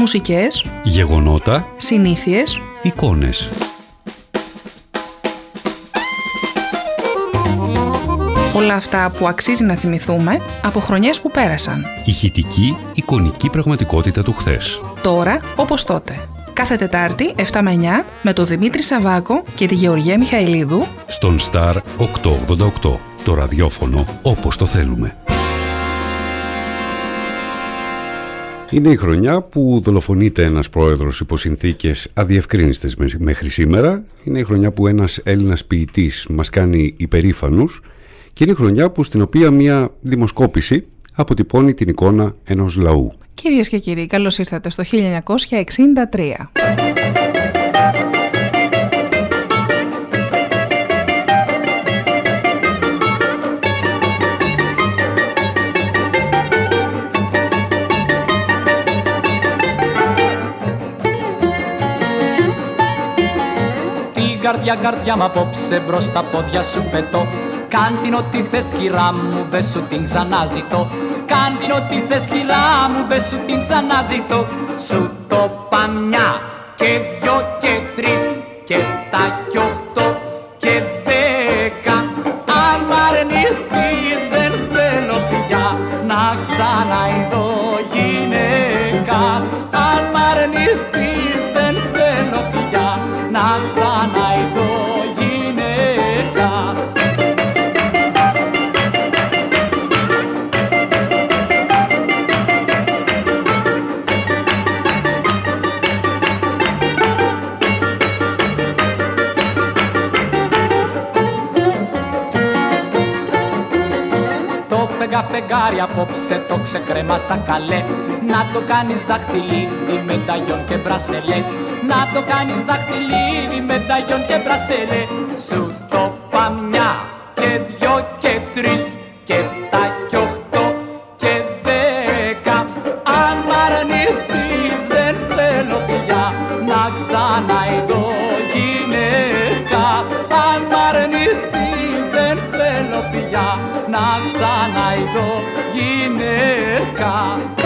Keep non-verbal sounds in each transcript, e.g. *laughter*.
Μουσικές, Γεγονότα, συνήθειες, εικόνες. όλα αυτά που αξίζει να θυμηθούμε από χρονιές που πέρασαν. Ηχητική, εικονική πραγματικότητα του χθες. Τώρα όπως τότε. Κάθε Τετάρτη 7 με 9 με τον Δημήτρη Σαβάκο και τη Γεωργία Μιχαηλίδου Στον Star 888. Το ραδιόφωνο όπως το θέλουμε. Είναι η χρονιά που δολοφονείται ένας πρόεδρος υπό συνθήκες αδιευκρίνηστες μέχρι σήμερα. Είναι η χρονιά που ένας Έλληνας ποιητής μας κάνει υπερήφανους και είναι η χρονιά που στην οποία μια δημοσκόπηση αποτυπώνει την εικόνα ενός λαού. Κυρίες και κύριοι, καλώς ήρθατε στο 1963. Καρδιά καρδιά μ' απόψε μπρος στα πόδια σου πετώ. Κάν την ό,τι θες κυρά μου, δε σου την ξανάζητώ Κάν την ό,τι θες κυρά μου, δε σου την ξανάζητώ Σου το παμιά και δυο και τρεις και τα κι φεγγάρι απόψε το ξεκρέμασα καλέ. Να το κάνεις δαχτυλίδι με ταγιόν και μπρασελέ. Να το κάνεις δαχτυλίδι με ταγιόν και μπρασελέ. Σου το παμιά και δυο και τρεις και τα και γυναίκα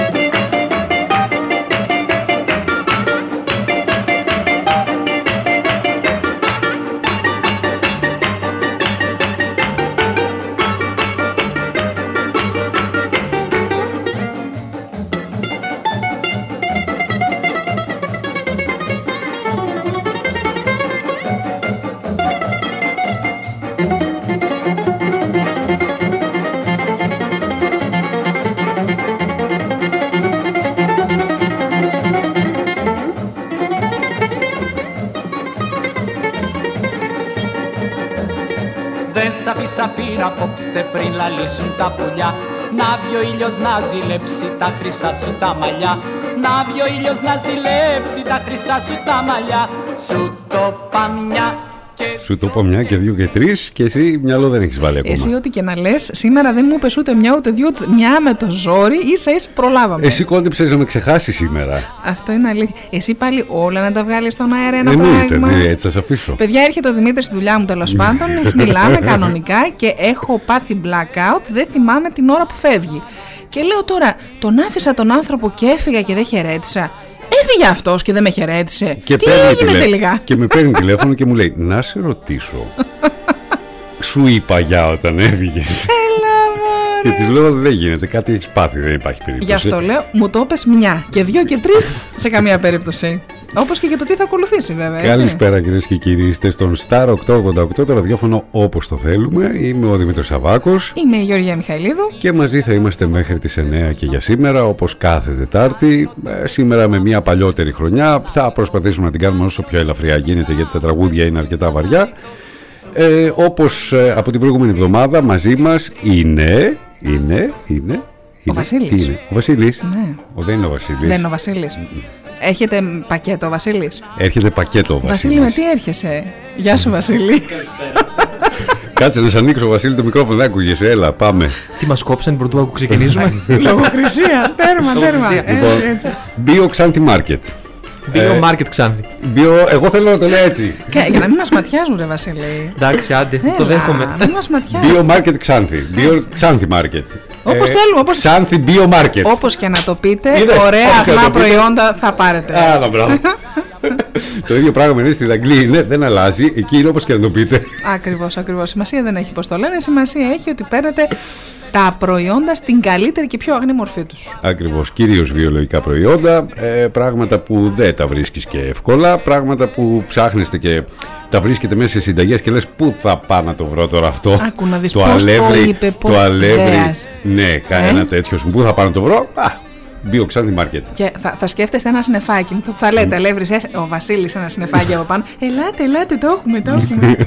πήρα απόψε πριν λαλήσουν τα πουλιά. Να βγει ο ήλιος να ζηλέψει τα χρυσά σου τα μαλλιά. Να βγει ο ήλιος να ζηλέψει τα χρυσά σου τα μαλλιά. Σου το παμιά. και Σου το είπα μια και δύο και τρεις και εσύ μυαλό δεν έχεις βάλει ακόμα. Εσύ ό,τι και να λες, σήμερα δεν μου είπες ούτε μια ούτε δύο, ούτε μια με το ζόρι, ίσα ίσα προλάβαμε. Εσύ κόντεψες να με ξεχάσεις σήμερα. Αυτό είναι αλήθεια. Εσύ πάλι όλα να τα βγάλεις στον αέρα ένα Εννοείται, πράγμα. ναι, έτσι θα σε αφήσω. Παιδιά, έρχεται ο Δημήτρης στη δουλειά μου τέλος πάντων. *laughs* Μιλάμε κανονικά και έχω πάθει blackout. Δεν θυμάμαι την ώρα που φεύγει. Και λέω τώρα, τον άφησα τον άνθρωπο και έφυγα και δεν χαιρέτησα. Έφυγε αυτός και δεν με χαιρέτησε. Και Τι παίρνει έγινε τηλε- τελικά; Και με παίρνει τηλέφωνο και μου λέει Να σε ρωτήσω *laughs* Σου είπα για όταν έφυγες. Έλα, μωρέ. και της λέω δεν γίνεται κάτι έχει πάθει δεν υπάρχει περίπτωση Γι' αυτό λέω, μου το πες μια και δύο και τρεις σε καμία περίπτωση. Όπως και για το τι θα ακολουθήσει, βέβαια. Έτσι. Καλησπέρα κυρίες και κύριοι. Είστε στον Star 888, το ραδιόφωνο όπως το θέλουμε. Είμαι ο Δημήτρης Σαββάκος Είμαι η Γεωργία Μιχαηλίδου. και μαζί θα είμαστε μέχρι τις 9 και για σήμερα, όπως κάθε Τετάρτη. Ε, σήμερα με μια παλιότερη χρονιά. Θα προσπαθήσουμε να την κάνουμε όσο πιο ελαφριά γίνεται, γιατί τα τραγούδια είναι αρκετά βαριά. Ε, όπως ε, από την προηγούμενη εβδομάδα μαζί μας είναι... Είναι... Είναι... είναι, Βασίλης. τι είναι, ο Βασίλης. Ναι. Ο, δεν είναι ο Βασίλης. Δεν είναι ο Βασίλης. Έχετε πακέτο, Βασίλης; Έρχεται πακέτο ο Βασίλη, Βασίλης. με τι έρχεσαι; Γεια σου, Βασίλη. Κάτσε να σε ανοίξω, Βασίλη, το μικρόφωνο δεν ακούγεσαι. Έλα, πάμε. Τι μας κόψαν πρωτού *laughs* ξεκινήσουμε; Λογοκρισία. Τέρμα, τέρμα. Λογοκρισία. Έτσι, έτσι. Bio Xanthi Market. Δύο Ε, market ξάνθη. Bio, εγώ θέλω να το λέω έτσι. *laughs* Και για να μην μας ματιάζουν, ρε Βασίλη. Εντάξει, άντε, το Έλα, δέχομαι. Να μην μας ματιάζουν. Bio Market Xanthi. Bio Xanthi Market. Όπως θέλουμε, όπως- Xanthi Bio Market. Όπως και να το πείτε, Είδες, ωραία όπως και να αγνά το πείτε. προϊόντα θα πάρετε. Άρα, μπράβο. *laughs* *laughs* το ίδιο πράγμα είναι στην Αγγλία, είναι, δεν αλλάζει. Εκεί είναι όπως και να το πείτε. Ακριβώς, ακριβώς. Σημασία δεν έχει πώς το λένε. Σημασία έχει ότι παίρνετε τα προϊόντα στην καλύτερη και πιο αγνή μορφή τους. Ακριβώς. Κυρίως βιολογικά προϊόντα. Ε, πράγματα που δεν τα βρίσκεις και εύκολα. Πράγματα που ψάχνεστε και τα βρίσκετε μέσα σε συνταγές και λες πού θα πάω να το βρω τώρα αυτό; Άκου να δεις το πώς το αλεύρι. είπε, το πώς- αλεύρι. Ζέας. Ναι, κανένα Ε; τέτοιος. Πού θα πάω να το βρω; Α, Bio Xanthi Market. Και θα, θα σκέφτεστε ένα συννεφάκι. Θα, θα λέτε, Αλεύρη, ο Βασίλης ένα συννεφάκι από πάνω. Ελάτε, ελάτε, το έχουμε, το έχουμε. *laughs*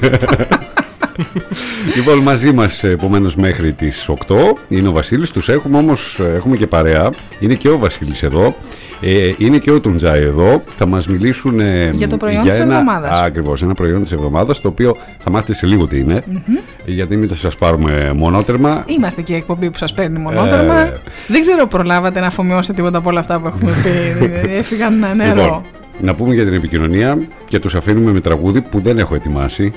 Λοιπόν, μαζί μας επομένως μέχρι τις 8 είναι ο Βασίλης. Τους έχουμε όμως, έχουμε και παρέα. Είναι και ο Βασίλης εδώ. Ε, είναι και ο Τουντζάι εδώ. Θα μας μιλήσουν ε, Για το προϊόν για της ένα, εβδομάδας. Ακριβώς, ένα προϊόν της εβδομάδας. Το οποίο θα μάθετε σε λίγο τι είναι. Γιατί μην θα σας πάρουμε μονότερμα. Είμαστε και η εκπομπή που σας παίρνει μονότερμα. Ε. Δεν ξέρω, προλάβατε να αφομοιώσετε τίποτα από όλα αυτά που έχουμε πει. *laughs* Έφυγαν νερό. Λοιπόν, να πούμε για την επικοινωνία και τους αφήνουμε με τραγούδι που δεν έχω ετοιμάσει.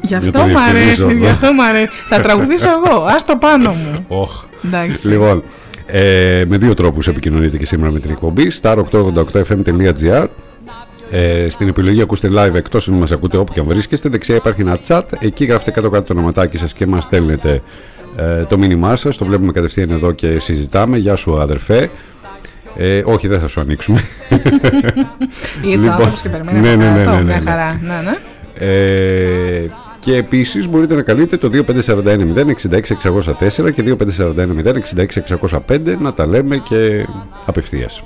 Γι' για αυτό το μ' αρέσει, διευκρινίζω. γι' αυτό μ' αρέσει. Θα τραγουδήσω εγώ. Α το πάνω μου. *laughs* Οχ. Εντάξει. Λοιπόν, ε, με δύο τρόπους επικοινωνείτε και σήμερα με την εκπομπή star888fm.gr ε, στην επιλογή ακούστε live εκτός αν μας ακούτε όπου και αν βρίσκεστε δεξιά υπάρχει ένα chat εκεί γράφετε κάτω κάτω το ονοματάκι σας και μας στέλνετε ε, το μήνυμά σας το βλέπουμε κατευθείαν εδώ και συζητάμε γεια σου αδερφέ ε, όχι δεν θα σου ανοίξουμε Ήρθε ο Λοιπόν, άνθρωπο και περιμένει ναι, από ναι, ναι, κάτω. ναι, ναι, Μια ναι. χαρά. Ναι, ναι. Ε, και επίσης μπορείτε να καλείτε το 2541-066-604 και 2541-066-605 να τα λέμε και απευθείας.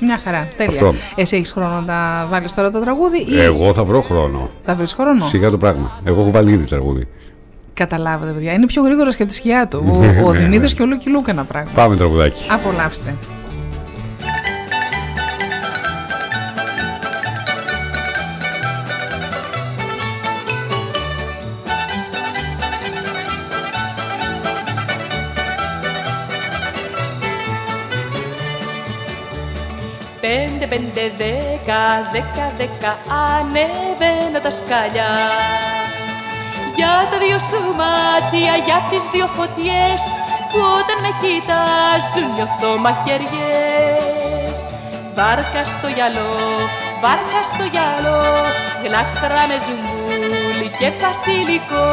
Μια χαρά. Τέλεια. Αυτό. Εσύ έχεις χρόνο να τα βάλεις τώρα το τραγούδι ή Εγώ θα βρω χρόνο. θα βρεις χρόνο; Σιγά το πράγμα. Εγώ έχω βάλει ήδη τραγούδι. Καταλάβατε, παιδιά. Είναι πιο γρήγορο και από τη σκιά του. Ο, ο Δημήτρη και ο Λούκι Λουκ ένα πράγμα. Πάμε τραγουδάκι. Απολαύστε. Πέντε, πέντε, δέκα, δέκα, δέκα, ανεβαίνω τα σκάλια. Για τα δύο σου μάτια, για τις δύο φωτιές, που όταν με κοιτάζουν νιώθω μαχαιριές. Βάρκα στο γυαλό, βάρκα στο γυαλό, γλάστρα με ζουμπούλι και βασιλικό.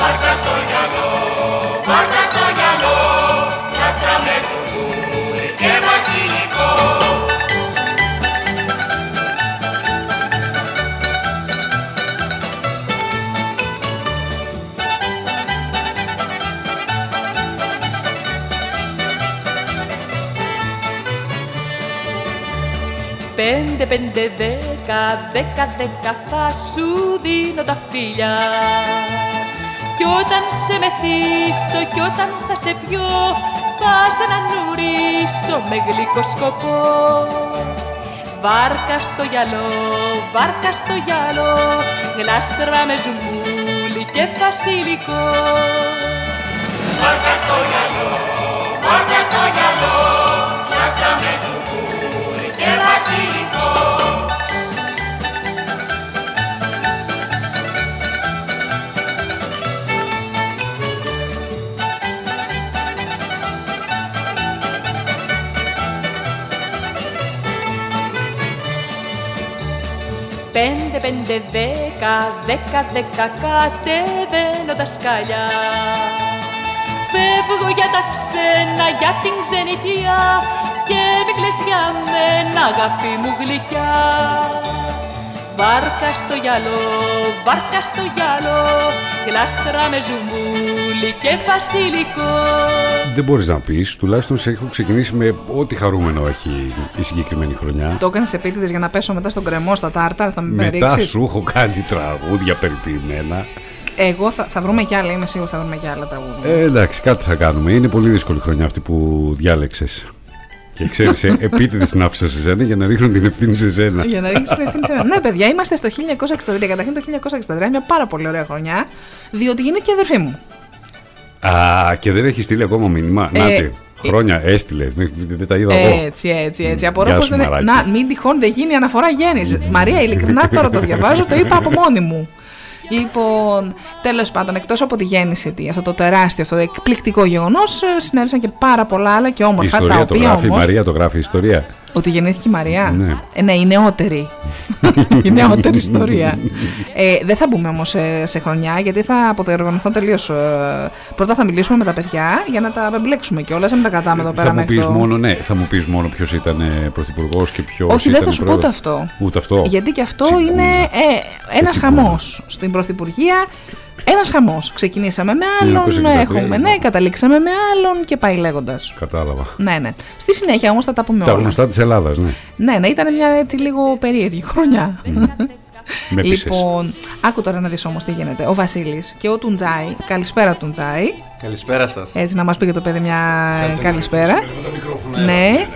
Βάρκα στο γυαλό, βάρκα στο γυαλό, γλάστρα με ζουμπούλι και βασιλικό. Πέντε, πέντε, δέκα, δέκα, δέκα θα σου δίνω τα φίλια Κι όταν σε μεθύσω κι όταν θα σε πιω Θα σε ανανουρίσω με γλυκό σκοπό. Βάρκα στο γυαλό, βάρκα στο γυαλό Γλάστρα με ζουμούλι και βασιλικό. Βάρκα στο γυαλό, βάρκα στο γυαλό Γλάστρα με ζουμούλι και βασιλικό Πέντε, πέντε, δέκα, δέκα, δέκα, κατεβαίνω τα σκάλια. Φεύγω για τα ξένα, για την ξενιτιά και μη κλαις για μένα, αγάπη μου γλυκιά. Βάρκα στο γυαλό, βάρκα στο γυαλό, γλάστρα με ζουμπούλι και βασιλικό. Δεν μπορείς να πεις, τουλάχιστον σε έχω ξεκινήσει με ό,τι χαρούμενο έχει η συγκεκριμένη χρονιά. Το έκανες επίτηδες για να πέσω μετά στον κρεμό στα τάρταρ, θα με Μετά ρίξεις; σου έχω κάνει τραγούδια περιποιημένα. Εγώ θα, θα βρούμε κι άλλα, είμαι σίγουρη θα βρούμε κι άλλα τραγούδια. Ε, εντάξει, κάτι θα κάνουμε. Είναι πολύ δύσκολη χρονιά αυτή που διάλεξες. Και ξέρεις, ε, επίτηδες την άφησα σε σένα για να ρίχνω την ευθύνη σε σένα. Για να ρίξει την ευθύνη σε μένα. Ναι, παιδιά, είμαστε στο 1963. Καταρχήν το 1963 είναι μια πάρα πολύ ωραία χρονιά, διότι γίνεται και αδερφή μου. Α, και δεν έχεις στείλει ακόμα μήνυμα; Ε, Νάτι, χρόνια έστειλες. Δεν δεν τα είδα εγώ. Έτσι, έτσι, έτσι. Απορώ Γεια πως σου, δεν. μαράκι. Να, μην τυχόν δεν γίνει αναφορά γέννησης. Μαρία, ειλικρινά τώρα το διαβάζω, το είπα από μόνη μου. Λοιπόν, τέλος πάντων, εκτός από τη γέννηση, τι, αυτό το τεράστιο, αυτό το εκπληκτικό γεγονός, συνέβησαν και πάρα πολλά άλλα και Η όμορφα. ιστορία τα το οποία γράφει, η όμως, Μαρία το γράφει η ιστορία. Ότι γεννήθηκε η Μαρία. Ναι. Ε, ναι, η νεότερη. *laughs* η νεότερη ιστορία. Ε, δεν θα μπούμε όμως σε, σε χρονιά, γιατί θα αποδιοργανωθώ τελείως. πρώτα θα μιλήσουμε με τα παιδιά για να τα απεμπλέξουμε κιόλας, να μην τα κατάμε εδώ πέρα θα μου μέχρι πεις το- μόνο, ναι, θα μου πεις μόνο ποιος ήταν πρωθυπουργός και ποιος Όχι, ήταν δεν θα σου πω πρόεδρος. ούτε αυτό. Ούτε αυτό. Γιατί και αυτό Τσιγκούνα. είναι ε, ένας τσιγκούνα. χαμός στην Πρωθυπουργία. Ένας χαμός. Ξεκινήσαμε με άλλον, 1963, έχουμε, ναι, λοιπόν. καταλήξαμε με άλλον και πάει λέγοντας. Κατάλαβα. Ναι, ναι. Στη συνέχεια όμως θα τα πούμε Τα όλα. γνωστά της Ελλάδας, ναι. Ναι, ναι, ήταν μια έτσι λίγο περίεργη χρονιά. *laughs* Με πείσες. λοιπόν, άκου τώρα να δεις όμως τι γίνεται. Ο Βασίλης και ο Τουντζάι, καλησπέρα Τουντζάι. Καλησπέρα σας. Έτσι να μας πει και το παιδί μια καλησπέρα. Ναι,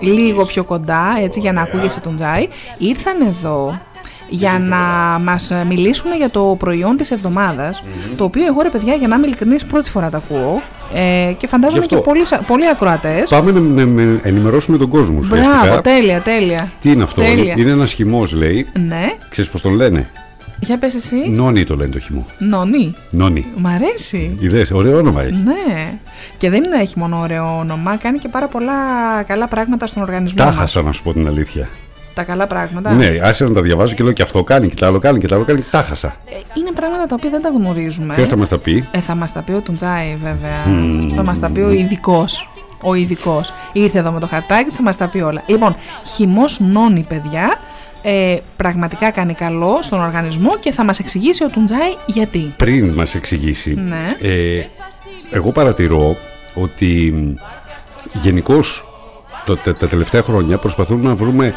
λίγο πιο κοντά, έτσι για να ακούγεσαι τον Τζάι. Ήρθαν εδώ για να μας μιλήσουν για το προϊόν της εβδομαδας το οποίο εγώ ρε παιδιά για να είμαι ειλικρινής πρώτη φορά τα ακούω ε, και φαντάζομαι Γι' αυτό. και πολλοί, σα- πολλοί ακροατές. Πάμε να, να- να ενημερώσουμε τον κόσμο ουσιαστικά. Μπράβο, τέλεια, τέλεια. Τι είναι αυτό, Τέλεια. είναι ένας χυμός, λέει. Ναι, Ξέρεις πώς τον λένε; για πες εσύ. Νόνι το λένε το χυμό. Νονί. Νόνι. Μ' αρέσει. Είδες, ωραίο όνομα έχει. Ναι. Και δεν έχει μόνο ωραίο όνομα, κάνει και πάρα πολλά καλά πράγματα στον οργανισμό Τα μας. χάσα να σου πω την αλήθεια. Τα καλά πράγματα. Ναι, άσε να τα διαβάζω και λέω και αυτό κάνει και το άλλο κάνει και το άλλο κάνει. Τα χάσα. Ε, Είναι πράγματα τα οποία δεν τα γνωρίζουμε. Ποιος θα μας τα πει; Ε, θα μας τα πει ο Τουντζάι, βέβαια. Θα μας τα πει ο ειδικός. Ο ειδικός. Ήρθε εδώ με το χαρτάκι, θα μας τα πει όλα. Λοιπόν, χυμός νόνι, παιδιά. Ε, πραγματικά κάνει καλό στον οργανισμό και θα μας εξηγήσει ο Τουντζάι γιατί. Πριν μας εξηγήσει. Ναι. Ε, εγώ παρατηρώ ότι γενικώς τα, τα τελευταία χρόνια προσπαθούμε να βρούμε.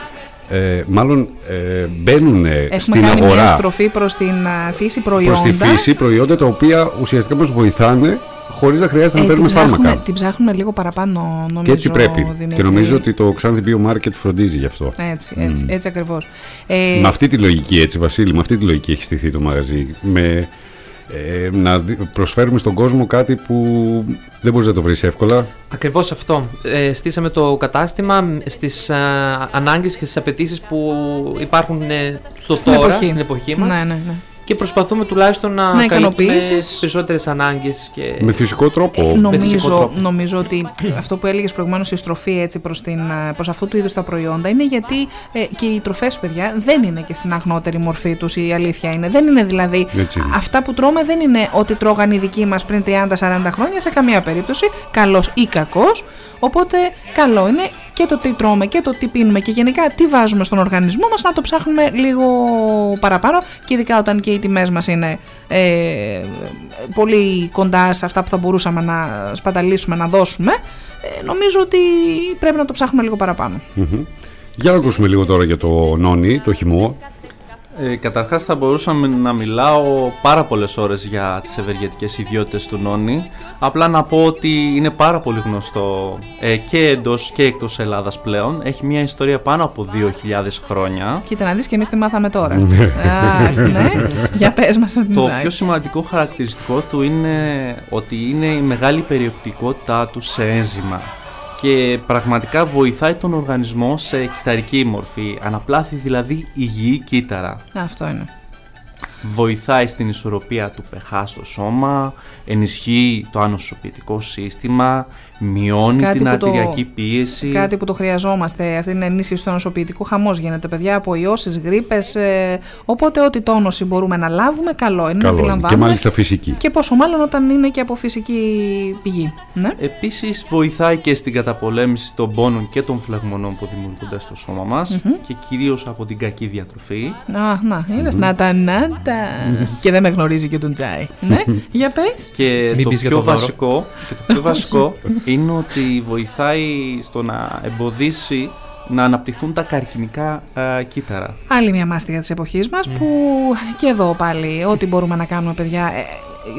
Ε, μάλλον ε, μπαίνουν Έχουμε στην κάνει μια αγορά στροφή προς την α, φύση προϊόντα. προς τη φύση προϊόντα τα οποία ουσιαστικά μας βοηθάνε χωρίς να χρειάζεται να Ε, παίρνουμε την, ψάχνουμε, φάρμακα. την ψάχνουμε λίγο παραπάνω, νομίζω. Και έτσι πρέπει. Δημήτρη. Και νομίζω ότι το Xanthi Biomarket φροντίζει γι' αυτό. Έτσι, έτσι, έτσι ακριβώς. Ε, Με αυτή τη λογική, έτσι, Βασίλη, με αυτή τη λογική έχει στηθεί το μαγαζί. Με, ε, να δι- προσφέρουμε στον κόσμο κάτι που δεν μπορείς να το βρεις εύκολα. Ακριβώς αυτό. Ε, στήσαμε το κατάστημα στις ανάγκες και στις απαιτήσεις που υπάρχουν ε, στο Στην τώρα, εποχή. στην εποχή μας. Ναι, ναι, ναι. Και προσπαθούμε τουλάχιστον να, Να καλύπτουμε ικανοποιήσεις. τι περισσότερες ανάγκες. Και... Με φυσικό τρόπο. Ε, με φυσικό νομίζω, τρόπο. νομίζω ότι αυτό που έλεγες προηγουμένως, η στροφή έτσι προς, την, ε, προς αυτού του είδους τα προϊόντα είναι γιατί ε, και οι τροφές, παιδιά, δεν είναι και στην αγνότερη μορφή τους. Η αλήθεια είναι. Δεν είναι δηλαδή. Έτσι είναι. Αυτά που τρώμε δεν είναι ότι τρώγαν οι δικοί μας πριν 30-40 χρόνια σε καμία περίπτωση, καλός ή κακός. Οπότε, καλό είναι και το τι τρώμε και το τι πίνουμε και γενικά τι βάζουμε στον οργανισμό μας να το ψάχνουμε λίγο παραπάνω και ειδικά όταν και οι τιμές μας είναι ε, πολύ κοντά σε αυτά που θα μπορούσαμε να σπαταλήσουμε, να δώσουμε ε, νομίζω ότι πρέπει να το ψάχνουμε λίγο παραπάνω. Μμμ. Για να ακούσουμε λίγο τώρα για το νόνι, το χυμό. Ε, καταρχάς θα μπορούσαμε να μιλάω πάρα πολλές ώρες για τις ευεργετικές ιδιότητες του νόνι. Απλά να πω ότι είναι πάρα πολύ γνωστό ε, και εντός και εκτός Ελλάδας πλέον. Έχει μια ιστορία πάνω από 2.000 χρόνια. Κοίτα να δεις και εμείς τι μάθαμε τώρα. *laughs* Α, ναι, για πες μας Το Τζάι. πιο σημαντικό χαρακτηριστικό του είναι ότι είναι η μεγάλη περιεκτικότητά του σε ένζημα και πραγματικά βοηθάει τον οργανισμό σε κυταρική μορφή, αναπλάθει δηλαδή υγιή κύτταρα. Αυτό είναι. βοηθάει στην ισορροπία του pH στο σώμα, ενισχύει το ανοσοποιητικό σύστημα, μειώνει Κάτι την που το- αρτηριακή πίεση. Κάτι που το χρειαζόμαστε. Αυτή είναι ενίσχυση του νοσοποιητικού χαμός. Γίνεται, παιδιά, από ιώσεις, γρήπες. Ε, οπότε, ό,τι τόνωση μπορούμε να λάβουμε, καλό είναι να Καλό τη είναι. Και λαμβάνουμε. μάλιστα φυσική. Και πόσο μάλλον όταν είναι και από φυσική πηγή. Ναι. Επίσης βοηθάει και στην καταπολέμηση των πόνων και των φλεγμονών που δημιουργούνται στο σώμα μας και κυρίως από την κακή διατροφή. Α, να, είδες, να τα, να τα. Και δεν με γνωρίζει και τον Τζάι. ναι, *laughs* για πες. Και Μην το πεις για πιο, το δώρο. βασικό, και το πιο βασικό *laughs* είναι ότι βοηθάει στο να εμποδίσει να αναπτυχθούν τα καρκινικά α, κύτταρα. Άλλη μια μάστιγα της εποχής μας που και εδώ πάλι ό,τι μπορούμε να κάνουμε παιδιά ε,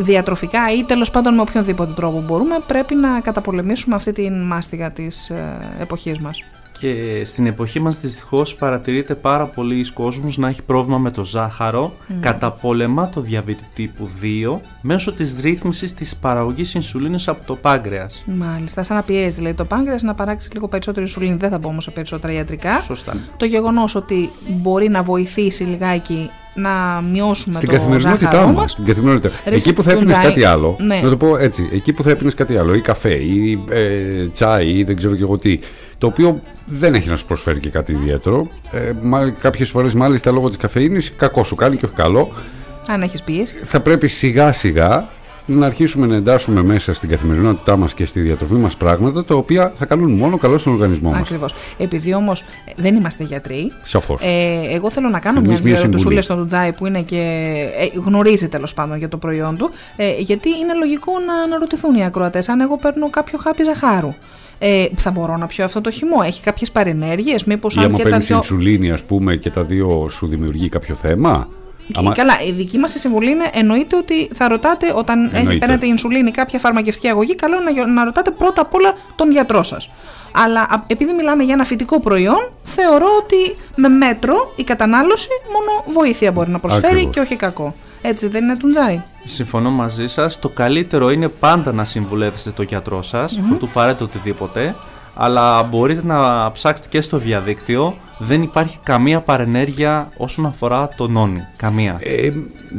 διατροφικά ή τέλος πάντων με οποιονδήποτε τρόπο μπορούμε πρέπει να καταπολεμήσουμε αυτή τη μάστιγα της ε, εποχής μας. Και στην εποχή μας δυστυχώς παρατηρείται πάρα πολλοί κόσμος να έχει πρόβλημα με το ζάχαρο, καταπολεμά το διαβήτη τύπου 2 μέσω της ρύθμισης της παραγωγής ινσουλίνης από το πάγκρεας. Μάλιστα, σαν να πιέζει δηλαδή το πάγκρεας να παράξει λίγο περισσότερη σουλήνη. Δεν θα πω όμως σε περισσότερα ιατρικά. Σωστά. Το γεγονός ότι μπορεί να βοηθήσει λιγάκι να μειώσουμε Στην το καθημερινότητά ζάχαρό μας. μας. Στην καθημερινότητα. Ρε, εκεί που θα στον έπινες τσάι, κάτι άλλο. ναι. Να το πω έτσι. Εκεί που θα έπινες κάτι άλλο, ή καφέ, ή ε, τσάι, ή δεν ξέρω και εγώ τι. Το οποίο δεν έχει να σου προσφέρει και κάτι ιδιαίτερο. Ε, Κάποιες φορές, μάλιστα, λόγω της καφεΐνη, κακό σου κάνει και όχι καλό. Αν έχεις πίεση. Θα πρέπει σιγά σιγά να αρχίσουμε να εντάσσουμε μέσα στην καθημερινότητά μας και στη διατροφή μας πράγματα τα οποία θα κάνουν μόνο καλό στον οργανισμό μας. Ακριβώς. Επειδή όμως ε, δεν είμαστε γιατροί, Σαφώς. Ε, εγώ θέλω να κάνω Εμείς μια μια ερωτησούλα συμβουλή. στον Τζάι που είναι και ε, γνωρίζει τέλος πάντων για το προϊόν του. Ε, γιατί είναι λογικό να αναρωτηθούν οι ακροατές αν εγώ παίρνω κάποιο χάπι ζαχάρου. Ε, θα μπορώ να πιω αυτό το χυμό; Έχει κάποιες παρενέργειες, μήπως Ή αν άμα και τα παίρνει δυο. ινσουλίνη, ας πούμε, και τα δύο σου δημιουργεί κάποιο θέμα; Και Άμα- Καλά, η δική μας συμβουλή είναι εννοείται ότι θα ρωτάτε όταν έχει Εννοείται. παίρνετε ινσουλίνη ή κάποια φαρμακευτική αγωγή, καλό είναι να, γιο- να ρωτάτε πρώτα απ' όλα τον γιατρό σας. Αλλά α, επειδή μιλάμε για ένα φυτικό προϊόν, θεωρώ ότι με μέτρο η κατανάλωση μόνο βοήθεια μπορεί να προσφέρει Ακριβώς. και όχι κακό. Έτσι δεν είναι Τουντζάι. Συμφωνώ μαζί σας. Το καλύτερο είναι πάντα να συμβουλεύσετε τον γιατρό σας, mm του πάρετε οτιδήποτε, αλλά μπορείτε να ψάξετε και στο διαδίκτυο. Δεν υπάρχει καμία παρενέργεια όσον αφορά το νόνι. Καμία. Ε,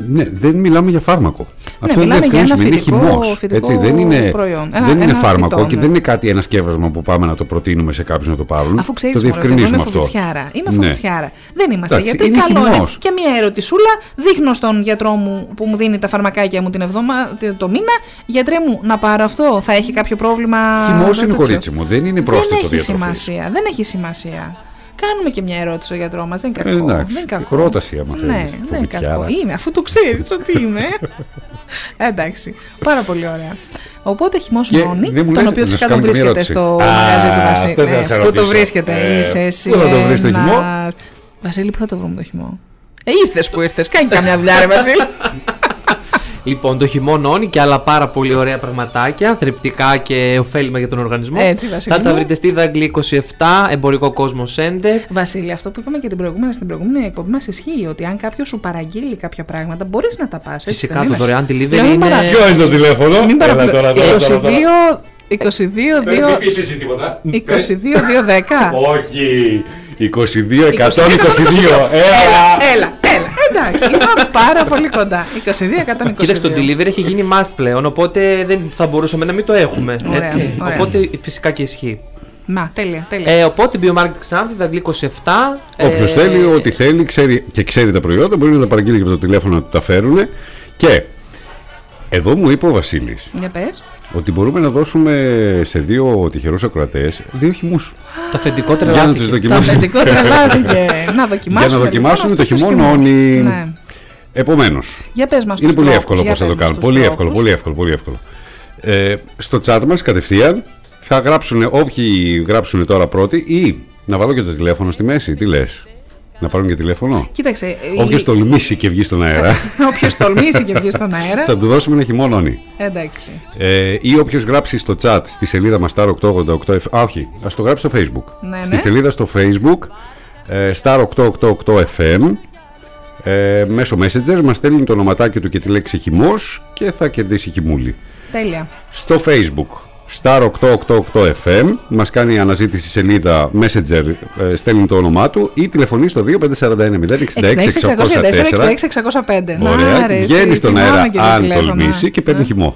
ναι, δεν μιλάμε για φάρμακο. Αυτό μιλάμε δεν για ένα είναι φυτικό- χυμός, φυτικό έτσι, δεν είναι, προϊόν. Ένα- δεν είναι ένα φάρμακο φυτό, και ναι. δεν είναι κάτι ένα σκεύασμα που πάμε να το προτείνουμε σε κάποιους να το πάρουν. Αφού ξέρεις το ότι εγώ διευκρινίζουμε είμαι αυτό. φοβητσιάρα. Είμαι Ναι. φοβητσιάρα. Δεν είμαστε Εντάξει, γιατί είναι καλό είναι. χυμός. Και μια ερωτησούλα δείχνω στον γιατρό μου που μου δίνει τα φαρμακάκια μου την εβδομα... το μήνα. Γιατρέ μου, να πάρω αυτό, θα έχει κάποιο πρόβλημα. Χυμός είναι τέτοιο;» κορίτσι μου, δεν είναι πρόσθετο Δεν έχει διατροφής. σημασία. Δεν έχει σημασία. Κάνουμε και μια ερώτηση στο γιατρός μας. Δεν είναι Ε, κακό. εντάξει, δεν είναι κακό. ρώταση, άμα θέλεις, Ναι, δεν είναι φοβητσιάρα. κακό. Είμαι, αφού το ξέρεις ότι είμαι. εντάξει. Πάρα πολύ ωραία. Οπότε χυμό Και νόνι, δεν μου τον λες- οποίο να σου φυσικά κάνω τον και μια βρίσκεται ερώτηση. στο Α, μαγαζί του Βασίλη. αυτό ήθελα να σε πού το ρωτήσω. βρίσκεται, Ε, είσαι εσύ. πού θα το βρεις το ένας- χυμό; Βασίλη, πού θα το βρούμε το χυμό; Ε, ήρθες που ήρθες. Κάνει καμιά δουλειά, ρε Βασίλη. Λοιπόν, το χειμώνόνι και άλλα πάρα πολύ ωραία πραγματάκια, θρεπτικά και ωφέλιμα για τον οργανισμό. Έτσι, Βασίλη Θα τα μου. βρείτε στη Δαγκλή 27, εμπορικό κόσμο Σέντερ. Βασίλη, αυτό που είπαμε και την προηγούμενη, στην προηγούμενη εκπομπή μας ισχύει ότι αν κάποιος σου παραγγείλει κάποια πράγματα, μπορείς να τα πας. Φυσικά το δωρεάν delivery Λέω, μην είναι- παρα- Ποιο είναι το τηλέφωνο, Μην Έλα παραπλε- τώρα, τώρα, τώρα, τώρα. 22 22 Δεν 2 πεις εσύ τίποτα. 22 2 10 Όχι. 22, 122. 122. Έλα. Έλα, έλα. Εντάξει, είμαι πάρα πολύ κοντά. 22 122. Κοίταξε, το delivery έχει γίνει must πλέον, οπότε δεν θα μπορούσαμε να μην το έχουμε. Ωραία, έτσι. ωραία. Οπότε φυσικά και ισχύει. Μα, τέλεια, τέλεια. Ε, οπότε Biomarket Ξάνθη, Δαγκλή 27. Όποιος ε, θέλει, ό,τι θέλει ξέρει, και ξέρει τα προϊόντα, μπορεί να τα παραγγείλει και από το τηλέφωνο να του τα φέρουν. Και εδώ μου είπε ο Βασίλης Για πες. ότι μπορούμε να δώσουμε σε δύο τυχερούς ακροατές δύο χυμούς. Το αφεντικό Για να τρελάθηκε. τους Το δοκιμάσουν. αφεντικό τρελάθηκε. Να δοκιμάσουμε. Για να δοκιμάσουμε λοιπόν το αυτούς τους χειμώνονι. χειμώνες. Ναι. Επομένως, Για πες μας είναι τους πολύ τρόπους, εύκολο για πώς θα το πες μας κάνουμε. τους Πολύ τρόπους. εύκολο, πολύ εύκολο, πολύ εύκολο. Ε, στο chat μας κατευθείαν θα γράψουν όποιοι γράψουν τώρα πρώτοι ή να βάλω και το τηλέφωνο στη μέση. Τι λες, Να πάρουν και τηλέφωνο; Κοίταξε. Όποιος τολμήσει και βγει στον αέρα, *laughs* Όποιος τολμήσει και βγει στον αέρα. θα του δώσουμε ένα χειμώνονι. Εντάξει. Ε, ή όποιος γράψει στο chat στη σελίδα μας Star 888. Α, όχι, ας το γράψει στο Facebook. Ναι, Στη ναι. σελίδα στο Facebook ε, Star 888 FM. Ε, μέσω Messenger μας στέλνει το ονοματάκι του και τη λέξη χυμός και θα κερδίσει χυμούλη. Τέλεια. Στο Facebook Star 888 FM μας κάνει αναζήτηση σελίδα Messenger, ε, στέλνει το όνομά του ή τηλεφωνεί στο 2541 066 604. 66-604-606-605. Ωραία, ρε, βγαίνει εσύ, στον θυμάμαι αέρα και το αν τηλέφωνο. τολμήσει και παίρνει Ε. χυμό.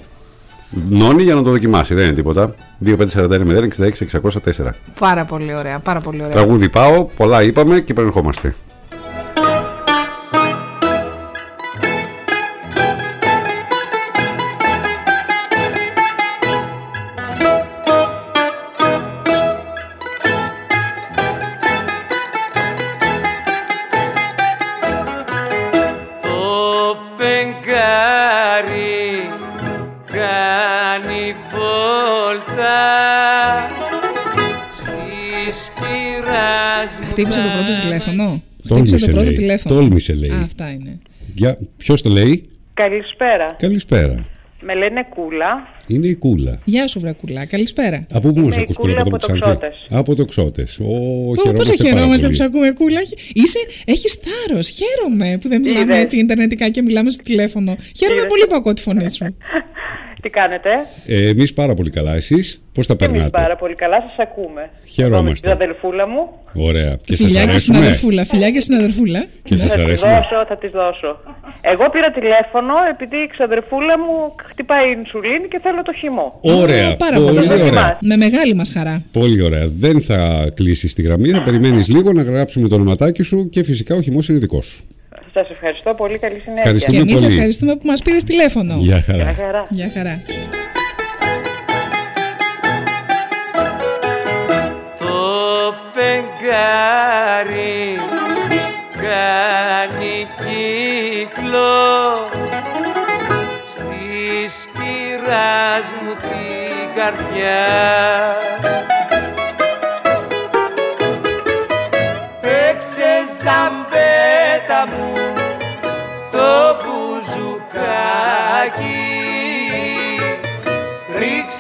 Νόνι για να το δοκιμάσει, δεν είναι τίποτα. 2541 066 604. Πάρα πολύ ωραία, πάρα πολύ ωραία. Τραγούδι πάω, πολλά είπαμε και επανερχόμαστε. Χτύπησε το πρώτο τηλέφωνο. Τόλμησε, Χτύπησε το πρώτο λέει. τηλέφωνο. Τόλμησε, λέει. Α, αυτά είναι. Για... Ποιος το λέει, Καλησπέρα. Καλησπέρα. Με λένε Κούλα. Είναι η Κούλα. Γεια σου, Βρακουλά. Καλησπέρα. Από πού Είμαι μα η ακούς Κούλα Κούλα, από από το το Ξάνθη. Ξώτες. Από το Ξώτες. Ω, Πώ χαιρόμαστε θα πάρα χαιρόμαστε που πολύ. σε ακούμε, Κούλα. Είσαι, έχεις θάρρος. Χαίρομαι που δεν μιλάμε Είδες. έτσι ιντερνετικά και μιλάμε στο τηλέφωνο. Χαίρομαι Είδες. πολύ που ακούω τη φωνή σου. *laughs* Τι κάνετε, Ε, Εμείς πάρα πολύ καλά. Εσείς πώς τα και εμείς περνάτε; πάρα πολύ καλά, σας ακούμε. Χαιρόμαστε. Εγώ με την αδελφούλα μου, Ωραία. Και σας Φιλιά και στην αρέσουμε; αδερφούλα. Φιλιά και στην αδερφούλα. Και θα σας της αρέσουμε; δώσω, θα της δώσω. Εγώ πήρα τηλέφωνο επειδή η ξαδερφούλα μου χτυπάει ινσουλίνη και θέλω το χυμό. Ωραία. Πάρα Πολύ πολύ ωραία. ωραία. Με μεγάλη μας χαρά. Πολύ ωραία. Δεν θα κλείσεις τη γραμμή. Θα περιμένεις λίγο να γράψουμε το ονοματάκι σου και φυσικά ο χυμός είναι δικός σου. Σας ευχαριστώ πολύ, καλή συνέχεια. Ευχαριστούμε. Και εμείς πολύ. ευχαριστούμε που μας πήρες τηλέφωνο. Γεια Γεια χαρά. χαρά. Γεια χαρά. Το φεγγάρι κάνει κύκλο στη σκυράς μου την καρδιά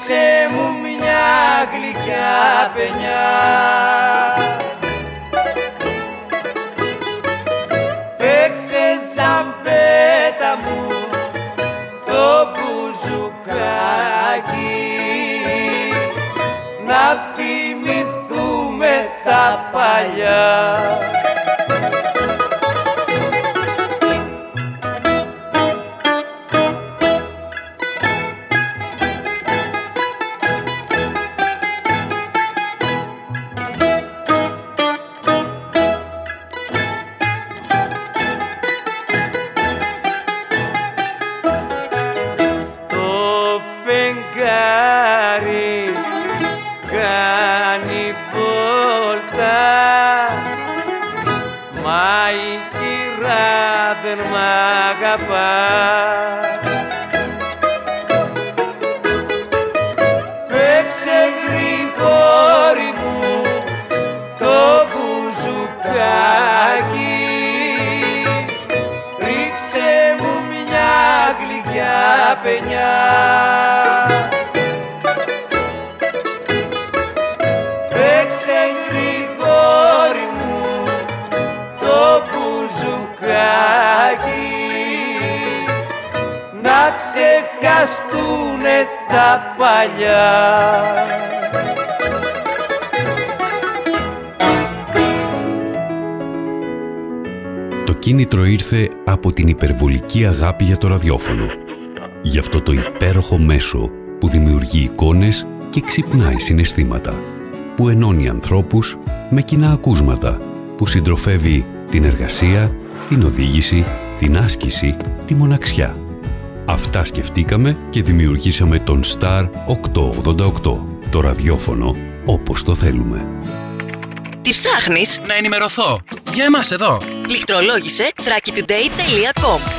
Ρίξε μου μια γλυκιά παινιά. Παίξε ζαμπέτα μου το μπουζουκάκι. Να θυμηθούμε τα παλιά γλυκιά παινιά Παίξε γρηγόρι μου το μπουζουκάκι Να ξεχαστούνε τα παλιά. Το κίνητρο ήρθε από την υπερβολική αγάπη για το ραδιόφωνο. Γι' αυτό το υπέροχο μέσο που δημιουργεί εικόνες και ξυπνάει συναισθήματα. Που ενώνει ανθρώπους με κοινά ακούσματα. Που συντροφεύει την εργασία, την οδήγηση, την άσκηση, τη μοναξιά. Αυτά σκεφτήκαμε και δημιουργήσαμε τον Star 888. Το ραδιόφωνο όπως το θέλουμε. Τι ψάχνεις; Να ενημερωθώ. Για εμάς εδώ. Λιχτρολόγησε thrakitoday.com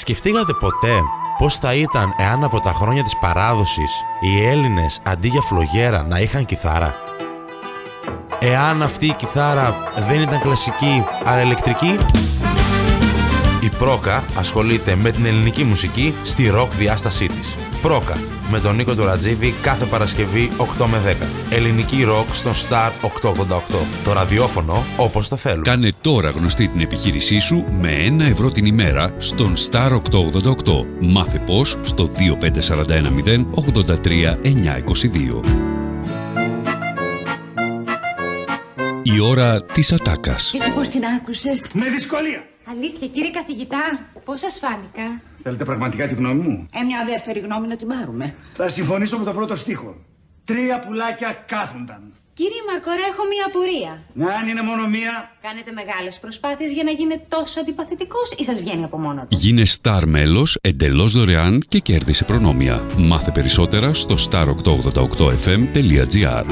Σκεφτήκατε ποτέ πώς θα ήταν εάν από τα χρόνια της παράδοσης οι Έλληνες αντί για φλογέρα να είχαν κιθάρα; Εάν αυτή η κιθάρα δεν ήταν κλασική αλλά ηλεκτρική; Η Πρόκα ασχολείται με την ελληνική μουσική στη ροκ διάστασή της. Πρόκα με τον Νίκο Τουρατζίδη κάθε Παρασκευή 8 με 10. Ελληνική ροκ στον Star 888. Το ραδιόφωνο όπως το θέλουν. Κάνε τώρα γνωστή την επιχείρησή σου με 1 ευρώ την ημέρα στον Star 888. Μάθε πώς στο 25410 83 922. Η ώρα της ατάκας. Εσύ πώς την άκουσες; Με δυσκολία. Αλήθεια κύριε καθηγητά, πώς σας φάνηκα; Θέλετε πραγματικά τη γνώμη μου; Ε, μια δεύτερη γνώμη να την πάρουμε. Θα συμφωνήσω με το πρώτο στίχο. Τρία πουλάκια κάθονταν. Κύριε Μαρκόρα, έχω μια απορία. Αν είναι μόνο μία. Κάνετε μεγάλες προσπάθειες για να γίνετε τόσο αντιπαθητικός ή σας βγαίνει από μόνο του; Γίνε Star μέλος εντελώς δωρεάν και κέρδισε προνόμια. Μάθε περισσότερα στο star888fm.gr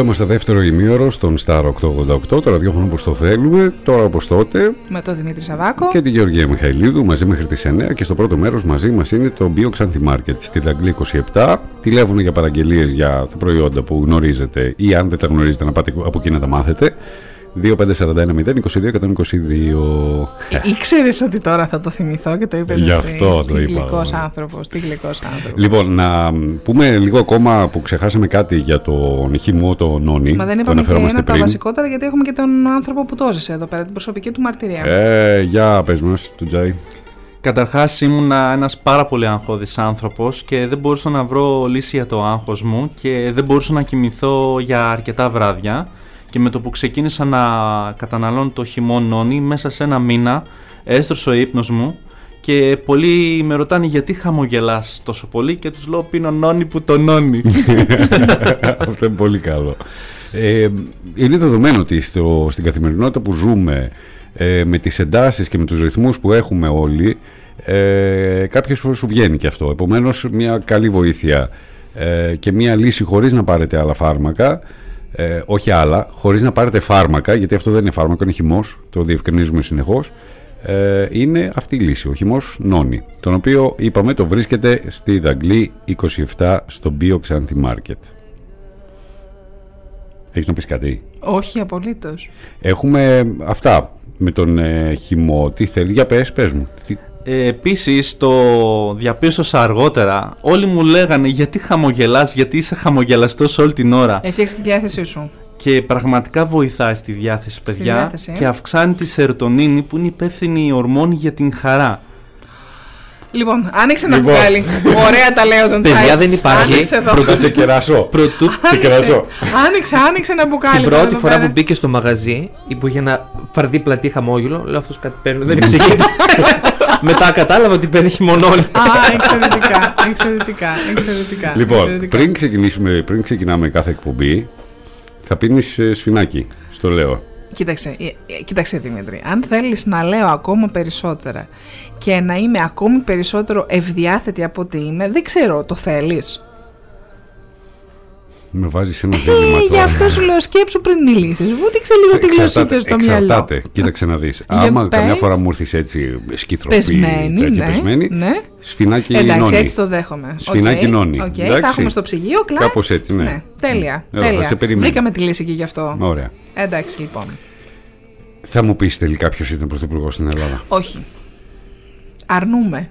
Εδώ είμαστε δεύτερο ημίωρο στον Star 888, το ραδιόφωνο όπως το θέλουμε, τώρα όπως τότε. Με τον Δημήτρη Σαβάκο. Και τη Γεωργία Μιχαηλίδου μαζί μέχρι τις 9 και στο πρώτο μέρος μαζί μας είναι το Bio Xanthi Market στη Δαγκλή 27. Τηλέφωνο για παραγγελίες για τα προϊόντα που γνωρίζετε ή αν δεν τα γνωρίζετε να πάτε από εκεί να τα μάθετε. 2541 022 Ήξερε ότι τώρα θα το θυμηθώ και το είπες Γι' αυτό το τι είπα. γλυκός άνθρωπος, τι γλυκός άνθρωπος. Λοιπόν, να πούμε λίγο ακόμα που ξεχάσαμε κάτι για το νυχή μου, το Νόνι. Μα δεν το είπαμε και αναφερόμαστε ένα από τα πριν. βασικότερα γιατί έχουμε και τον άνθρωπο που το έζησε εδώ πέρα, την προσωπική του μαρτυρία. Ε, για πες μας, του Τζάι. Καταρχάς ήμουνα ένας πάρα πολύ αγχώδης άνθρωπος και δεν μπορούσα να βρω λύση για το άγχος μου και δεν μπορούσα να κοιμηθώ για αρκετά βράδια και με το που ξεκίνησα να καταναλώνω το χυμό νόνι μέσα σε ένα μήνα έστρωσε ο ύπνος μου και πολλοί με ρωτάνε γιατί χαμογελάς τόσο πολύ και τους λέω πίνω νόνι που το νόνι. *laughs* Αυτό είναι πολύ καλό. Ε, είναι δεδομένο ότι στο, στην καθημερινότητα που ζούμε ε, με τις εντάσεις και με τους ρυθμούς που έχουμε όλοι ε, κάποιες φορές σου βγαίνει και αυτό. Επομένως μια καλή βοήθεια ε, και μια λύση χωρίς να πάρετε άλλα φάρμακα ε, όχι άλλα, χωρίς να πάρετε φάρμακα γιατί αυτό δεν είναι φάρμακο, είναι χυμός, το διευκρινίζουμε συνεχώς ε, είναι αυτή η λύση, ο χυμός νόνι, τον οποίο είπαμε το βρίσκεται στη Δαγκλή 27 στο Bio Xanthi Market. Έχεις να πεις κάτι; Όχι, απολύτως. Έχουμε αυτά με τον ε, χυμό, τι θέλεις, για πες, πες μου. Τι- Ε, επίσης το διαπίστωσα αργότερα Όλοι μου λέγανε γιατί χαμογελάς Γιατί είσαι χαμογελαστός όλη την ώρα; Έφτιαξε τη διάθεσή σου. Και πραγματικά βοηθάει στη διάθεση παιδιά διάθεση, ε. Και αυξάνει τη σερωτονίνη Που είναι υπεύθυνη η ορμόνη για την χαρά Λοιπόν, άνοιξε ένα Λοιπόν. μπουκάλι. Ωραία τα λέω τον Παιδιά, τσάι. δεν υπάρχει. Άνοιξε εδώ. Πρώτα σε κεράσω. Πρωτού Σε Άνοιξε, κεράσω. άνοιξε, άνοιξε ένα μπουκάλι. την τώρα πρώτη εδώ φορά πέρα. που μπήκε στο μαγαζί, που είχε ένα φαρδί πλατή χαμόγελο, λέω αυτός κάτι παίρνει, δεν εξηγείται. *laughs* Μετά κατάλαβα ότι παίρνει χειμωνόλι. Α, εξαιρετικά, εξαιρετικά, εξαιρετικά. Λοιπόν, εξαιρετικά. πριν, ξεκινήσουμε, πριν ξεκινάμε κάθε εκπομπή, θα πίνεις ε, σφινάκι, στο λέω. Κοίταξε, ε, ε, κοίταξε Δημήτρη, αν θέλεις να λέω ακόμα περισσότερα και να είμαι ακόμη περισσότερο ευδιάθετη από ό,τι είμαι, δεν ξέρω, το θέλεις. Με βάζεις σε ένα δίλημμα Ε, τώρα. γι' αυτό σου λέω σκέψου πριν μιλήσεις. Βούτηξε λίγο τη γλωσσίτσα στο μυαλό. εξαρτάται. Κοίταξε να δεις. Για Άμα καμιά πες. φορά μου έρθεις έτσι σκυθρωπή, Πεσμένη, τέτοια ναι, πεσμένη, ναι. σφινάκι Εντάξει, νόνι. έτσι το δέχομαι. Σφινάκι Οκ, νόνι. οκ, εντάξει. θα έχουμε στο ψυγείο, κλακ. Κάπως έτσι, ναι. Ναι, τέλεια. Εδώ, θα τέλεια. σε περιμένω. Βρήκαμε τη λύση και γι' αυτό. Ωραία. Εντάξει λοιπόν. Θα μου πεις τελικά ποιος ήταν πρωθυπουργός στην Ελλάδα. Όχι. Αρνούμε.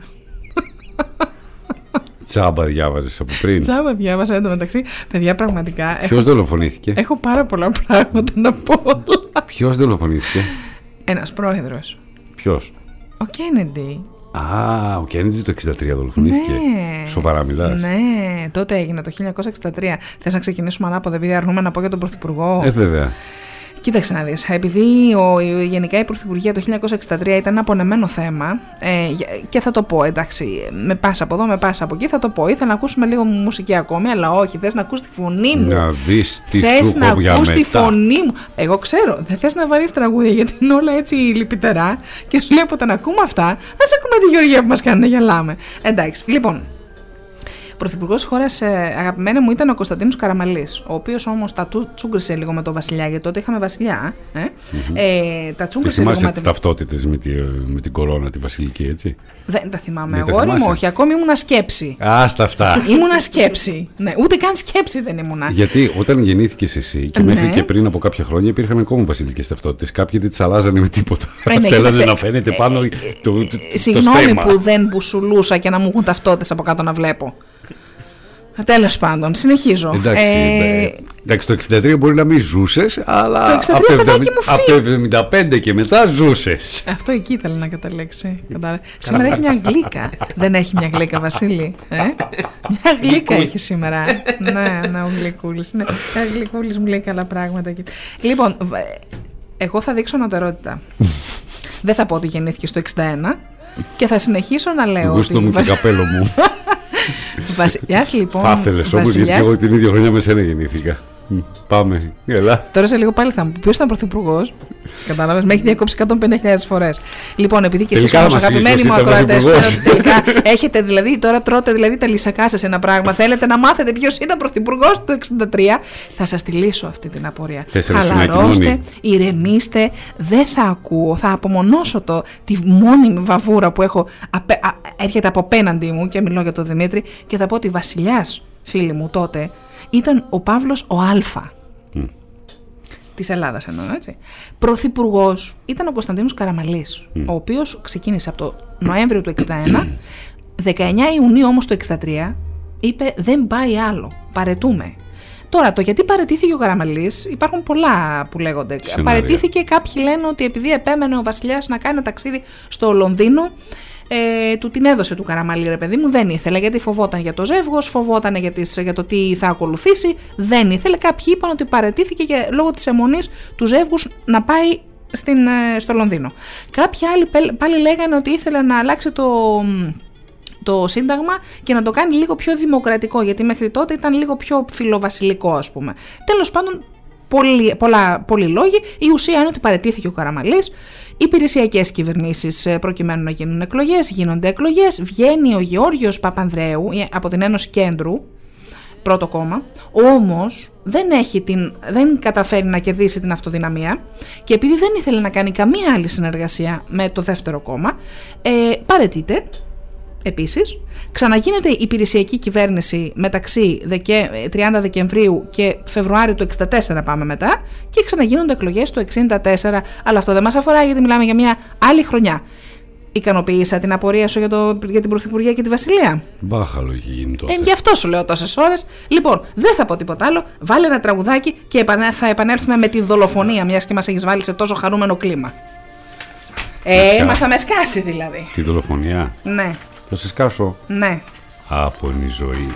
Τσάμπα διάβαζες από πριν; Τσάμπα διάβασα εντωμεταξύ. Παιδιά, πραγματικά. Ποιος έχω, δολοφονήθηκε; έχω πάρα πολλά πράγματα να πω. Ποιος δολοφονήθηκε; Ένας πρόεδρος. Ποιος; Ο Κέννεντι. Α, ο Κέννιντι το 63 δολοφονήθηκε. Ναι. Σοβαρά μιλάς. Ναι, τότε έγινε το 1963. Θες να ξεκινήσουμε ανάποδα, επειδή αρνούμε να πω για τον Πρωθυπουργό. Ε, βέβαια. Κοίταξε να δεις, επειδή ο, η- γενικά η Πρωθυπουργία το 1963 ήταν ένα απονεμένο θέμα ε, για- και θα το πω εντάξει, με πάσα από εδώ, με πάσα από εκεί θα το πω. Ήθελα να ακούσουμε λίγο μουσική ακόμη, αλλά όχι, θες να ακούς τη φωνή μου. Να δεις τι Θες σου να έχω για ακούς τη μετά. φωνή μου. Εγώ ξέρω, δεν θες να βάλεις τραγούδια γιατί είναι όλα έτσι λυπητερά και σου λέει όταν ακούμε αυτά, ας ακούμε τη Γεωργία που μας κάνει να γελάμε. Εντάξει, λοιπόν, Πρωθυπουργός της χώρας, αγαπημένη μου, ήταν ο Κωνσταντίνος Καραμαλής. Ο οποίος όμως τα του- τσούγκρισε λίγο με τον Βασιλιά, γιατί τότε είχαμε Βασιλιά. Ε, ε, τα Τη τσούγκρισε λίγο θυμάσαι με τις τον. ταυτότητες με, τη, με την κορώνα, τη βασιλική, έτσι; Δεν τα θυμάμαι. Δεν τα Αγόρι μου, θυμάσαι; όχι. Ακόμη ήμουνα σκέψη. Άστα αυτά. ήμουνα σκέψη. Ναι, ούτε καν σκέψη δεν ήμουνα. Γιατί όταν γεννήθηκες εσύ και Ναι. μέχρι και πριν από κάποια χρόνια υπήρχαν ακόμα βασιλικές ταυτότητες. Κάποιοι δεν τις αλλάζανε με τίποτα. Ε, ναι, Θέλανε κοίταξε, να φαίνεται πάνω το, το, το Συγγνώμη στέμα. που δεν μπουσουλούσα και να μου έχουν ταυτότητες από κάτω να βλέπω. Τέλος πάντων, συνεχίζω. Εντάξει, Ε, ε, εντάξει, το 63 μπορεί να μην ζούσες, αλλά Το 63 από, το παιδάκι 70 μου, από το 75 και μετά ζούσες. Αυτό εκεί ήθελε να καταλέξει. Κατάλαβε. *laughs* Σήμερα έχει μια γλύκα. Δεν έχει μια γλύκα, Βασίλη. Ε; Μια γλύκα έχει σήμερα. ναι, ναι, ο γλυκούλης. Ναι. Ο γλυκούλης μου λέει καλά πράγματα εκεί. Λοιπόν, β- εγώ θα δείξω ανωτερότητα. *laughs* Δεν θα πω ότι γεννήθηκε στο 61 και θα συνεχίσω να λέω. Γούστο ότι μου και βασι- καπέλο μου. *laughs* Βασιλιάς λοιπόν. Θα ήθελες όμως, γιατί βασιλιάς- εγώ την ίδια χρονιά με σένα γεννήθηκα. Μ, Πάμε, έλα. Τώρα σε λίγο πάλι θα μου πει ποιος ήταν πρωθυπουργός; Κατάλαβες, με έχει διακόψει 150.000 φορές. Λοιπόν, επειδή και εσείς Τελικά όμω μας πεις αγαπημένοι ποιος μου ήταν ακροατές, πρωθυπουργός. ξέρω ότι τελικά *laughs* έχετε δηλαδή, τώρα τρώτε δηλαδή τα λυσακά σας ένα πράγμα. Θέλετε να μάθετε ποιος ήταν πρωθυπουργός του 63. Θα σας τη λύσω αυτή την απορία. Θες ένα σφινάκι Χαλαρώστε, νόνι; ηρεμήστε, δεν θα ακούω. Θα απομονώσω το, τη μόνιμη βαβούρα που έχω. απέ- α- έρχεται από απέναντί μου και μιλώ για τον Δημήτρη και θα πω ότι βασιλιάς, φίλοι μου τότε, ήταν ο Παύλος ο Αλφα της Ελλάδας εννοώ, έτσι. Πρωθυπουργός ήταν ο Κωνσταντίνος Καραμαλής, ο οποίος ξεκίνησε από το Νοέμβριο του 61, 19 Ιουνίου όμως του 63, είπε δεν πάει άλλο, παρετούμε. Τώρα, το γιατί παρετήθηκε ο Καραμαλής, υπάρχουν πολλά που λέγονται. Σενάρια. Παρετήθηκε, κάποιοι λένε ότι επειδή επέμενε ο Βασιλιάς να κάνει ένα ταξίδι στο Λονδίνο, ε, του την έδωσε του Καραμαλή, ρε παιδί μου, δεν ήθελε γιατί φοβόταν για το ζεύγος, φοβόταν για, τις, για το τι θα ακολουθήσει, δεν ήθελε. Κάποιοι είπαν ότι παρετήθηκε και λόγω της αιμονής του ζεύγους να πάει στην, ε, στο Λονδίνο. Κάποιοι άλλοι πέλ- πάλι λέγανε ότι ήθελε να αλλάξει το, το Σύνταγμα και να το κάνει λίγο πιο δημοκρατικό, γιατί μέχρι τότε ήταν λίγο πιο φιλοβασιλικό, ας πούμε. Τέλος πάντων, πολλοί, πολλά, πολλοί λόγοι. Η ουσία είναι ότι παρετήθηκε ο Καραμαλής. Υπηρεσιακές κυβερνήσεις προκειμένου να γίνουν εκλογές, γίνονται εκλογές. Βγαίνει ο Γεώργιος Παπανδρέου ε, από την Ένωση Κέντρου. πρώτο κόμμα, όμως δεν, έχει την, δεν καταφέρει να κερδίσει την αυτοδυναμία και επειδή δεν ήθελε να κάνει καμία άλλη συνεργασία με το δεύτερο κόμμα, ε, παρετείται Επίσης, ξαναγίνεται η υπηρεσιακή κυβέρνηση μεταξύ δεκε- 30 Δεκεμβρίου και Φεβρουάριο του 64 πάμε μετά και ξαναγίνονται εκλογές του 64, αλλά αυτό δεν μας αφορά γιατί μιλάμε για μια άλλη χρονιά. Ικανοποίησα την απορία σου για, το, για την Πρωθυπουργία και τη Βασιλεία; Μπάχαλο έχει γίνει τότε. Ε, γι' αυτό σου λέω τόσες ώρες. Λοιπόν, δεν θα πω τίποτα άλλο. Βάλε ένα τραγουδάκι και επανε- θα επανέλθουμε με τη δολοφονία, μιας και μας έχεις βάλει σε τόσο χαρούμενο κλίμα. Ε, Ποια; μα θα με σκάσει δηλαδή. Τη δολοφονία; Ναι, Θα σε σκάσω. ναι. Άπονη ζωή.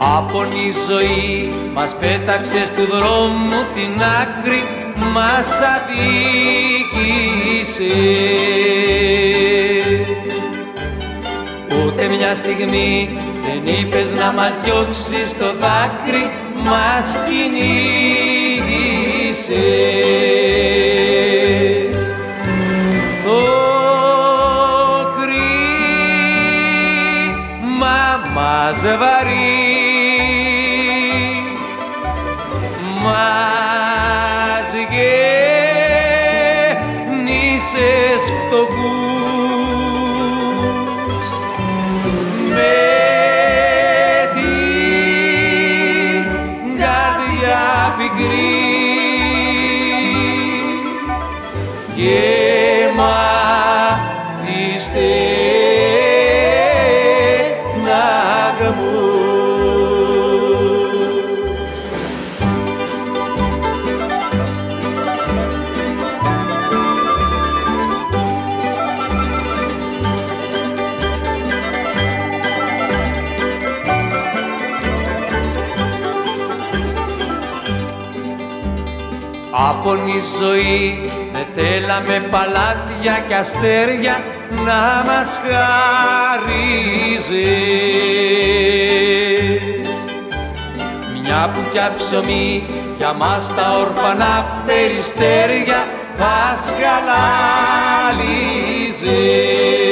Άπονη ζωή μας πέταξες του δρόμου την άκρη μας αδίκησες. Ούτε μια στιγμή δεν είπες να μας διώξεις το δάκρυ μας κινήσες. Το κρίμα μας βαρύ פיגרי יא. Άπονη ζωή. Δεν θέλαμε παλάτια και αστέρια να μας χαρίζεις. Μια πουκιά ψωμί για μας τα ορφανά περιστέρια πασχαλάλιζες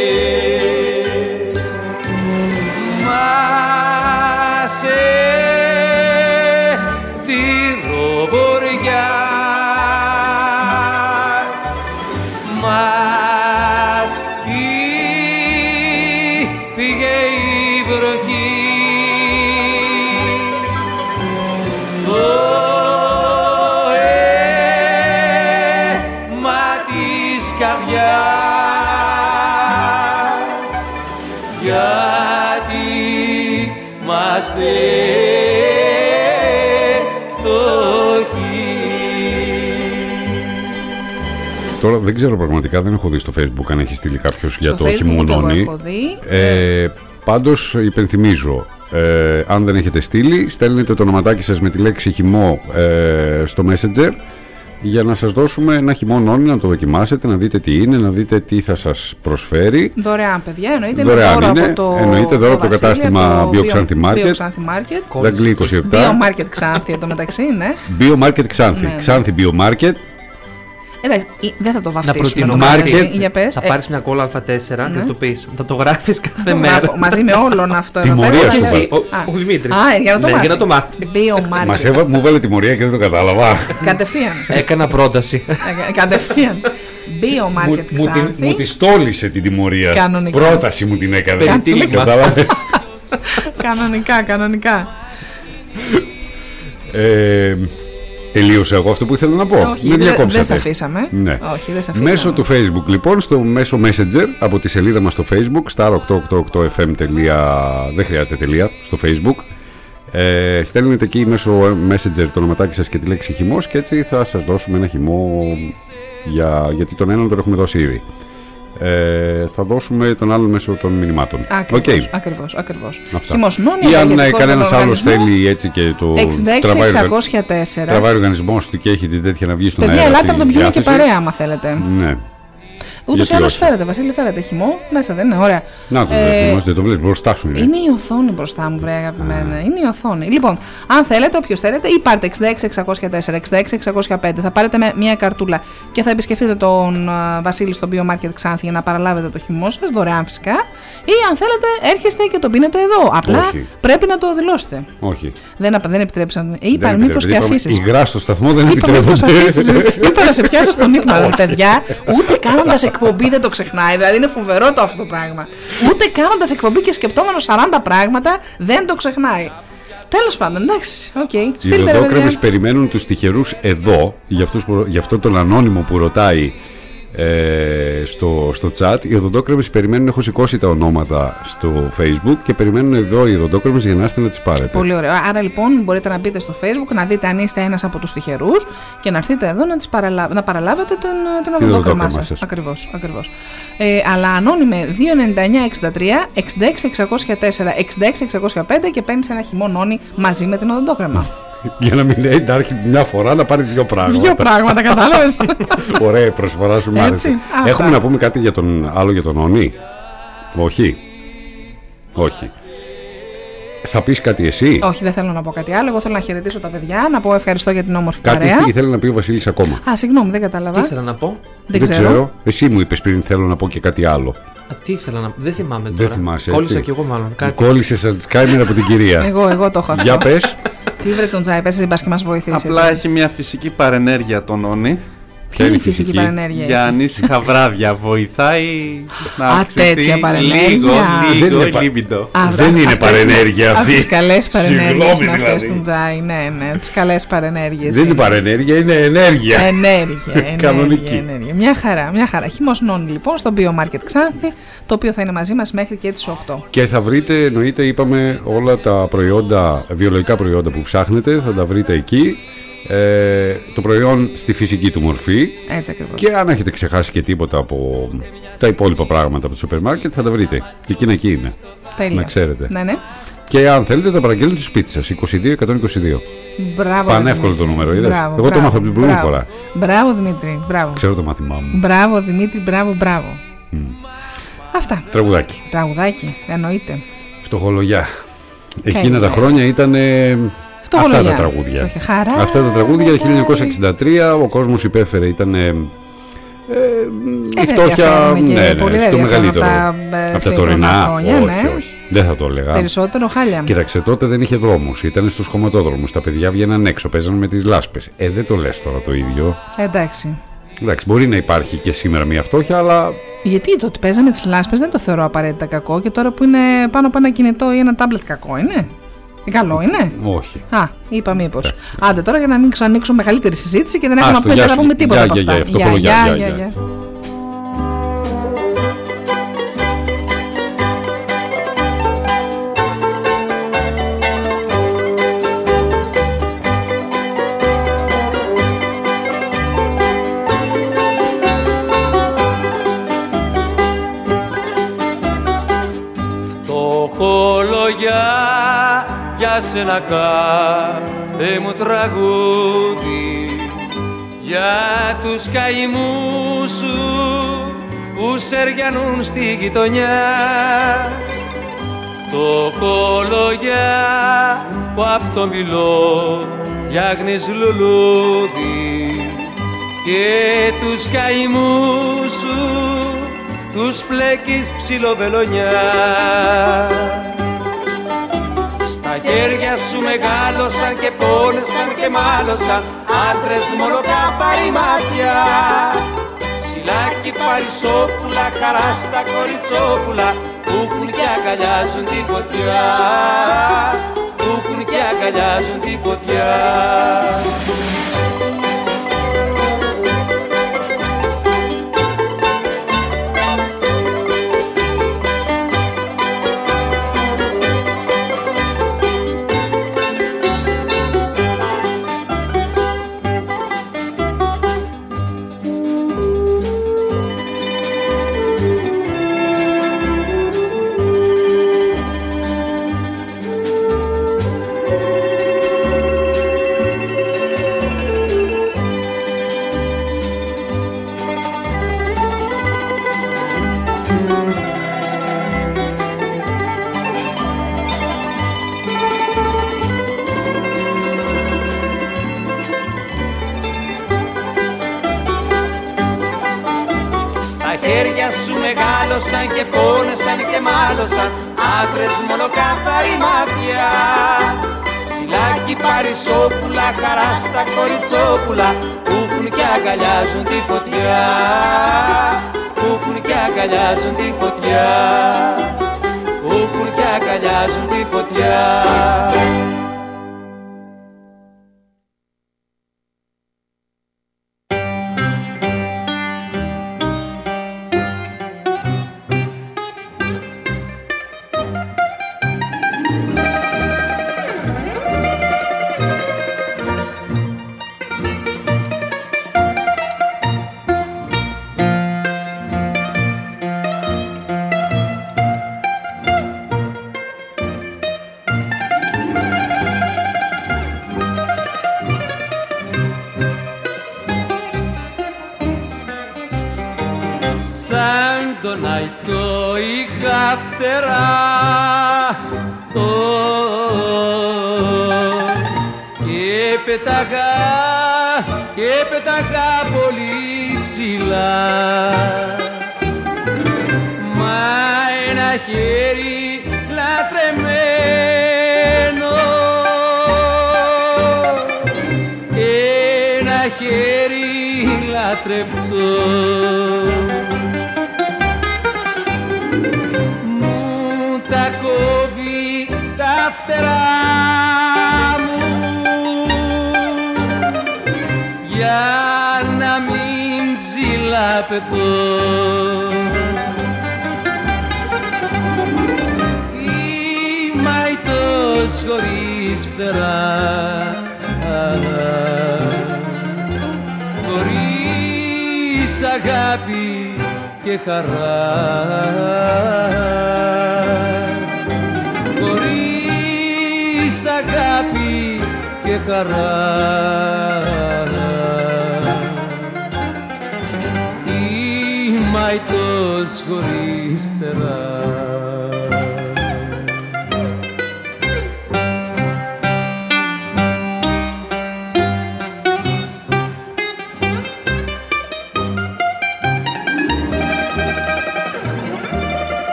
Τώρα δεν ξέρω πραγματικά, δεν έχω δει στο facebook αν έχει στείλει κάποιος για το Facebook ούτε εγώ χειμωνόνι. έχω δει. Ε, Πάντως υπενθυμίζω, ε, αν δεν έχετε στείλει, στέλνετε το ονοματάκι σας με τη λέξη χυμό ε, στο Messenger για να σας δώσουμε ένα χειμώνόνι να το δοκιμάσετε, να δείτε τι είναι, να δείτε τι θα σας προσφέρει. Δωρεάν, παιδιά, εννοείται. Δωρεάν είναι δώρο είναι, από το, εννοείται δώρο από το Βασίλη, κατάστημα από το Bio Xanthi Market. Bio Xanthi Market. Δαγκλή 27. Bio Market Xanthi εδώ μεταξύ, ναι. Biomarket Ξάνθη. Ναι, ναι. Ξάνθη Biomarket. Εντάξει, ε, δεν θα το Να βαφτίσουμε. προτείνω το Market. μαγαζί. Για πες. Θα Ε, πάρει μια κόλλα Α4 και ναι. θα το πεις. Θα το γράφεις κάθε το μέρα. γράφω μαζί με όλων αυτό. εδώ Τιμωρία πέρα. σου Εσύ. βάλε. Ο- Α, ο Δημήτρης. Α, για να το Ναι, μάθει. για να το μάθει. Bio Market. Μας έβα, μου βάλε τιμωρία και δεν το κατάλαβα. Κατευθείαν. Έκανα πρόταση. Ε, Κατευθείαν. Bio μου, Market μου, την, μου Xanthi. τη στόλισε την τιμωρία. Κανονικά. Πρόταση μου την έκανε. Περιτύλιγμα. Κατάλαβες; Κανονικά, κανονικά. ε, τελείωσα εγώ αυτό που ήθελα να πω. Όχι, Με δεν- διακόψατε. δεν σε αφήσαμε. Ναι. Όχι, δεν σε αφήσαμε. Μέσω του Facebook λοιπόν, στο μέσο Messenger από τη σελίδα μας στο Facebook, star888fm. Δεν χρειάζεται τελεία στο Facebook. Ε, στέλνετε εκεί μέσω Messenger το ονοματάκι σας και τη λέξη χυμός και έτσι θα σας δώσουμε ένα χυμό για, γιατί τον έναν τον έχουμε δώσει ήδη. Ε, θα δώσουμε τον άλλον μέσω των μηνυμάτων. Ακριβώς, Οκ. ακριβώς, ακριβώς. Αυτά. Χυμός νόνι, Ή αν ενεργετικό κανένας άλλος οργανισμό. θέλει έτσι και το 66-604. τραβάει ο οργανισμό του και έχει την τέτοια να βγει στον Παιδιά, αέρα. ελάτε στη να τον πιούμε και διάθεση. παρέα, άμα θέλετε. Ναι. Ούτως ή Γιατί άλλως όχι. φέρετε, Βασίλη, φέρετε χυμό. Μέσα δεν είναι, ωραία. Να το Ε, ε, δεν το βλέπεις μπροστά σου είναι. Είναι η οθόνη μπροστά μου, βρε αγαπημένα. Είναι η οθόνη. Λοιπόν, αν θέλετε, όποιος θέλετε, ή πάρτε 66-604, 66-605. Θα πάρετε με μια καρτούλα και θα επισκεφτείτε τον α, Βασίλη στο Bio Market Ξάνθη για να παραλάβετε το χυμό σας, δωρεάν φυσικά. Ή αν θέλετε, έρχεστε και το πίνετε εδώ. Απλά Όχι. πρέπει να το δηλώσετε. Όχι. Δεν, απα- δεν επιτρέψαν. Ε, Δεν είπαν μήπως επιτρέπεται. και Είπαμε, αφήσεις. Υγρά στο σταθμό δεν Είπαμε μήπως αφήσεις. επιτρέπονται. Είπα να σε πιάσω στον ύπνο, *laughs* ρε παιδιά. Ούτε κάνοντας *laughs* εκπομπή δεν το ξεχνάει. Δηλαδή είναι φοβερό το αυτό το πράγμα. Ούτε κάνοντα εκπομπή και σκεπτόμενος 40 πράγματα δεν το ξεχνάει. Τέλος πάντων, εντάξει, οκ. Οι Στείλτε ρε οδοντόκρεμες παιδιά. περιμένουν τους τυχερούς εδώ, για, αυτούς που, για αυτό τον ανώνυμο που ρωτάει ε, στο, στο chat. Οι οδοντόκρεμες περιμένουν, έχω σηκώσει τα ονόματα στο facebook και περιμένουν εδώ οι οδοντόκρεμες για να έρθετε να τις πάρετε. Πολύ ωραίο. Άρα λοιπόν μπορείτε να μπείτε στο facebook, να δείτε αν είστε ένας από τους τυχερούς και να έρθετε εδώ να, τις παραλα... να παραλάβετε τον, την οδοντόκρεμά οδοντόκρεμά σας. σας. Ακριβώς. Ακριβώς. Ε, αλλά ανώνυμε 299-63 66-604 66-605 και παίρνεις ένα χυμό νόνι μαζί με την οδοντόκρεμα. Για να μην λέει να έρχεται μια φορά να πάρεις δύο πράγματα. Δύο πράγματα, κατάλαβες. *laughs* Ωραία η προσφορά σου μου Έτσι, άρεσε. αυτά. Έχουμε να πούμε κάτι για τον άλλο για τον Όνι; Όχι. Όχι. Θα πεις κάτι εσύ; Όχι, δεν θέλω να πω κάτι άλλο. Εγώ θέλω να χαιρετήσω τα παιδιά, να πω ευχαριστώ για την όμορφη Κάτι παρέα. ήθελε να πει ο Βασίλης ακόμα. Α, συγγνώμη, δεν κατάλαβα. Τι ήθελα να πω; Δεν, ξέρω. Εσύ μου είπες πριν θέλω να πω και κάτι άλλο. Α, τι ήθελα να πω; Δεν θυμάμαι τώρα. Δεν θυμάσαι Κόλλησα έτσι. κι εγώ μάλλον. Κάτι. Κόλλησες σαν Σκάιμερ από την κυρία. Εγώ, εγώ το έχω αυτό. Για πες. Τι βρε τον Τζάι, πες εσύ μπας και μας βοηθήσεις. Απλά έτσι. έχει μια φυσική παρενέργεια τον Όνι. Ποια είναι η φυσική παρενέργεια. Για ανήσυχα βράδια. Βοηθάει να Α, αυξηθεί τέτοια παρενέργεια. λίγο, Δεν λίγο είναι πα- λίμπιντο. Α, Δεν βρε, είναι αυτές παρενέργεια Από αυτή. τις καλές παρενέργειες Συγγνώμη, είναι αυτές δηλαδή. του Τζάι. Ναι, ναι, τις καλές παρενέργειες. Δεν είναι παρενέργεια, είναι ενέργεια. Ενέργεια, *laughs* ενέργεια, Κανονική. ενέργεια. Μια χαρά, μια χαρά. Χυμός νόνι λοιπόν στο Bio Market Ξάνθη, το οποίο θα είναι μαζί μας μέχρι και τις 8. Και θα βρείτε, εννοείται, είπαμε, όλα τα προϊόντα, βιολογικά προϊόντα που ψάχνετε, θα τα βρείτε εκεί. Ε, το προϊόν στη φυσική του μορφή. Έτσι ακριβώς. Και αν έχετε ξεχάσει και τίποτα από τα υπόλοιπα πράγματα από το σούπερ μάρκετ, θα τα βρείτε. Και εκείνα εκεί είναι. Τέλεια. Να ξέρετε. Ναι, ναι. Και αν θέλετε, τα παραγγέλνετε στο σπίτις σας. 22-122. Μπράβο. Πανεύκολο Δημήτρη. το νούμερο, είδες; Μπράβο, Εγώ το μπράβο, μάθα από την προηγούμενη μπράβο. φορά. Μπράβο Δημήτρη, μπράβο. Ξέρω το μάθημά μου. Μπράβο Δημήτρη, μπράβο, μπράβο. Αυτά. Τραγουδάκι. Τραγουδάκι, εννοείται. Φτωχολογιά. Εκείνα είναι. τα χρόνια ήταν. Ε, αυτά Φτωχολογιά. τα τραγούδια. Το είχε χαρά. Αυτά τα τραγούδια 1963, ο κόσμος υπέφερε, ήταν. Ε, Ε, η δεν φτώχεια. διαφέρουν και Ναι, ναι, πολύ, δεν στο διαφέρουν μεγαλύτερο. από τα, ε, από τα σύγχρονα τωρινά. χρόνια, όχι, ναι. όχι. Δεν θα το έλεγα. Περισσότερο χάλια. Κοίταξε, τότε δεν είχε δρόμους, ήταν στους χωματόδρομους. Τα παιδιά βγαίναν έξω, παίζαν με τις λάσπες. Ε, δεν το λες τώρα το ίδιο. Εντάξει. Εντάξει, μπορεί να υπάρχει και σήμερα μια φτώχεια, αλλά Γιατί το ότι παίζαμε τις λάσπες δεν το θεωρώ απαραίτητα κακό και τώρα που είναι πάνω από ένα κινητό ή ένα τάμπλετ κακό είναι. Ε, Καλό είναι. όχι. Α, είπα μήπως. Άντε τώρα για να μην ξανανοίξω μεγαλύτερη συζήτηση και δεν έχουμε Άστο, να γεια πούμε- να σου. πούμε τίποτα Γεια, από γεια, αυτά. γεια, φτωχολογιά, για σένα κάθε μου τραγούδι για τους καημούς σου που σεριανούν στη γειτονιά. Φτωχολογιά που απ' το μιλώ φτιάχνεις λουλούδι και τους καημούς σου τους πλέκεις ψιλοβελονιά. Στα χέρια σου μεγάλωσαν και πόνεσαν και μάλωσαν άντρες μόνο καπάρι μάτια. Σιλάκι παρισόπουλα, χαρά στα κοριτσόπουλα που έχουν και αγκαλιάζουν τη φωτιά. Που έχουν και αγκαλιάζουν τη φωτιά μάλωσαν άντρες μόνο καθαρή μάτια. Σιλάκι παρισόπουλα, χαρά στα κοριτσόπουλα που και αγκαλιάζουν τη φωτιά. Που και αγκαλιάζουν τη φωτιά. Που και αγκαλιάζουν τη φωτιά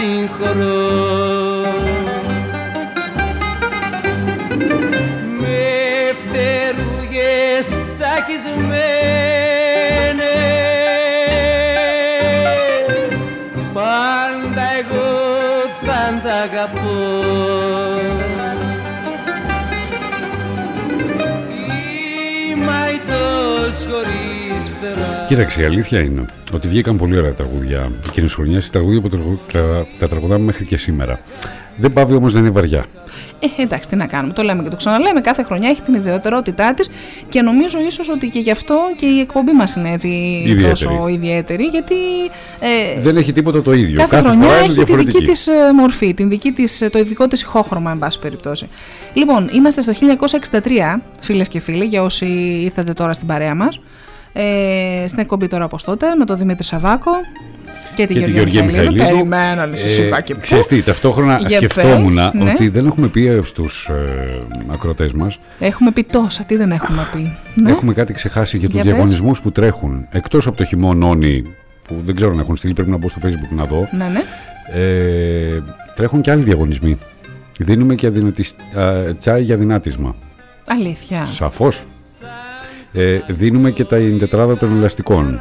sin coro. Κοίταξε, η αλήθεια είναι ότι βγήκαν πολύ ωραία τραγούδια εκείνης της χρονιάς. Η τραγούδια που τα τραγουδάμε μέχρι και σήμερα. Δεν πάβει όμως να είναι βαριά. Ε, εντάξει, τι να κάνουμε. Το λέμε και το ξαναλέμε. Κάθε χρονιά έχει την ιδιαιτερότητά της και νομίζω ίσως ότι και γι' αυτό και η εκπομπή μας είναι έτσι ιδιαίτερη. τόσο ιδιαίτερη. Γιατί. Ε, Δεν έχει τίποτα το ίδιο. Κάθε, κάθε χρονιά έχει τη δική της ε, μορφή, την δική της, ε, το ειδικό της ηχόχρωμα, εν πάση περιπτώσει. Λοιπόν, είμαστε στο 1963, φίλες και φίλοι, για όσοι ήρθατε τώρα στην παρέα μας ε, στην εκπομπή τώρα από τότε με τον Δημήτρη Σαβάκο και τη, και Γεωργία, Γεωργία Μιχαηλίδου. Περιμένω ε, Ξέρεις τι, ταυτόχρονα σκεφτόμουν ναι. ότι δεν έχουμε πει στους ε, ακροτές μας. Έχουμε πει τόσα, τι δεν έχουμε πει. Ναι. Έχουμε κάτι ξεχάσει για τους διαγωνισμούς που τρέχουν. Εκτός από το χειμώνόνι που δεν ξέρω να έχουν στείλει, πρέπει να μπω στο facebook να δω. Ναι, ναι. Ε, τρέχουν και άλλοι διαγωνισμοί. Δίνουμε και αδυνατισ... τσάι για δυνάτισμα. Αλήθεια. Σαφώς ε, δίνουμε και τα τετράδα των ελαστικών.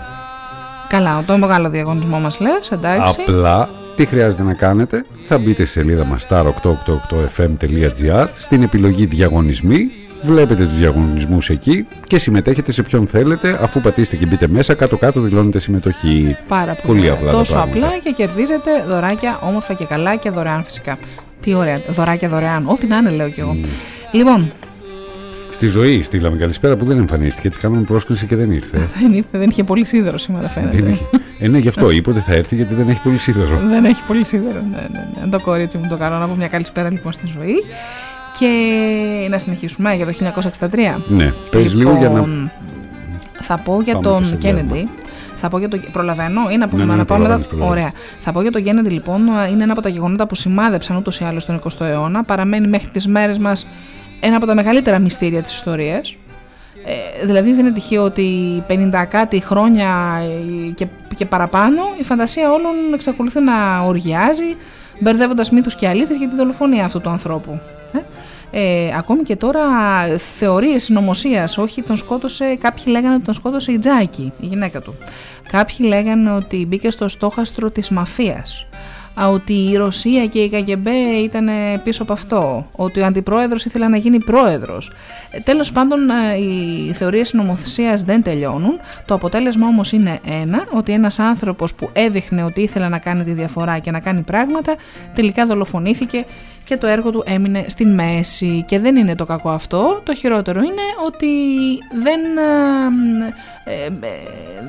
Καλά, το μεγάλο διαγωνισμό μας λες, εντάξει. Απλά, τι χρειάζεται να κάνετε, θα μπείτε στη σελίδα μας star888fm.gr στην επιλογή διαγωνισμοί Βλέπετε τους διαγωνισμούς εκεί και συμμετέχετε σε ποιον θέλετε αφού πατήσετε και μπείτε μέσα κάτω-κάτω δηλώνετε συμμετοχή. Πάρα πολύ, ωραία. απλά τα Τόσο πράγματα. απλά και κερδίζετε δωράκια όμορφα και καλά και δωρεάν φυσικά. Τι ωραία, δωράκια δωρεάν. Ό,τι να είναι, λέω κι εγώ. Λοιπόν, Στη ζωή στείλαμε καλησπέρα που δεν εμφανίστηκε. Τη κάναμε πρόσκληση και δεν ήρθε. *laughs* δεν ήρθε, δεν είχε πολύ σίδερο σήμερα, φαίνεται. δεν είχε. Ε, ναι, γι' αυτό είπε ότι θα έρθει γιατί δεν έχει πολύ σίδερο. Δεν έχει πολύ σίδερο. Ναι, ναι, ναι. Το κορίτσι μου το κάνω να πω μια καλησπέρα λοιπόν στη ζωή. Και να συνεχίσουμε για το 1963. Ναι, πες λίγο για να- Λοιπόν, Θα πω για Πάμε τον και σε διάλειμμα. Kennedy. Θα πω για το. Προλαβαίνω ή να πούμε Ναι, ναι, να πάω μετά. προλαβαίνεις, προλαβαίνεις. Ωραία. Θα πω για τον Kennedy λοιπόν. Είναι ένα από τα γεγονότα που σημάδεψαν ούτως ή άλλως τον 20ο αιώνα. Παραμένει μέχρι τις μέρες μας ένα από τα μεγαλύτερα μυστήρια της ιστορίας. Ε, δηλαδή δεν είναι τυχαίο ότι 50 κάτι χρόνια ε, και, και παραπάνω η φαντασία όλων εξακολουθεί να οργιάζει μπερδεύοντας μύθους και αλήθειες για τη δολοφονία αυτού του ανθρώπου. Ε; Ε, ακόμη και τώρα θεωρίες συνωμοσίας, όχι τον σκότωσε, κάποιοι λέγανε ότι τον σκότωσε η Τζάκη, η γυναίκα του. Κάποιοι λέγανε ότι μπήκε στο στόχαστρο της μαφίας. Α, ότι η Ρωσία και η ΚΑΚΕΜΠΕ ήταν πίσω από αυτό, ότι ο αντιπρόεδρος ήθελε να γίνει πρόεδρος. Ε, τέλος πάντων, ε, οι θεωρίες συνωμοσίας δεν τελειώνουν. Το αποτέλεσμα όμως είναι ένα, ότι ένας άνθρωπος που έδειχνε ότι ήθελε να κάνει τη διαφορά και να κάνει πράγματα, τελικά δολοφονήθηκε και το έργο του έμεινε στην μέση. Και δεν είναι το κακό αυτό, το χειρότερο είναι ότι δεν, ε, ε, ε,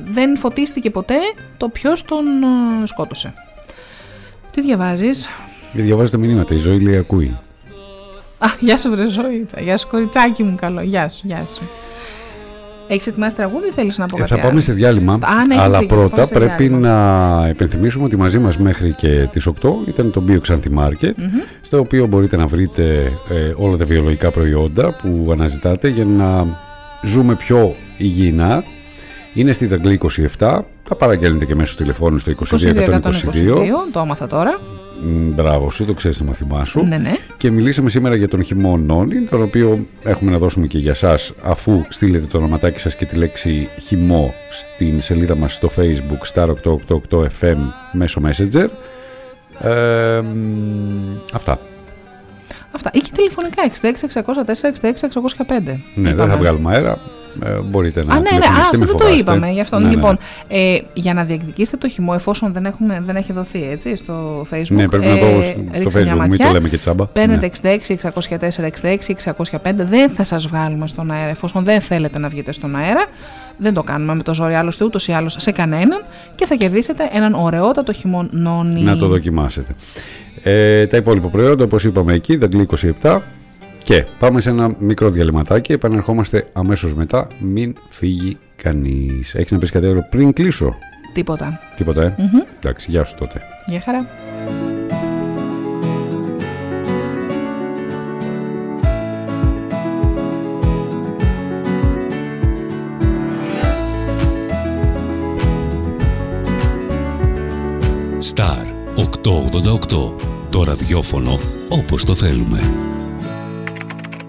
δεν φωτίστηκε ποτέ το ποιος τον ε, σκότωσε. Τι διαβάζεις; Και διαβάζετε μηνύματα. Η ζωή λέει ακούει. Α, γεια σου βρε Ζωήτσα, γεια σου κοριτσάκι μου καλό, γεια σου, γεια σου. Έχεις ετοιμάσει τραγούδι ή θέλεις να πω Ε, κάτι θα πάμε άλλο; σε διάλειμμα. Α, ναι, έχεις αλλά δίκιο, θα πρώτα πάμε σε πρέπει διάλειμμα. να υπενθυμίσουμε ότι μαζί μας μέχρι και τις 8 ήταν το Bio Xanthi Market, Μμμ. στο οποίο μπορείτε να βρείτε ε, όλα τα βιολογικά προϊόντα που αναζητάτε για να ζούμε πιο υγιεινά. Είναι στη Δαγκλή 27, τα παραγγέλνετε και μέσω τηλεφώνου στο 22 το έμαθα τώρα. Μ, Μπράβο σου, το ξέρεις το μαθημά σου. Ναι, ναι. Και μιλήσαμε σήμερα για τον χυμό Νόνι, τον οποίο έχουμε να δώσουμε και για σας αφού στείλετε το ονοματάκι σας και τη λέξη χυμό στην σελίδα μας στο facebook star888 FM μέσω messenger. Ε, μ, αυτά. Αυτά. Ή και τηλεφωνικά 66-604-66-605. Ναι, δεν θα βγάλουμε αέρα. Ε, μπορείτε να Α, ναι, ναι, α, τηλεφωνήσετε, αυτό μη δεν το φοβάστε. είπαμε. Γι' αυτό. Ναι, ναι. Λοιπόν, ε, για να διεκδικήσετε το χυμό, εφόσον δεν, έχουμε, δεν έχει δοθεί έτσι, στο Facebook. Ναι, πρέπει να ε, δω στο ρίξτε μια Facebook, μην ματιά. το λέμε και τσάμπα. Παίρνετε Ναι. 66-604-66-605. Δεν θα σας βγάλουμε στον αέρα, εφόσον δεν θέλετε να βγείτε στον αέρα. Δεν το κάνουμε με το ζόρι άλλωστε ούτως ή άλλως σε κανέναν και θα κερδίσετε έναν ωραιότατο χυμό νόνι. Να το δοκιμάσετε. Ε, τα υπόλοιπα προϊόντα, όπως είπαμε εκεί, Δαγκλή 27. Και πάμε σε ένα μικρό διαλυματάκι. Επανερχόμαστε αμέσως μετά. Μην φύγει κανείς. Έχεις να πεις κάτι άλλο πριν κλείσω; Τίποτα. Τίποτα, ε; Μμμ. Εντάξει, γεια σου τότε. Γεια χαρά. Star 888. Το ραδιόφωνο όπως το θέλουμε.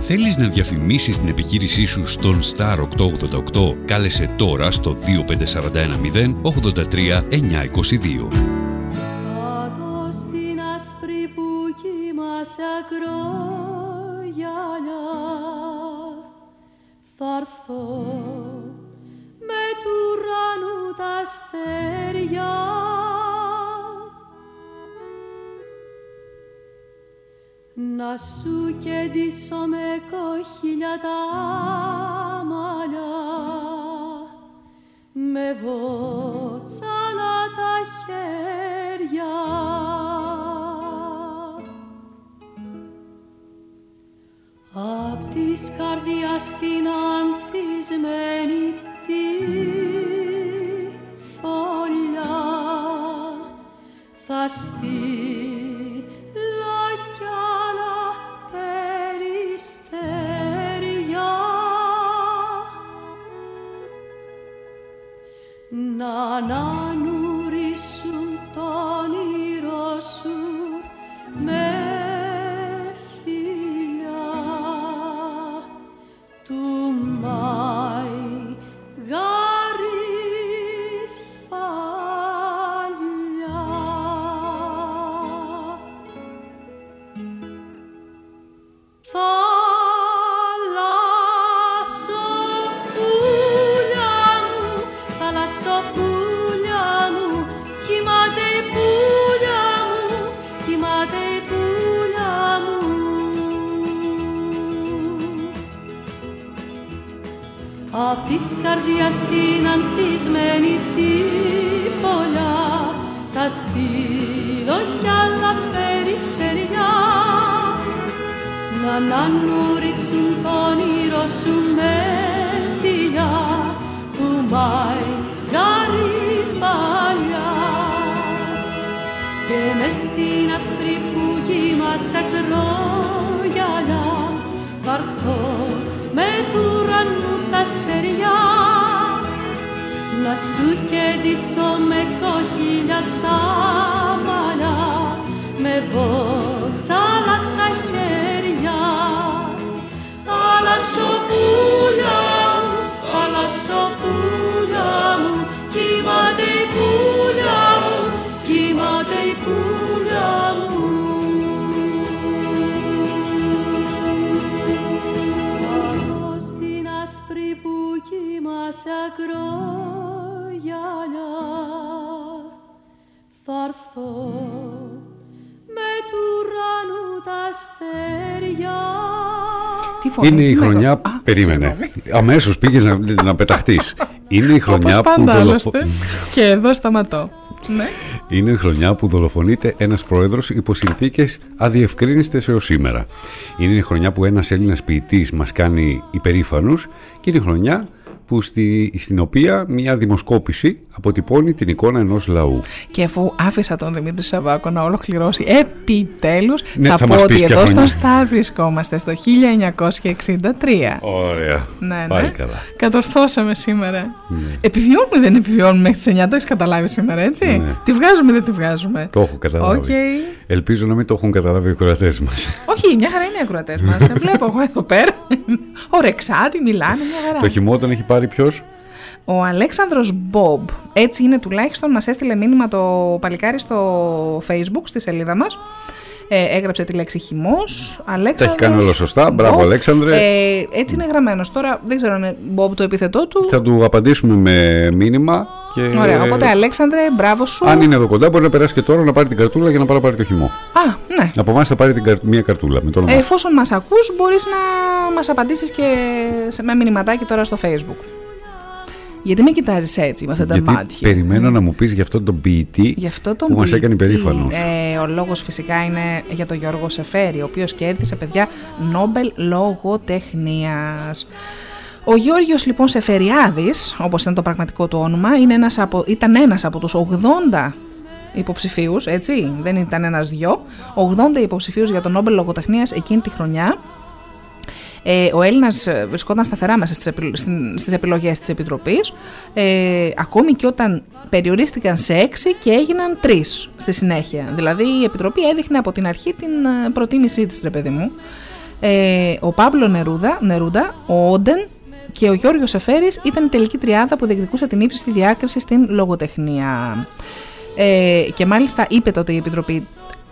Θέλεις να διαφημίσεις την επιχείρησή σου στον Star 888? Κάλεσε τώρα στο 25410 83 922. Κάτω στην άσπρη που κοιμάσαι ακρογιαλιά θα έρθω με του ουρανού τα αστέρια να σου κεντήσω με κοχύλια τα μαλλιά με βότσαλα τα χέρια. Απ' της καρδιάς την ανθισμένη τη φωλιά θα στείλω αστέρια να ανανουρίσουν τον όνειρό σου με Είναι τι η λέγω. χρονιά. Α, Περίμενε. Αμέσως πήγες να, να πεταχτείς. Είναι η χρονιά Όπως που πάντα δολοφο... άλλωστε. Και εδώ σταματώ. Ναι. Είναι η χρονιά που δολοφονείται ένας πρόεδρος υπό συνθήκες αδιευκρίνηστες έως σήμερα. Είναι η χρονιά που ένας Έλληνας ποιητής μας κάνει υπερήφανους και είναι η χρονιά που στη, στην οποία μια δημοσκόπηση αποτυπώνει την εικόνα ενός λαού. Και αφού άφησα τον Δημήτρη Σαββάκο να ολοκληρώσει επιτέλους Ναι, θα, θα πω μας ότι πεις ποια εδώ χρονιά. στο Σταρ βρισκόμαστε στο 1963. Ωραία. Ναι, ναι. Πάλι καλά. Κατορθώσαμε σήμερα. Επιβιώνουμε ή δεν επιβιώνουμε μέχρι τις 9, το έχεις καταλάβει σήμερα, έτσι; Ναι. Τη βγάζουμε ή δεν τη βγάζουμε; Το έχω καταλάβει. Οκ. Ελπίζω να μην το έχουν καταλάβει οι ακροατές μας. Όχι, μια χαρά είναι οι ακροατές μας. *laughs* Βλέπω εγώ εδώ πέρα. Ορεξάτη, μιλάνε, μια χαρά. το χυμό τον έχει πάρει ποιος; Ο Αλέξανδρος Μπομπ, έτσι είναι τουλάχιστον, μας έστειλε μήνυμα το παλικάρι στο facebook, στη σελίδα μας. Ε, έγραψε τη λέξη χυμός. Αλέξανδρος Τα έχει κάνει όλα σωστά. Μπράβο, Μπομπ. Αλέξανδρε. Ε, έτσι είναι γραμμένος. Τώρα δεν ξέρω αν είναι Μπομπ το επίθετό του. Θα του απαντήσουμε με μήνυμα. Και... Ωραία, οπότε Αλέξανδρε, μπράβο σου. Αν είναι εδώ κοντά, μπορεί να περάσει και τώρα να πάρει την καρτούλα για να πάει να πάρει το χυμό. Α, ναι. Από εμάς θα πάρει την καρ- μία καρτούλα με το όνομα. Ε, Εφόσον μας ακούς, μπορείς να μας απαντήσεις και σε- με μηνυματάκι τώρα στο facebook. Γιατί με κοιτάζεις έτσι, με αυτά τα Γιατί μάτια; περιμένω να μου πεις για αυτόν τον ποιητή Γι' αυτό τον που μας ποιητή, έκανε υπερήφανος. Ε, ο λόγος φυσικά είναι για τον Γιώργο Σεφέρη, ο οποίος κέρδισε παιδιά Νόμπελ Λογοτεχνίας. Ο Γιώργος λοιπόν Σεφεριάδης, όπως ήταν το πραγματικό του όνομα, είναι ένας από, ήταν ένας από τους 80 υποψηφίους, έτσι, δεν ήταν ένας δυο, 80 υποψηφίους για τον Νόμπελ Λογοτεχνίας εκείνη τη χρονιά. Ε, ο Έλληνας βρισκόταν σταθερά μέσα στις, επι, στην- στις επιλογές της Επιτροπής, ε, ακόμη και όταν περιορίστηκαν σε έξι και έγιναν τρεις στη συνέχεια. Δηλαδή η Επιτροπή έδειχνε από την αρχή την ε, προτίμησή της, ρε παιδί μου. Ε, ο Παύλο Νερούδα, Νερούντα, ο Όντεν και ο Γιώργος Εφέρης ήταν η τελική τριάδα που διεκδικούσε την ύψιστη διάκριση στην λογοτεχνία. Ε, και μάλιστα είπε τότε η Επιτροπή,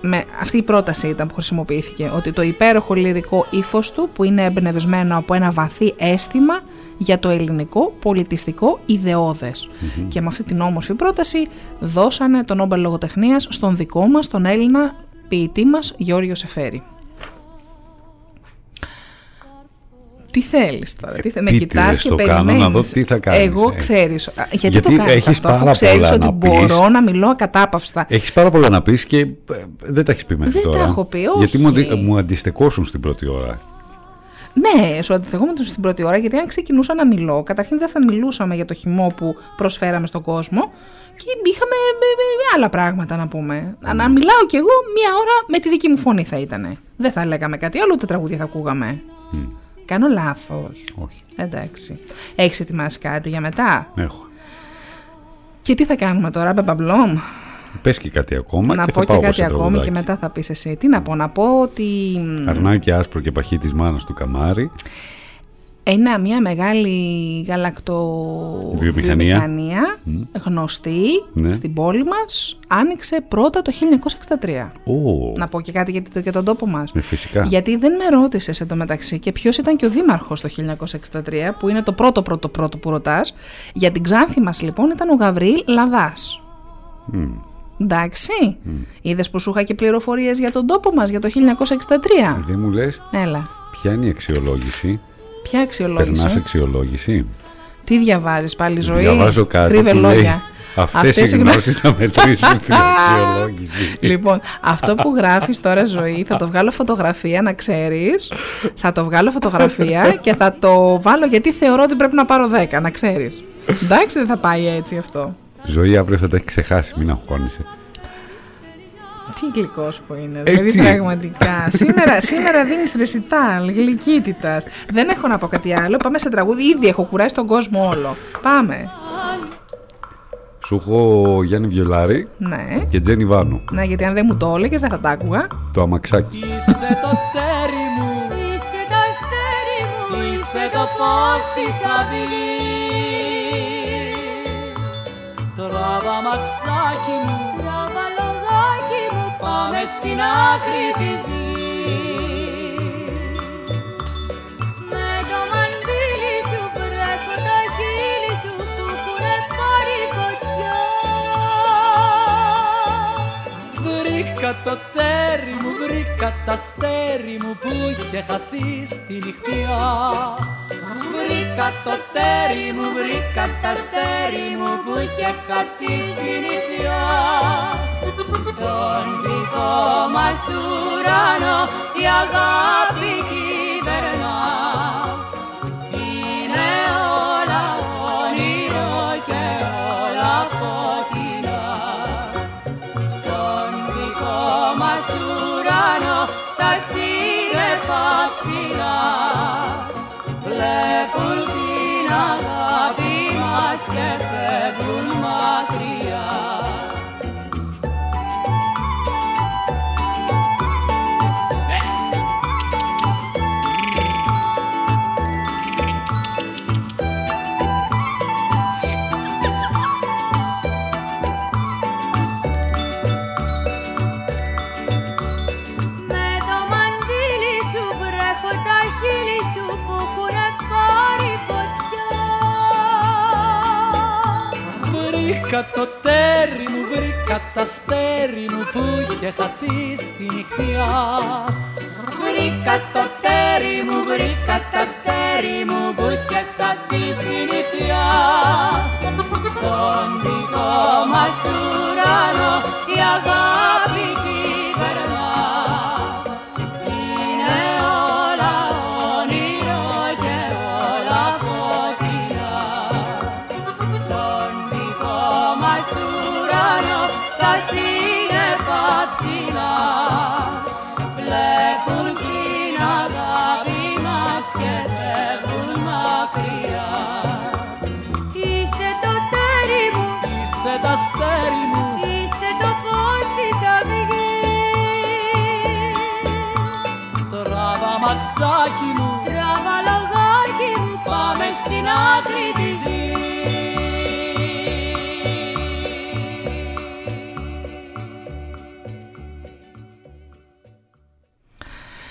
με, αυτή η πρόταση ήταν που χρησιμοποιήθηκε, ότι το υπέροχο λυρικό ύφος του που είναι εμπνευσμένο από ένα βαθύ αίσθημα για το ελληνικό πολιτιστικό ιδεώδες. Και με αυτή την όμορφη πρόταση δώσανε τον Νόμπελ Λογοτεχνίας στον δικό μας, τον Έλληνα ποιητή μας Γιώργο Σεφέρη. Τι θέλεις τώρα, τι θε... με Επίτηδες κοιτάς και το κάνω, περιμένεις. να δω τι θα κάνεις, Εγώ ε. ξέρεις, α, γιατί, Γιατί το κάνεις έχεις αυτό, αφού πάρα ξέρεις πολλά ότι να πεις. μπορώ να μιλώ ακατάπαυστα. Έχεις πάρα πολλά να πεις και ε, δεν τα έχεις πει μέχρι Δεν τα τώρα. έχω πει, Γιατί μου, όχι. αντι- μου αντιστεκώσουν στην πρώτη ώρα. Ναι, σου αντιθεγόμουν στην πρώτη ώρα, γιατί αν ξεκινούσα να μιλώ, καταρχήν δεν θα μιλούσαμε για το χυμό που προσφέραμε στον κόσμο και είχαμε ε, ε, άλλα πράγματα να πούμε. Να- Να μιλάω κι εγώ μία ώρα με τη δική μου φωνή θα ήταν. Δεν θα λέγαμε κάτι άλλο, ούτε τραγούδια θα ακούγαμε. Κάνω λάθος. Όχι. Εντάξει. Έχεις ετοιμάσει κάτι για μετά; Έχω. Και τι θα κάνουμε τώρα, Μπεμπαμπλόμ. Πες και κάτι ακόμα Να και πω θα και πάω κάτι σε ακόμη τραγουδάκι. και μετά θα πεις εσύ. Τι να πω, να πω ότι Αρνάκι άσπρο και παχύ της μάνας του Καμάρη. Ένα, μια μεγάλη γαλακτο... Βιομηχανία. βιομηχανία, γνωστή Ναι. στην πόλη μας άνοιξε πρώτα το 1963. Ω, Να πω και κάτι για, το- για τον τόπο μας. ε, φυσικά. Γιατί δεν με ρώτησες εντωμεταξύ και ποιος ήταν και ο δήμαρχος το 1963, που είναι το πρώτο πρώτο πρώτο που ρωτάς. Για την Ξάνθη μας λοιπόν ήταν ο Γαβρίλ Λαδάς. Μμ. Εντάξει. Είδες που σου είχα και πληροφορίες για τον τόπο μας για το 1963. Δεν μου λες Έλα. ποια είναι η αξιολόγηση; Ποια αξιολόγηση; Περνάς αξιολόγηση. Τι διαβάζεις πάλι ζωή; Διαβάζω κάτι Κρύβε που λέει λόγια. αυτές οι οι γνώσεις θα μετρήσουν στην *laughs* αξιολόγηση. Λοιπόν, αυτό που γράφεις τώρα ζωή θα το βγάλω φωτογραφία να ξέρεις. Θα το βγάλω φωτογραφία και θα το βάλω γιατί θεωρώ ότι πρέπει να πάρω 10 να ξέρεις. Εντάξει δεν θα πάει έτσι αυτό. Ζωή αύριο θα τα έχεις ξεχάσει, μην αγχώνεσαι. Τι γλυκός που είναι, Ε, δηλαδή τι; πραγματικά. *laughs* σήμερα, σήμερα δίνεις ρεσιτάλ, γλυκύτητας. Δεν έχω να πω κάτι άλλο, πάμε σε τραγούδι, ήδη έχω κουράσει τον κόσμο όλο. Πάμε. Σου έχω Γιάννη Βιολάρη Ναι. και Τζένι Βάνου. Ναι, γιατί αν δεν μου το έλεγες δεν θα τα άκουγα. Το αμαξάκι. Είσαι το τέρι μου, Είσαι το αστέρι μου, είσαι το φως της αυλής. Τράβα μαξάκι μου, τράβα λογάκι μου, πάμε στην άκρη της γης. με το μαντίλι σου βρέχω τα χείλη σου που έχουνε πάρει φωτιά. Βρήκα το τέρι μου, βρήκα τα αστέρι μου που είχε χαθεί στη νυχτιά. Βρήκα το τέρι μου, βρήκα τα αστέρι μου που είχε χαθεί στη νυχτιά. Στον δικό μας ουρανό η αγάπη βλέπουν την αγάπη μας και φεύγουν Βρήκα το τέρι μου, βρήκα τα αστέρι μου που είχε χαθεί στη νυχτιά. Βρήκα το τέρι μου, βρήκα τα αστέρι μου που είχε χαθεί στη νυχτιά. Στον δικό μας ουρανό η αγάπη μαξάκι μου, Τράβα λογάκι μου, πάμε στην άκρη της γης.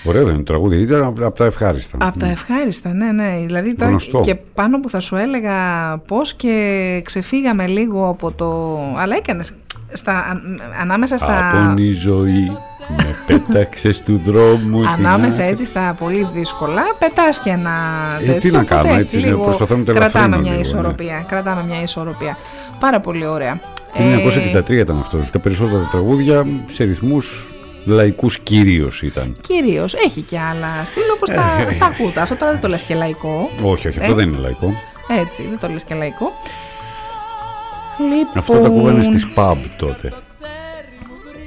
Ωραίο δεν είναι το τραγούδι, ήταν από από τα ευχάριστα. Από τα ευχάριστα, ναι, ναι. Δηλαδή τώρα Γνωστό. και πάνω που θα σου έλεγα πώς και ξεφύγαμε λίγο από το... Αλλά έκανες στα, αν- ανάμεσα στα... Από η ζωή με πέταξες του δρόμου. την Ανάμεσα άκρη. έτσι στα πολύ δύσκολα, πετάς και ένα Ε, τέτοιο. τι να οπότε κάνουμε, έτσι είναι, λίγο προσπαθώ να το Κρατάμε ελαφρύνω μια λίγο, ναι. ισορροπία, κρατάμε μια ισορροπία. Πάρα πολύ ωραία. Το 1963 ήταν αυτό. Τα περισσότερα τραγούδια σε ρυθμούς λαϊκούς κυρίως ήταν. Κυρίως, έχει και άλλα στυλ όπως τα, Ε, τα ακούτα. Αυτό τώρα δεν το λες και λαϊκό. Όχι, όχι, αυτό Ε, δεν είναι λαϊκό. Έτσι, δεν το λες και λαϊκό. Λοιπόν, Αυτό τα ακούγανε στις pub τότε.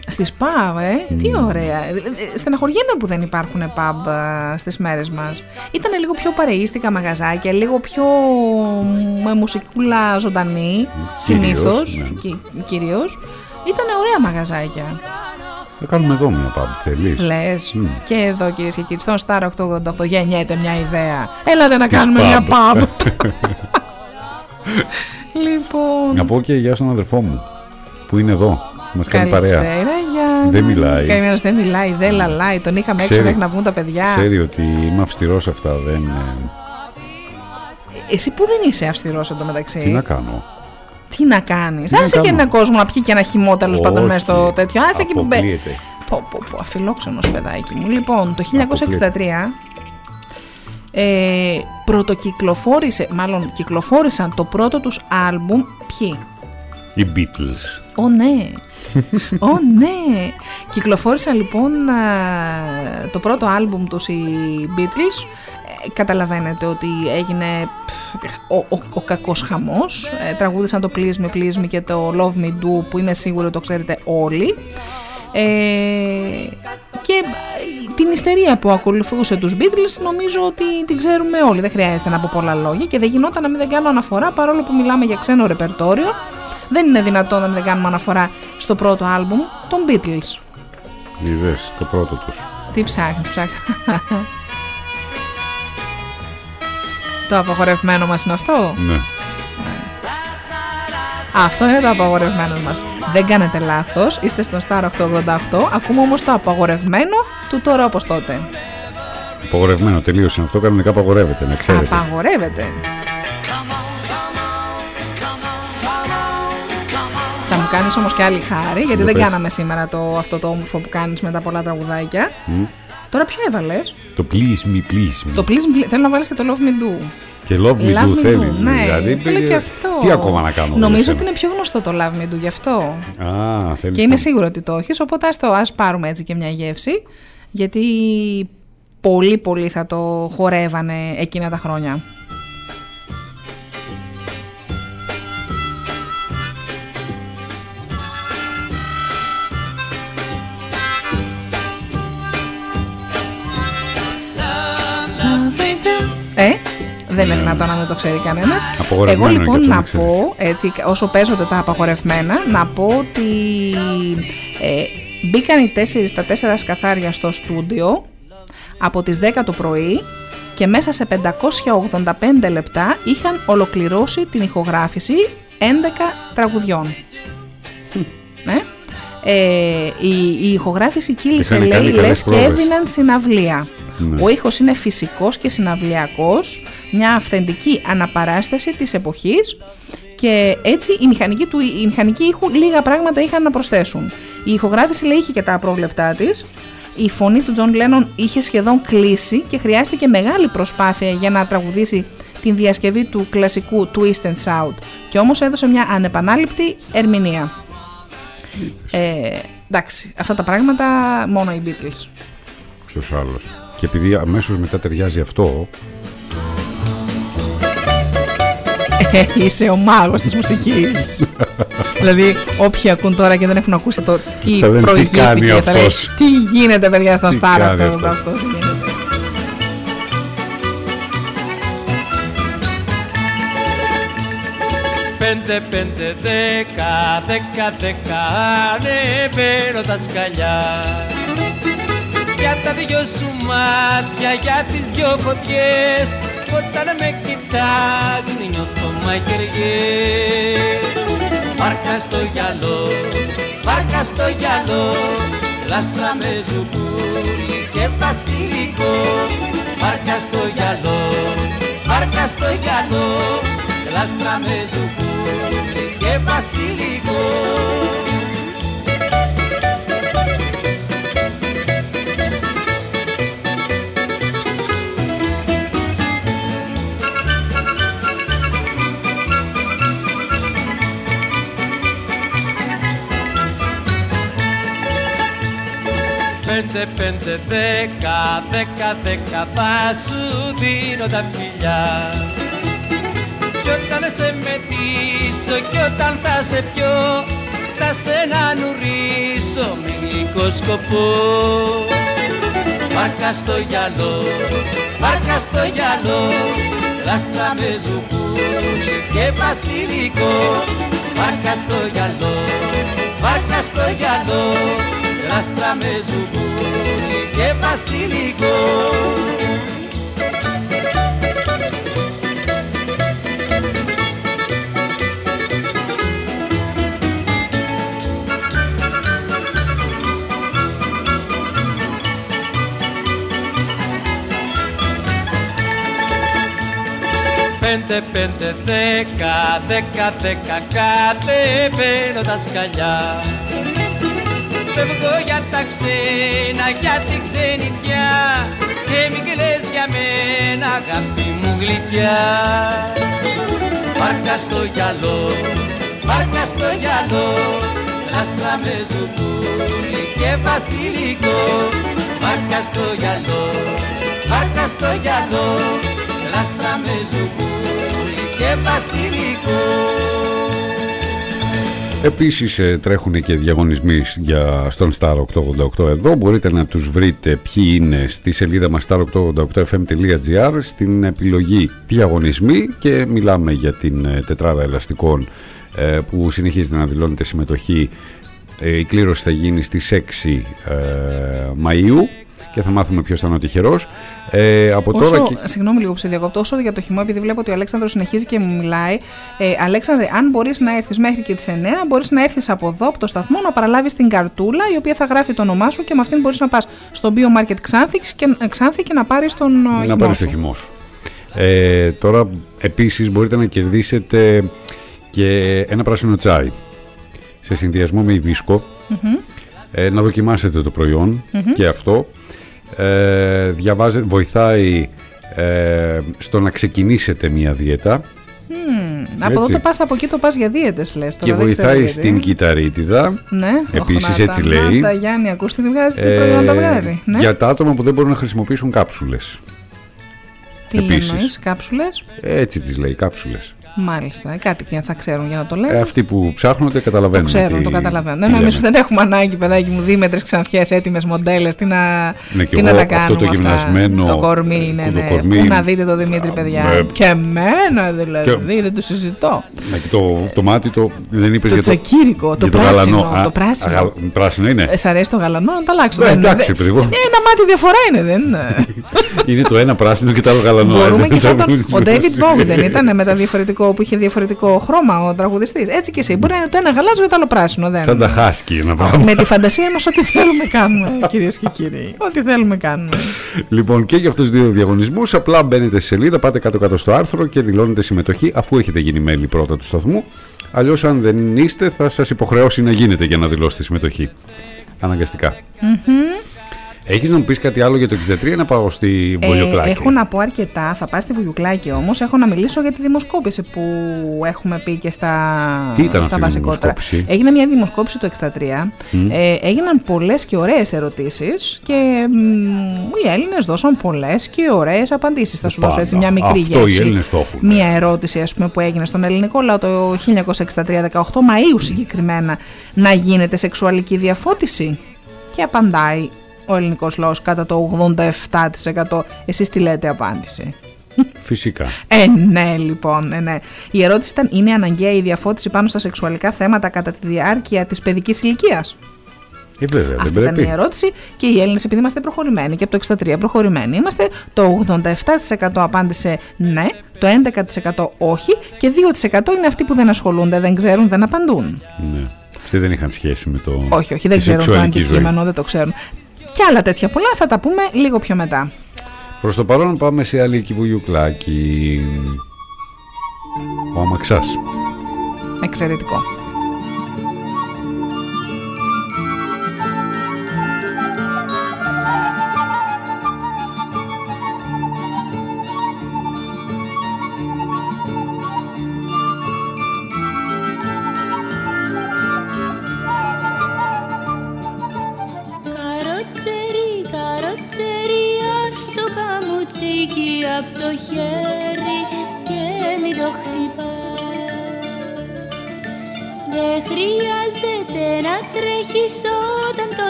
Στις pub, ε, τι ωραία. Ε, ε, Στεναχωριέμαι που δεν υπάρχουν pub ε, στις μέρες μας. Ήταν λίγο πιο παρεΐστικα μαγαζάκια, λίγο πιο με μουσικούλα ζωντανή, συνήθως, ναι. κι- κυρίως. Ήταν ωραία μαγαζάκια. Θα κάνουμε εδώ μια pub, θέλεις; Λες. Μμ. Και εδώ κυρίες και κύριοι, στον Star 888 γεννιέται μια ιδέα. Έλατε να Της κάνουμε μια pub. pub. *laughs* λοιπόν. Να πω και γεια στον αδερφό μου που είναι εδώ. Μας κάνει παρέα. Καλησπέρα, Γιάννη. Δεν μιλάει. Καημένος δεν μιλάει, δεν λαλάει. Τον είχαμε έξω Ξέρει- μέχρι να βγουν τα παιδιά. Ξέρει ότι είμαι αυστηρός σε αυτά. Δεν, ε, Εσύ που δεν είσαι αυστηρός εντωμεταξύ. τι να κάνω. Τι να κάνεις; Τι να Άσε και κάνω. έναν κόσμο να πιει και ένα χυμό τέλος πάντων Όχι. μέσα στο τέτοιο. Άσε και μπε. Αποκλείεται. Πω, πω, πω, αφιλόξενος παιδάκι μου. Λοιπόν, το 1963 ε, πρωτοκυκλοφόρησε, μάλλον κυκλοφόρησαν το πρώτο τους άλμπουμ ποιοι; Οι Beatles. Ω ναι, ω ναι. Κυκλοφόρησαν λοιπόν α, το πρώτο άλμπουμ τους οι Beatles. Ε, καταλαβαίνετε ότι έγινε πφ, ο, ο, ο κακός χαμός. Ε, τραγούδισαν το Please Me, Please Me και το Love Me Do που είμαι σίγουρη ότι το ξέρετε όλοι. Ε, και ε, την ιστερία που ακολουθούσε τους Beatles νομίζω ότι την ξέρουμε όλοι, δεν χρειάζεται να πω πολλά λόγια και δεν γινόταν να μην δεν κάνω αναφορά παρόλο που μιλάμε για ξένο ρεπερτόριο δεν είναι δυνατόν να μην δεν κάνουμε αναφορά στο πρώτο άλμπουμ των Beatles. Είδες το πρώτο τους. Τι ψάχνεις, ψάχνει. το απαγορευμένο μας είναι αυτό; Ναι. Αυτό είναι το απαγορευμένο μας. Δεν κάνετε λάθος, είστε στο Star 888, ακούμε όμως το απαγορευμένο του τώρα όπως τότε. Απαγορευμένο τελείωσε. Αυτό κανονικά απαγορεύεται, να ξέρετε. Απαγορεύεται. Κάνεις όμως και άλλη χάρη, γιατί Για δεν πες. κάναμε σήμερα το, αυτό το όμορφο που κάνεις με τα πολλά τραγουδάκια. Μμ. Τώρα ποιο έβαλες; Το please me, please me. Το Please Me, θέλω να βάλεις και το Love Me Do. Και love me Love do Me θέλει. Do, ναι, δηλαδή, θέλω και ε, αυτό. Τι ακόμα να κάνω. Νομίζω για ότι είναι πιο γνωστό το Love Me Do γι' αυτό. σένα. Α, θέλεις Και είμαι αυτό. σίγουρη ότι το έχεις, οπότε ας, το, ας πάρουμε έτσι και μια γεύση, γιατί πολύ πολύ θα το χορεύανε εκείνα τα χρόνια. Δεν είναι δυνατόν να μην το ξέρει κανένας. Ναι. Απαγορευμένο Εγώ είναι και λοιπόν αυτό, να να ξέρεις. πω, έτσι, όσο παίζονται τα απαγορευμένα, να πω ότι ε, μπήκαν οι τέσσερις τα τέσσερα σκαθάρια στο στούντιο από τις 10 το πρωί και μέσα σε 585 λεπτά είχαν ολοκληρώσει την ηχογράφηση 11 τραγουδιών. Ναι. Ε, η, η ηχογράφηση κύλησε Είχαν κάνει λέει καλές λες και πρόβες. έδιναν συναυλία. Ναι. Ο ήχος είναι φυσικός και συναυλιακός, μια αυθεντική αναπαράσταση της εποχής και έτσι η μηχανική, του, η μηχανική ήχου λίγα πράγματα είχαν να προσθέσουν. Η ηχογράφηση λέει είχε και τα απρόβλεπτά της, η φωνή του Τζον Λένον είχε σχεδόν κλείσει και χρειάστηκε μεγάλη προσπάθεια για να τραγουδήσει την διασκευή του κλασικού Twist and Shout και όμως έδωσε μια ανεπανάληπτη ερμηνεία. Ε, εντάξει, αυτά τα πράγματα μόνο οι Beatles. Ποιος άλλος; Και επειδή αμέσως μετά ταιριάζει αυτό, Ε, Είσαι ο μάγος της μουσικής. *laughs* δηλαδή, όποιοι ακούν τώρα και δεν έχουν ακούσει το τι Θα λένε, τι προηγήθηκε, κάνει θα λένε, αυτός. τι γίνεται παιδιά στον Τι Star κάνει αυτό, αυτός. αυτό, τι γίνεται. Πέντε, πέντε, δέκα, δέκα, δέκα, ανεβαίνω τα σκαλιά Για τα δυο σου μάτια, για τις δυο φωτιές Όταν με κοιτάζουν νιώθω μαχαιριές Βάρκα στο γυαλό, βάρκα στο γυαλό Λάστρα με ζουμπούλι και βασιλικό. Βάρκα στο γυαλό, βάρκα στο γυαλό Λάστρα με ζουμπούλι και βασιλικό Πέντε, πέντε, δέκα, δέκα, δέκα θα σου δίνω τα φιλιά. Κι όταν σε μετήσω κι όταν θα σε πιω έφτασε να νουρίσω με γλυκό σκοπό. Βάρκα στο γυαλό, βάρκα στο γυαλό Λάστρα με ζουβούνι και βασιλικό. Βάρκα στο γυαλό, βάρκα στο γυαλό Λάστρα με ζουβούνι και βασιλικό. Πέντε, πέντε, δέκα, δέκα, δέκα, κατεβαίνω τα σκαλιά Φεύγω για τα ξένα, για την ξενιτιά Και μην κλαις για μένα, αγάπη μου γλυκιά. Βάρκα στο γυαλό, βάρκα στο γυαλό Λάστρα με ζουβούνι και βασιλικό. Βάρκα στο γυαλό, βάρκα στο γυαλό Λάστρα με ζουβούνι και βασιλικό Επίσης ε, τρέχουν και διαγωνισμοί για, στον Star 888 εδώ. Μπορείτε να τους βρείτε ποιοι είναι στη σελίδα μας star888fm.gr στην επιλογή διαγωνισμοί και μιλάμε για την ε, τετράδα ελαστικών ε, που συνεχίζεται να δηλώνεται συμμετοχή. Ε, η κλήρωση θα γίνει στις 6 ε, Μαΐου και θα μάθουμε ποιος θα είναι ο τυχερός. Ε, από Όσο, τώρα και... Συγγνώμη λίγο που σε διακόπτω. Όσο για το χυμό, επειδή βλέπω ότι ο Αλέξανδρος συνεχίζει και μου μιλάει. Ε, Αλέξανδρε, αν μπορείς να έρθεις μέχρι και τις 9, μπορείς να έρθεις από εδώ, από το σταθμό, να παραλάβεις την καρτούλα, η οποία θα γράφει το όνομά σου και με αυτήν μπορείς να πας στο Bio Market Ξάνθη και, ε, Ξάνθη και να πάρεις τον ε, να χυμό πάρεις σου. το χυμό σου. Ε, τώρα επίσης μπορείτε να κερδίσετε και ένα πράσινο τσάι σε συνδυασμό με υβίσκο. Μμμ. Ε, να δοκιμάσετε το προϊόν Μμμ. και αυτό. Ε, διαβάζε, βοηθάει ε, στο να ξεκινήσετε μια δίαιτα Μμμ. Από εδώ Έτσι. το πας, από εκεί το πας για δίαιτες λες. και Τώρα δεν ξέρω βοηθάει γιατί. στην κυταρίτιδα. Ναι, Επίσης όχι, να έτσι τα- λέει. Να τα Γιάννη, ακούς τι βγάζει, τι Ε, προϊόντα βγάζει. Ναι. Για τα άτομα που δεν μπορούν να χρησιμοποιήσουν κάψουλες. Τι επίσης. εννοείς, κάψουλες; Έτσι τις λέει, κάψουλες. Μάλιστα, ε, κάτι και θα ξέρουν για να το λένε. Ε, αυτοί που ψάχνονται Το καταλαβαίνουν. ξέρουν, τι- το καταλαβαίνουν. τι Δεν νομίζω λέμε. δεν έχουμε ανάγκη, παιδάκι μου, δίμετρες ξανθιές, έτοιμες μοντέλες. Τι να, Ναι, και τι να εγώ τα αυτό κάνουμε. το αυτά. γυμνασμένο, Το κορμί είναι. το ναι. κορμί- Πού να δείτε το Δημήτρη, παιδιά. με- Και εμένα δηλαδή, Και- δεν το συζητώ. Ναι, και το, το μάτι το δεν είπες Το για το, τσακίρικο, το για πράσινο, γαλανό. Α, το πράσινο. α, γα- πράσινο είναι. Ε, σ' αρέσει το γαλανό, να τα αλλάξω. Ναι, δεν- εντάξει, δεν- παιδί μου. Ε, Ένα μάτι διαφορά είναι, δεν είναι. είναι το ένα πράσινο και το άλλο γαλανό. Μπορούμε Ε, και σαν τον. τσακούλης. Ο David Bowie δεν ήταν με τα διαφορετικό που είχε διαφορετικό χρώμα ο τραγουδιστής. Έτσι και εσύ. Μπορεί να είναι το ένα γαλάζιο και το άλλο πράσινο. Δεν. Σαν τα χάσκι ένα πράγμα. Με τη φαντασία μας, ό,τι θέλουμε κάνουμε, κυρίες και κύριοι. Ό,τι θέλουμε κάνουμε. Λοιπόν, και για αυτούς του δύο διαγωνισμούς, απλά μπαίνετε στη σελίδα, πάτε κάτω-κάτω στο άρθρο και δηλώνετε συμμετοχή αφού έχετε γίνει μέλη πρώτα του σταθμού. Αλλιώς, αν δεν είστε, θα σας υποχρεώσει να γίνετε για να δηλώσετε συμμετοχή. Αναγκαστικά. Μμμ. Έχεις να μου πεις κάτι άλλο για το 63 ή να πάω στη Ε, Βολιοκλάκη. έχω να πω αρκετά. Θα πάω στη Βουγιουκλάκη όμως. Έχω να μιλήσω για τη δημοσκόπηση που έχουμε πει και στα, Τι ήταν στα αυτή η βασικότερα. δημοσκόπηση; Έγινε μια δημοσκόπηση το 63. Μμ. Ε, έγιναν πολλές και ωραίες ερωτήσεις και μ, οι Έλληνες δώσαν πολλές και ωραίες απαντήσεις. Θα σου δώσω έτσι μια μικρή Αυτό γεύση. οι Έλληνες το έχουν. Μια ερώτηση ας πούμε, που έγινε στον ελληνικό λαό το 1963-18 Μαΐου συγκεκριμένα να γίνεται σεξουαλική διαφώτιση και απαντάει ο ελληνικός λαός κατά το 87% εσείς τι λέτε απάντηση Φυσικά. ε, ναι, λοιπόν, ε, ναι. Η ερώτηση ήταν: Είναι αναγκαία η διαφώτιση πάνω στα σεξουαλικά θέματα κατά τη διάρκεια της παιδικής ηλικίας; Ε, βέβαια, Αυτή δεν ήταν πρέπει. η ερώτηση και οι Έλληνες, επειδή είμαστε προχωρημένοι και από το 63 προχωρημένοι είμαστε, το 87% απάντησε ναι, το 11% όχι και 2% είναι αυτοί που δεν ασχολούνται, δεν ξέρουν, δεν απαντούν. Ναι. Αυτοί δεν είχαν σχέση με το. Όχι, όχι, δεν τη ξέρουν το σεξουαλική ζωή. αντικείμενο, δεν το ξέρουν. Και άλλα τέτοια πολλά θα τα πούμε λίγο πιο μετά. Προς το παρόν πάμε σε άλλη κυβουλιουκλάκι. Ο Αμαξάς. Εξαιρετικό.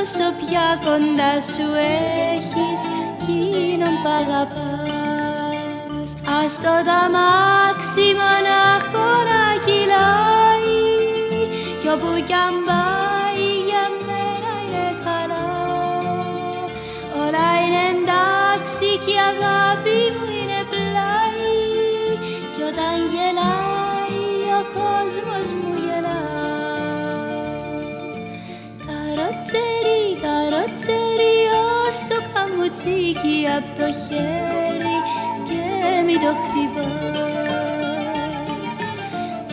Όταν τόσο πια κοντά σου έχεις Εκείνον που αγαπάς. Ας το ταμάξι μονάχο να κυλάει Κι όπου κι αν πάει το καμουτσίκι απ' το χέρι και μη το χτυπάς.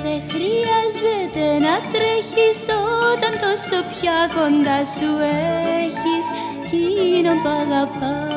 Δεν χρειάζεται να τρέχεις όταν τόσο πια κοντά σου έχεις. Εκείνον που αγαπάς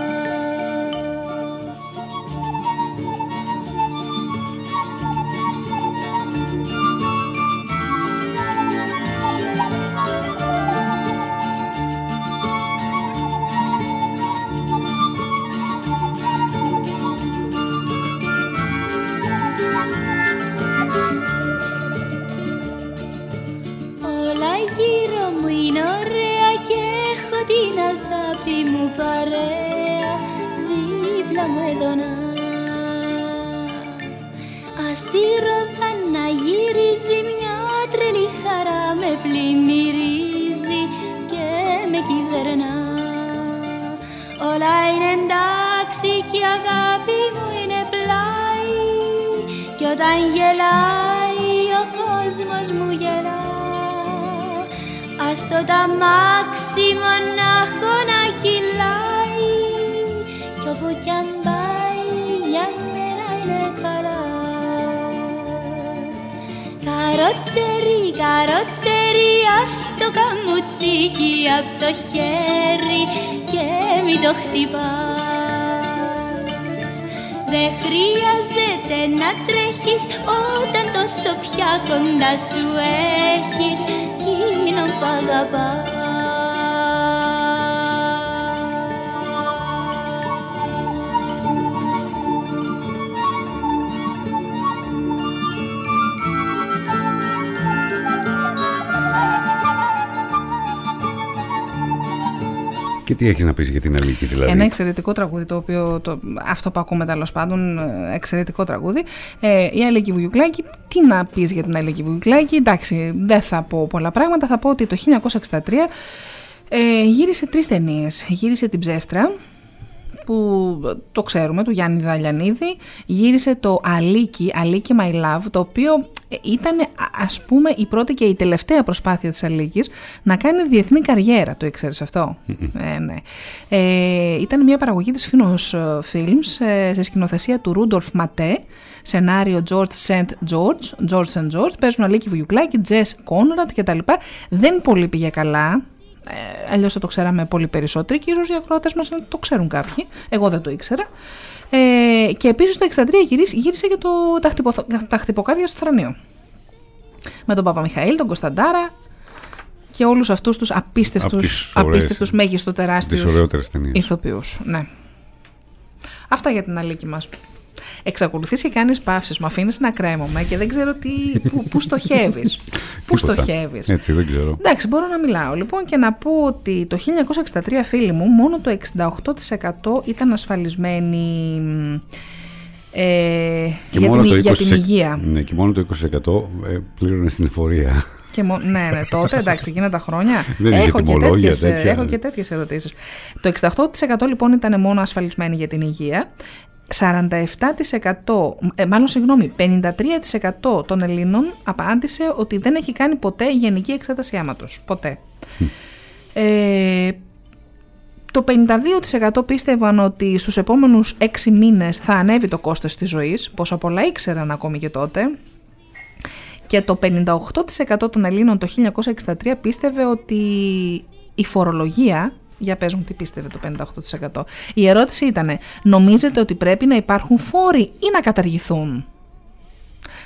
Και τι έχεις να πεις για την Αλίκη, δηλαδή; Ένα εξαιρετικό τραγούδι, το οποίο, το, αυτό που ακούμε τέλος πάντων, ε, εξαιρετικό τραγούδι. Ε, η Αλίκη Βουγιουκλάκη, τι να πεις για την Αλίκη Βουγιουκλάκη, εντάξει, δεν θα πω πολλά πράγματα. Θα πω ότι το 1963 ε, γύρισε τρεις ταινίες. Γύρισε την Ψεύτρα, που το ξέρουμε, του Γιάννη Δαλιανίδη, γύρισε το Αλίκη, Αλίκη My Love, το οποίο ήταν ας πούμε η πρώτη και η τελευταία προσπάθεια της Αλίκης να κάνει διεθνή καριέρα, το ήξερες αυτό; Ε, ναι. ε, ήταν μια παραγωγή της Finos Films ε, σε σκηνοθεσία του Ρούντορφ Ματέ, σενάριο George St. George, George St. George, παίζουν Αλίκη Βουγιουκλάκη, Τζες Κόνραντ κτλ. Δεν πολύ πήγε καλά, ε, αλλιώς θα το ξέραμε πολύ περισσότεροι και ίσως οι ακροατές μας να το ξέρουν κάποιοι. Εγώ δεν το ήξερα. Ε, και επίσης το 63 γύρισε, γύρισε και το, τα, χτυπο, τα χτυποκάρδια στο θρανείο. Με τον Παπα Μιχαήλ, τον Κωνσταντάρα και όλους αυτούς τους απίστευτους, απίστευτους μέγιστο τεράστιους ηθοποιούς. Ναι. Αυτά για την αλήκη μας. Εξακολουθείς και κάνεις παύσεις, μου αφήνεις να κρέμομαι και δεν ξέρω τι, που, που στοχεύεις. *laughs* Πού στοχεύεις. Έτσι, δεν ξέρω. Εντάξει, μπορώ να μιλάω λοιπόν και να πω ότι το 1963 φίλοι μου μόνο το 68% ήταν ασφαλισμένοι ε, και για, μόνο την, το 20, για την υγεία. Ναι, και μόνο το 20% ε, πλήρωνε στην εφορία. Και μο... ναι, ναι, τότε εντάξει, εκείνα τα χρόνια. *laughs* Δεν έχω, και τέτοιες, τέτοια. έχω και τέτοιες ερωτήσεις. Το 68% λοιπόν ήταν μόνο ασφαλισμένοι για την υγεία. 47%, ε, μάλλον συγγνώμη, 53% των Ελλήνων απάντησε ότι δεν έχει κάνει ποτέ γενική εξέταση αίματος. Ποτέ. Ε, το 52% πίστευαν ότι στους επόμενους 6 μήνες θα ανέβει το κόστος της ζωής, πόσα πολλά ήξεραν ακόμη και τότε. Και το 58% των Ελλήνων το 1963 πίστευε ότι η φορολογία για πες μου τι πίστευε το 58%. Η ερώτηση ήταν, νομίζετε ότι πρέπει να υπάρχουν φόροι ή να καταργηθούν;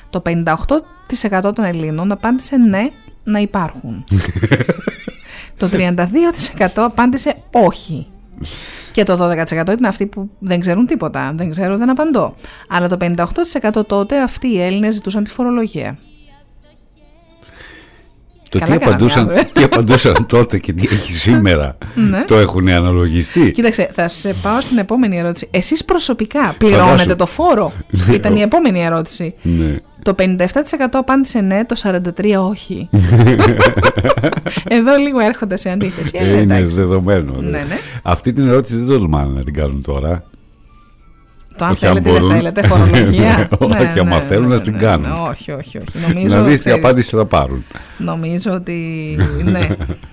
Το 58% των Ελλήνων απάντησε ναι, να υπάρχουν. *laughs* το 32% απάντησε όχι. Και το 12% ήταν αυτοί που δεν ξέρουν τίποτα. Δεν ξέρω, δεν απαντώ. Αλλά το 58% τότε αυτοί οι Έλληνες ζητούσαν τη φορολογία. Το Καλά τι κάνανε οι απαντούσαν, άνθρωποι. τι απαντούσαν *laughs* τότε και τι έχει σήμερα. Ναι. Το έχουν αναλογιστεί; Κοίταξε, θα σε πάω στην επόμενη ερώτηση. Εσείς προσωπικά πληρώνετε Φαντάσου. το φόρο; Ναι, Ήταν ο- η επόμενη ερώτηση. Ναι. Το 57% απάντησε ναι, το 43% όχι. *laughs* Εδώ λίγο έρχονται σε αντίθεση. Ε, Ε, είναι εντάξει. δεδομένο. Ναι, ναι. Αυτή την ερώτηση δεν τολμάνε να την κάνουν τώρα. Το αν Όχι, αν θέλετε ή δεν μπορούν. θέλετε, φορολογία. *laughs* Ναι, όχι, άμα θέλουν να την κάνουν. Όχι, όχι, όχι. Νομίζω, να δεις τι ξέρεις, απάντηση θα πάρουν. Νομίζω ότι. ναι,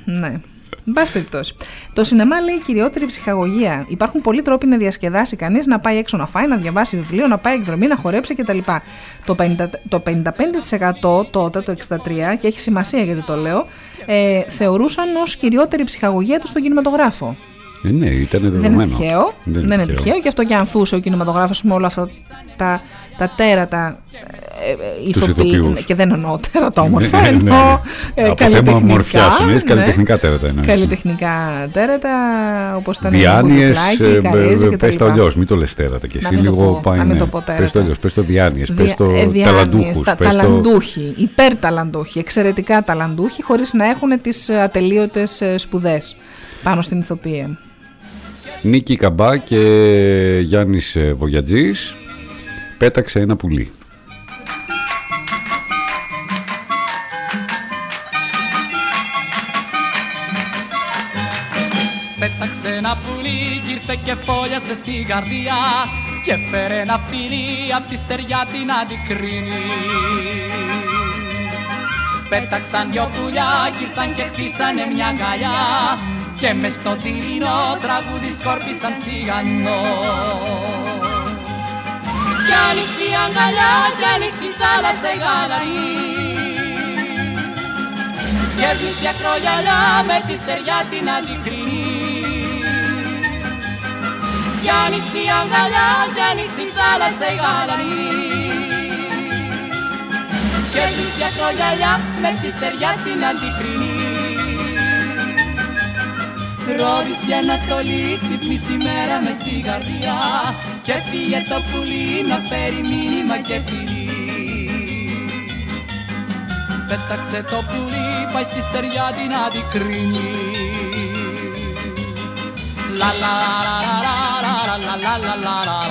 ναι. Εν πάση περιπτώσει. Το σινεμά λέει κυριότερη ψυχαγωγία. Υπάρχουν πολλοί τρόποι να διασκεδάσει κανείς, να πάει έξω να φάει, να διαβάσει βιβλίο, να πάει εκδρομή, να χορέψει κτλ. Το, 50, το 55% τότε, το 63%, και έχει σημασία γιατί το λέω, ε, θεωρούσαν ως κυριότερη ψυχαγωγία τους στον κινηματογράφο. Ε, ναι, ήταν Δεν δεδομένο. είναι τυχαίο. Δεν, είναι τυχαίο και αυτό και ανθούσε ο κινηματογράφος με όλα αυτά τα, τα τέρατα ε, ε, Τους ηθοποιοί. ηθοποιούς. Και δεν εννοώ τέρατα όμορφα, Ναι, ναι, ναι. εννοώ ε, Από θέμα καλλιτεχνικά, ομορφιάς εννοείς, ναι. καλλιτεχνικά τέρατα εννοείς. Καλλιτεχνικά τέρατα, όπως ήταν Διάνοιες, η ε, Καρέζη ε, και πες το αλλιώς, μην το λες τέρατα και Να εσύ μην το λίγο πω, πάει να μην ναι. το πω Πες το τέρατα. αλλιώς, πες το διάνοιες, πες Δια- το ε, διάνοιες, ταλαντούχους, τα, πες το... ταλαντούχοι, υπερταλαντούχοι, εξαιρετικά ταλαντούχοι, χωρίς να έχουν τις ε, ατελείωτες ε, σπουδές πάνω στην ηθοποιία. Νίκη Καμπά και Γιάννης ε, Βογιατζής πέταξε ένα πουλί. Πέταξε ένα πουλί κι ήρθε και φόλιασε στην καρδιά και φέρε ένα φιλί απ' τη στεριά την αντικρίνει. Πέταξαν δυο πουλιά κι ήρθαν και χτίσανε μια αγκαλιά και μες στο τυρινό τραγούδι σκόρπισαν σιγανό. Κι άνοιξε η αγκαλιά κι άνοιξε η θάλασσα η γαλαρή και έσβησε ακρογιαλιά με τη στεριά την αντικρίνει. Κι άνοιξε η αγκαλιά, κι άνοιξε η θάλασσα η γαλαρή Και έσβησε ακρογιαλιά με τη στεριά την αντικρίνει. Ρώτησε Ανατολή, ξυπνήσει η μέρα μες στην καρδιά και πήγε το πουλί να φέρει μήνυμα και φιλί. Πέταξε το πουλί, πάει στη στεριά την αντικρίνει. Λα λα λα λα λα λα λα λα λα λα λα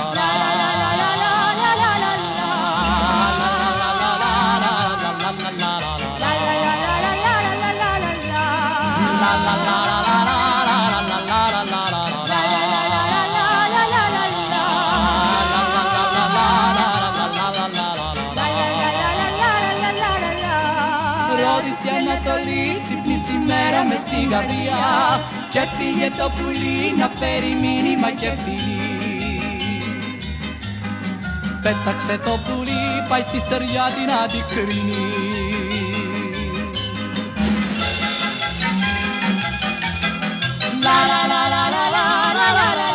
και πήγε το πουλί να φέρει μήνυμα και φιλί. Πέταξε το πουλί, πάει στη στεριά την αντικρίνει. Λα λα λα λα λα λα λα λα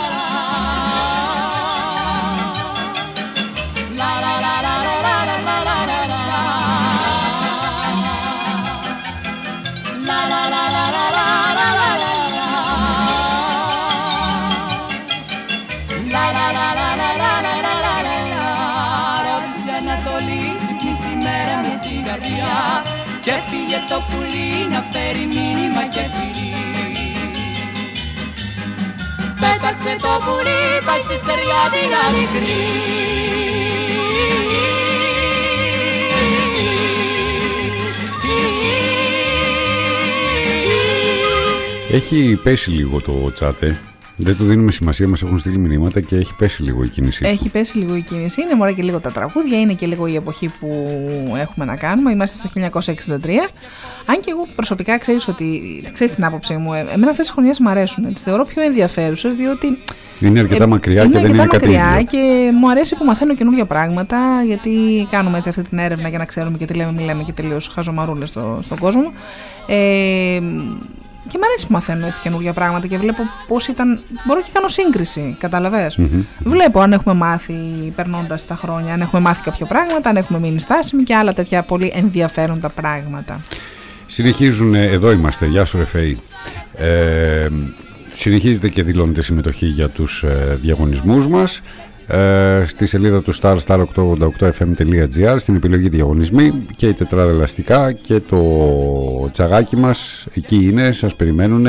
Πέταξε το πουλί, πάει στη στεριά την αληθρή. Έχει πέσει λίγο το τσάτε. Δεν του δίνουμε σημασία, μας έχουν στείλει μηνύματα και έχει πέσει λίγο η κίνηση. Έχει πέσει λίγο η κίνηση. Είναι μωρά και λίγο τα τραγούδια, είναι και λίγο η εποχή που έχουμε να κάνουμε. Είμαστε στο 1963. Αν και εγώ προσωπικά ξέρεις ότι. ξέρεις την άποψή μου, ε, εμένα αυτές τι χρονιές μου αρέσουν. Τις θεωρώ πιο ενδιαφέρουσες, διότι. Είναι αρκετά ε, μακριά είναι και δεν αρκετά είναι κάτι μακριά ίδιο. και μου αρέσει που μαθαίνω καινούργια πράγματα, γιατί κάνουμε έτσι αυτή την έρευνα για να ξέρουμε και τι λέμε, μη λέμε και τελείως χαζομαρούλες στο, στον κόσμο. Ε, και μου αρέσει που μαθαίνω έτσι καινούργια πράγματα και βλέπω πώς ήταν. Μπορώ και κάνω σύγκριση, καταλαβες. Μμμ. Βλέπω αν έχουμε μάθει περνώντας τα χρόνια, αν έχουμε μάθει κάποια πράγματα, αν έχουμε μείνει στάσιμοι και άλλα τέτοια πολύ ενδιαφέροντα πράγματα. Συνεχίζουν, ε, εδώ είμαστε, γεια σου Ρεφέη. Ε, συνεχίζετε και δηλώνετε συμμετοχή για τους ε, διαγωνισμούς μας. Ε, στη σελίδα του star star888fm.gr στην επιλογή διαγωνισμοί και η τετράδα ελαστικά και το τσαγάκι μας εκεί είναι, σας περιμένουν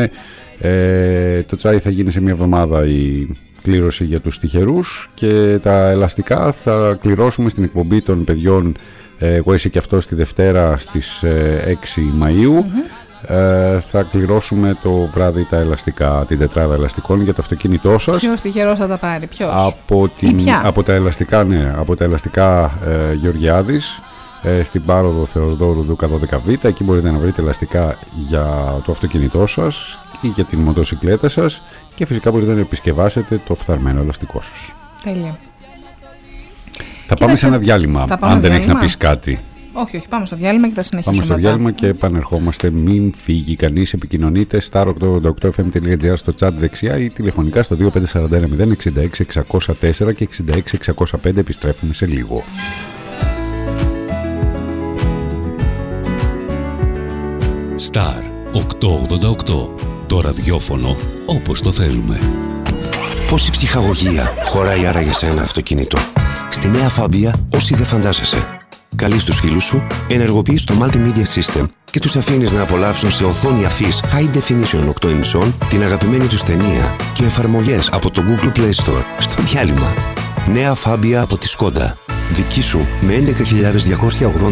ε, το τσάι θα γίνει σε μια εβδομάδα η κλήρωση για τους τυχερούς και τα ελαστικά θα κληρώσουμε στην εκπομπή των παιδιών ε, εγώ είσαι και αυτός στη Δευτέρα στις 6 ε, Μαΐου ε, θα κληρώσουμε το βράδυ τα ελαστικά, την τετράδα ελαστικών για το αυτοκίνητό σας. Ποιος τυχερός θα τα πάρει, ποιος; Από, την, από τα ελαστικά, ναι, από τα ελαστικά ε, Γεωργιάδης ε, στην πάροδο Θεοδόρου Δούκα 12Β. Εκεί μπορείτε να βρείτε ελαστικά για το αυτοκίνητό σας ή για την μοτοσυκλέτα σας και φυσικά μπορείτε να επισκευάσετε το φθαρμένο ελαστικό σας. Τέλεια. Θα πάμε σε ένα διάλειμμα, αν δεν έχεις να πεις κάτι. Όχι, όχι, πάμε στο διάλειμμα και θα συνεχίσουμε. Πάμε στο διάλειμμα και επανερχόμαστε. Μην φύγει κανείς. Επικοινωνείτε star888fm.gr στο chat δεξιά ή τηλεφωνικά στο 2541 066 604 και 66605. Επιστρέφουμε σε λίγο. Star 888. Το ραδιόφωνο όπως το θέλουμε. Πόση ψυχαγωγία χωράει άραγε σε ένα αυτοκίνητο; Στη νέα Φάμπια, όσοι δεν φαντάζεσαι. Καλείς τους φίλους σου, ενεργοποιείς το Multimedia System και τους αφήνεις να απολαύσουν σε οθόνη αφής High Definition 8 inch την αγαπημένη τους ταινία και εφαρμογές από το Google Play Store στο διάλειμμα. Νέα Φάμπια από τη Σκόντα. Δική σου με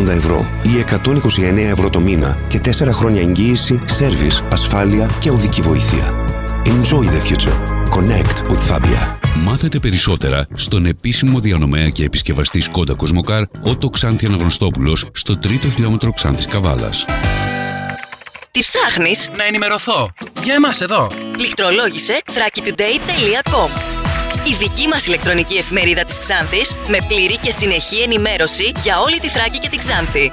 11.280 ευρώ ή 129 ευρώ το μήνα και 4 χρόνια εγγύηση, σέρβις, ασφάλεια και οδική βοήθεια. Enjoy the future. Connect with Fabia. Μάθετε περισσότερα στον επίσημο διανομέα και επισκευαστή Σκόντα Κοσμοκάρ, Ότο Ξάνθη Αναγνωστόπουλος, στο τρίτο χιλιόμετρο Ξάνθης Καβάλας. Τι ψάχνεις; Να ενημερωθώ. Για εμάς εδώ. Λιχτρολόγησε thrakitoday.com Η δική μας ηλεκτρονική εφημερίδα της Ξάνθης με πλήρη και συνεχή ενημέρωση για όλη τη Θράκη και την Ξάνθη.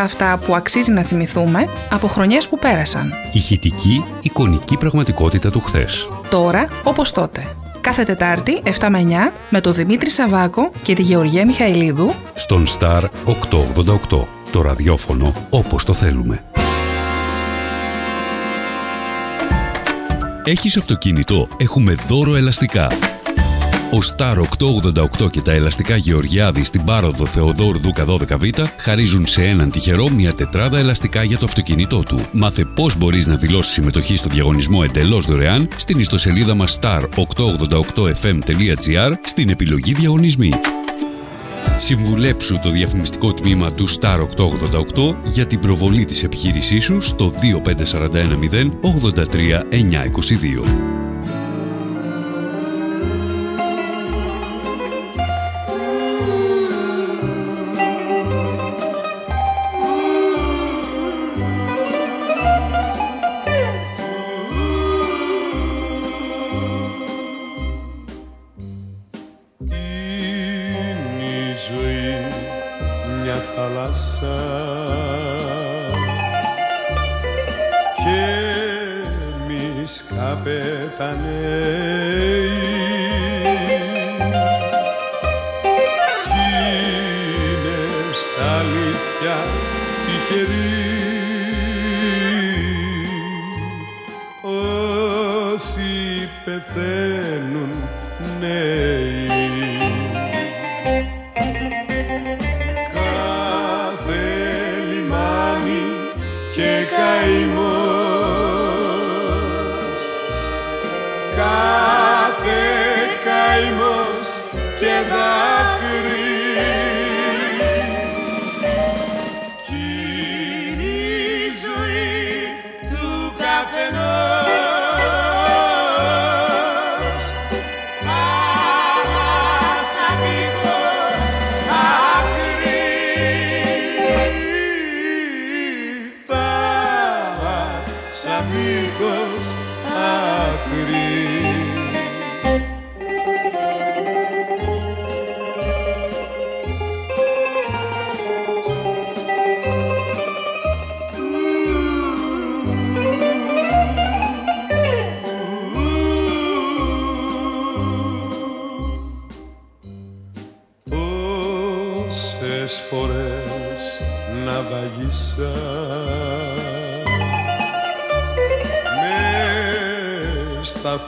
Όλα αυτά που αξίζει να θυμηθούμε από χρονιές που πέρασαν. Ηχητική, εικονική πραγματικότητα του χθες. Τώρα όπως τότε. Κάθε Τετάρτη 7 με 9 με τον Δημήτρη Σαβάκο και τη Γεωργία Μιχαηλίδου Στον Star 888. Το ραδιόφωνο όπως το θέλουμε. Έχεις αυτοκίνητο, έχουμε δώρο ελαστικά. Ο Star 888 και τα ελαστικά Γεωργιάδη στην πάροδο Θεοδόρου Δούκα 12Β χαρίζουν σε έναν τυχερό μια τετράδα ελαστικά για το αυτοκίνητό του. Μάθε πώς μπορείς να δηλώσεις συμμετοχή στο διαγωνισμό εντελώς δωρεάν στην ιστοσελίδα μας star888fm.gr στην επιλογή διαγωνισμοί. Συμβουλέψου το διαφημιστικό τμήμα του Star 888 για την προβολή της επιχείρησής σου στο 25410 83 μια θάλασσα και εμείς καπεταναίοι κι είναι στα αλήθεια τυχεροί όσοι πεθαίνουν νέοι.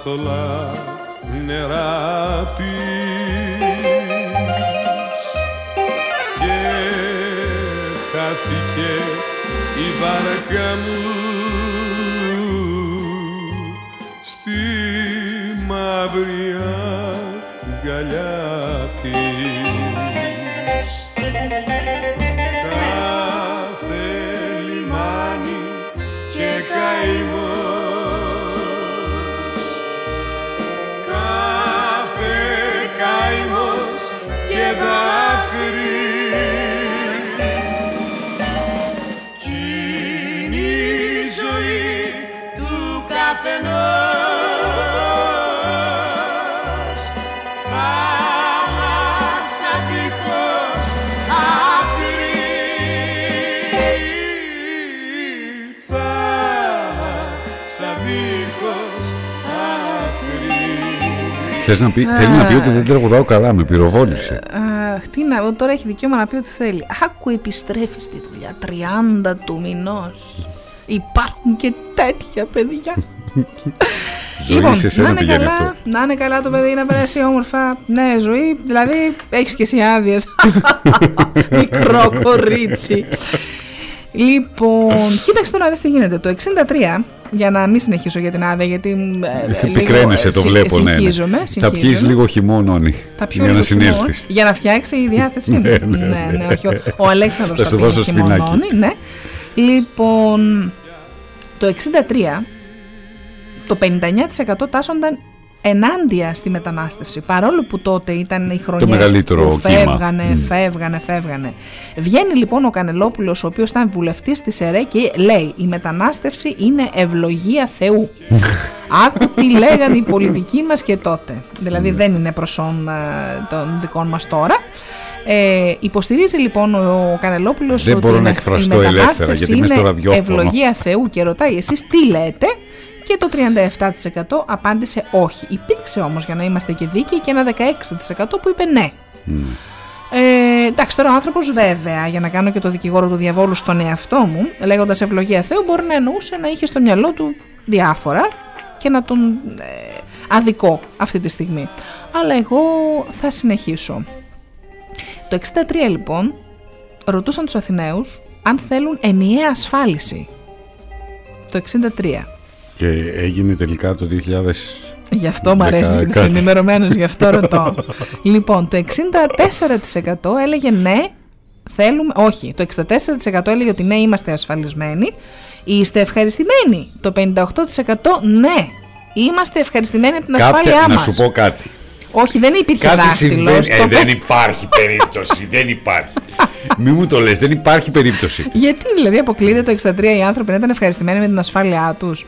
Θολά νερά της. Και χάθηκε η βάρκα μου Θες να πει, θέλει να πει ότι δεν τραγουδάω καλά, με πυροβόλησε. Αχ, τι να, τώρα έχει δικαίωμα να πει ό,τι θέλει. Άκου επιστρέφεις στη δουλειά 30 του μηνός. Υπάρχουν και τέτοια παιδιά. *laughs* Ζωή σε Λοιπόν, να εσένα είναι, πηγαίνει καλά, αυτό. να είναι καλά το παιδί, να περάσει όμορφα. Ναι, ζωή. Δηλαδή, έχεις και εσύ άδειες. *laughs* Μικρό κορίτσι. Λοιπόν, κοίταξε τώρα, δες τι γίνεται. Το 63, για να μην συνεχίσω για την άδεια, γιατί. ε, Εσύ λίγο, πικραίνεσαι, ε, το συ- βλέπω, ναι, ναι. Συγχύζομαι, Θα συγχύζομαι. πιεις λίγο χειμώνα, Νόνη, Θα πιω για λίγο να χειμώνα, συνέλθεις. Για να φτιάξει η διάθεσή μου. Ναι, ναι, ναι, ναι, ναι. όχι. Ο, ο Αλέξανδρος Θα θα σου πήγε δώσω σφινάκι. χειμωνώνει, ναι. Λοιπόν, το 63 το 59% τάσσονταν ενάντια στη μετανάστευση. Παρόλο που τότε ήταν οι χρονιές μεγαλύτερο που κύμα. φεύγανε, Μμ. φεύγανε, φεύγανε. Βγαίνει λοιπόν ο Κανελόπουλος, ο οποίος ήταν βουλευτής της ΕΡΕ και λέει η μετανάστευση είναι ευλογία Θεού. *laughs* Άκου τι λέγανε οι πολιτικοί μας και τότε. Δηλαδή Ναι. δεν είναι προσόν ε, των δικών μας τώρα. Ε, υποστηρίζει λοιπόν ο Κανελόπουλος Δεν ότι μπορώ η να με- εκφραστώ η ελεύθερα, μετανάστευση γιατί είμαι στο είναι ραδιόφωνο. ευλογία Θεού και ρωτάει εσείς τι λέτε; Και το 37% απάντησε όχι. Υπήρξε όμως για να είμαστε και δίκαιοι και ένα 16% που είπε ναι. Ε, εντάξει, τώρα ο άνθρωπος, βέβαια, για να κάνω και το δικηγόρο του διαβόλου στον εαυτό μου, λέγοντας ευλογία Θεού, μπορεί να εννοούσε να είχε στο μυαλό του διάφορα και να τον ε, αδικό αυτή τη στιγμή. Αλλά εγώ θα συνεχίσω. Το 63 λοιπόν ρωτούσαν τους Αθηναίους αν θέλουν ενιαία ασφάλιση. Το 63. Και έγινε τελικά το 2000. Γι' αυτό μου αρέσει γιατί είσαι κάτι. ενημερωμένος, γι' αυτό ρωτώ. *laughs* λοιπόν, το 64% έλεγε ναι, θέλουμε. Όχι, το 64% έλεγε ότι ναι, είμαστε ασφαλισμένοι. Είστε ευχαριστημένοι; Το 58% ναι, είμαστε ευχαριστημένοι από την ασφάλειά Κάποια, μας. να σου πω κάτι. Όχι, δεν υπήρχε Κάτι δάχτυλος. συμβαίνει. στο Ε, δεν πέ- υπάρχει περίπτωση. δεν υπάρχει. *laughs* Μη μου το λες, δεν υπάρχει περίπτωση. Γιατί δηλαδή αποκλείεται το 63 οι άνθρωποι να ήταν ευχαριστημένοι με την ασφάλειά τους;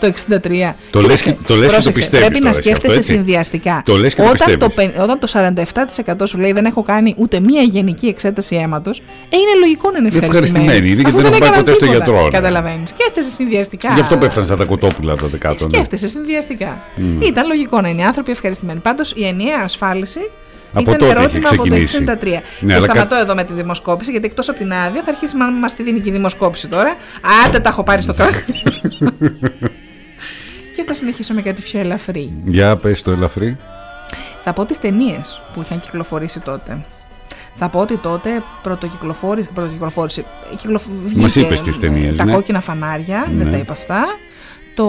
Το 63. Το λες Κοίταξε, και- το λες και το πρόσεξε, πιστεύεις Πρέπει να τώρα εσύ αυτό, σκέφτεσαι έτσι; συνδυαστικά. Το λες και το όταν, το, πιστεύεις. πεν- όταν το 47% σου λέει δεν έχω κάνει ούτε μία γενική εξέταση αίματος, ε, είναι λογικό να είναι Είναι ευχαριστημένοι. ευχαριστημένοι, είναι Αφού γιατί δεν έχουν πάει έκαναν ποτέ στο τίποτα. γιατρό, ναι. Καταλαβαίνεις. Σκέφτεσαι συνδυαστικά. Γι' αυτό πέφτανε σαν τα κοτόπουλα τότε κάτω. ναι. Σκέφτεσαι συνδυαστικά. Μμ. Ήταν λογικό να είναι οι άνθρωποι ευχαριστημένοι. Πάντως η ενιαία ασφάλιση Από ήταν τότε ερώτημα είχε από το 63. ξεκινήσει. Ναι, και αλλά σταματώ κα- εδώ με τη δημοσκόπηση, γιατί εκτός από την άδεια θα αρχίσει να μας τη δίνει και η δημοσκόπηση τώρα. Άντε τα έχω πάρει στο *laughs* κράτο. Και θα συνεχίσω με κάτι πιο ελαφρύ. Για πες το ελαφρύ. Θα πω τις ταινίες που είχαν κυκλοφορήσει τότε. Θα πω ότι τότε πρωτοκυκλοφόρησε. πρωτοκυκλοφόρησε κυκλοφ... Μας βγήκε, είπες τις ταινίες, Τα ναι. κόκκινα φανάρια, δεν Ναι. τα είπα αυτά. Το,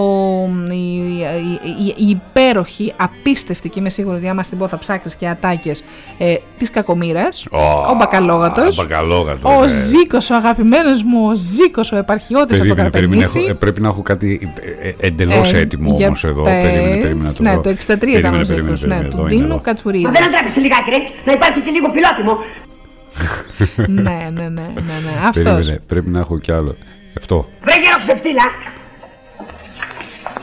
η, η, η, η υπέροχη, απίστευτη και είμαι σίγουρη ότι άμα στην πω θα ψάξεις και ατάκες ε, της κακομήρας, ο Μπακαλόγατος, Μπακαλόγατος, ο ναι. Ζήκος, ο αγαπημένος μου, ο Ζήκος, ο επαρχιώτης από το Περίμενε, περίμενε, έχω- Καρπενήσι. ε, πρέπει να έχω κάτι ε, ε, εντελώς Ε, έτοιμο για όμως εδώ. πες. Περίμενε, περίμενε να το Ναι, βρω. το 63 ήταν Περίμενε, ο περίμενε, Ζήκος, ναι, περίμενε, του εδώ είναι, Ντίνου εδώ. Κατσουρίδη. Μα δεν αντρέπεσαι λιγάκι, ρε, να υπάρχει και λίγο φιλότιμο. *laughs* ναι, ναι, ναι, ναι, ναι, αυτός. Περίμενε, πρέπει να έχω κι άλλο. Αυτό. Βρε γέρο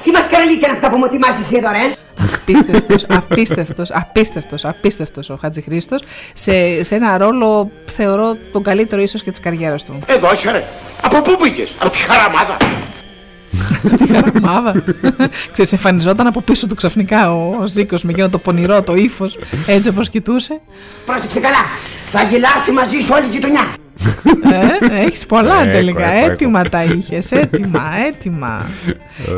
ξεφτύλα. Τι μασκαρελί και είναι αυτά που μου ετοιμάζεις εσύ εδώ, ρε; απίστευτος, απίστευτος, απίστευτος, απίστευτος ο Χατζηχρήστος σε, σε ένα ρόλο θεωρώ τον καλύτερο ίσως και της καριέρας του. Εδώ, όχι ρε. Από πού πήγες, από τη χαραμάδα. Τη χαραμάδα. Ξέρεις, εμφανιζόταν από πίσω του ξαφνικά ο, ο Ζήκος με εκείνο το πονηρό, το ύφος, έτσι όπως κοιτούσε. Πρόσεξε καλά. Θα γελάσει μαζί σου όλη η γειτονιά. Ε, έχεις πολλά Έχω, τελικά. έχω, έχω. έτοιμα τα είχες. Έτοιμα, έτοιμα.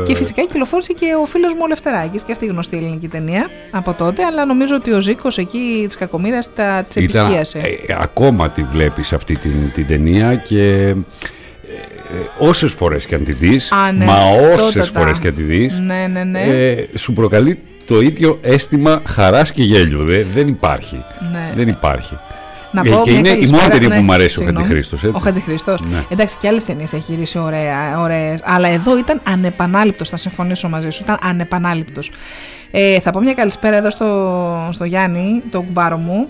και φυσικά κυκλοφόρησε και ο φίλος μου ο Λευτεράκης και αυτή η γνωστή ελληνική ταινία από τότε. Αλλά νομίζω ότι ο Ζήκος εκεί της κακομήρας τα της Ήταν- επισκίασε. ε, ακόμα τη βλέπεις αυτή την, την ταινία και ε, ε, όσες φορές και αν τη δεις, Α, ναι, μα τότε όσες τα- φορές και αν τη δεις, Ναι, ναι, ναι. ε, σου προκαλεί το ίδιο αίσθημα χαράς και γέλιου. Δε- δεν υπάρχει. Ναι. Δεν υπάρχει. Να Ε, πω και μια είναι η καλησπέρα- μόνη ταινία ναι, που μου αρέσει ο συγγνώμη. Χατζηχρήστος, έτσι. Ο Χατζηχρήστος. Ναι. Εντάξει, και άλλες ταινίες έχει γυρίσει ωραία, ωραίες, αλλά εδώ ήταν ανεπανάληπτος. Θα συμφωνήσω μαζί σου. Ήταν ανεπανάληπτος. Ε, θα πω μια καλησπέρα εδώ στο, στο Γιάννη, τον κουμπάρο μου,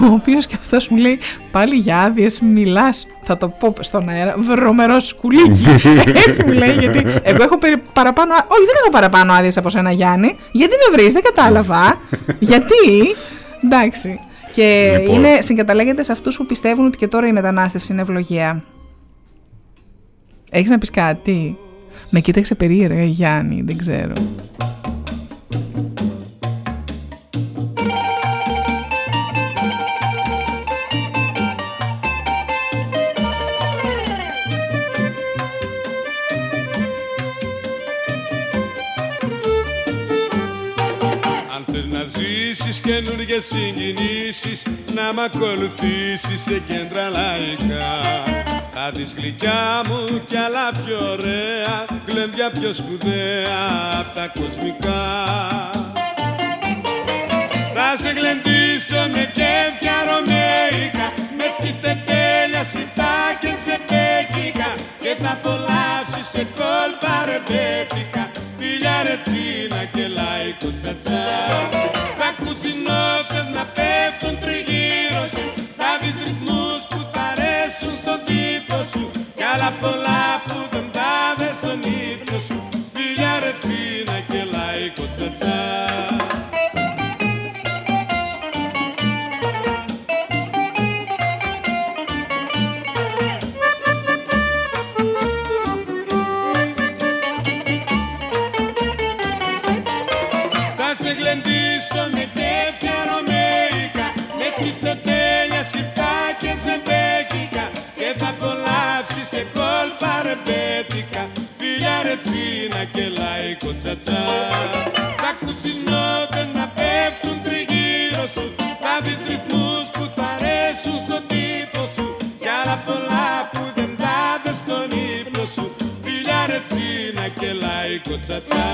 ο οποίος και αυτός μου λέει πάλι για άδειες μιλάς. Θα το πω στον αέρα. Βρωμερό σκουλίκι. *laughs* Έτσι μου λέει, γιατί εγώ έχω περι- παραπάνω. α- Όχι, δεν έχω παραπάνω άδειες από σένα, Γιάννη. Γιατί με βρεις, δεν κατάλαβα. *laughs* γιατί. Εντάξει. Και Λοιπόν. είναι, συγκαταλέγεται σε αυτούς που πιστεύουν ότι και τώρα η μετανάστευση είναι ευλογία. Έχεις να πεις κάτι; Με κοίταξε περίεργα η Γιάννη, δεν ξέρω. Καινούργιες συγκινήσεις Να μ' ακολουθήσεις σε κέντρα λαϊκά. Θα δεις γλυκιά μου κι άλλα πιο ωραία Γλέντια πιο σπουδαία απ' τα κοσμικά. Θα σε γλεντήσω με κέφια ρωμαϊκά Με τσιτετέλια σιτά και σε πέκικα Και θα απολαύσεις σε κόλπα ρεμπέτικα Φιλιά ρετσίνα και λαϊκό τσατσά λαϊκό τσατσά Θα ακούσεις νότες να πέφτουν τριγύρω σου Θα δεις ρυθμούς που θα αρέσουν στον τύπο σου. Κι άλλα πολλά που δεν τα δες στον ύπνο σου. Φιλιά ρετσίνα και λαϊκό τσατσά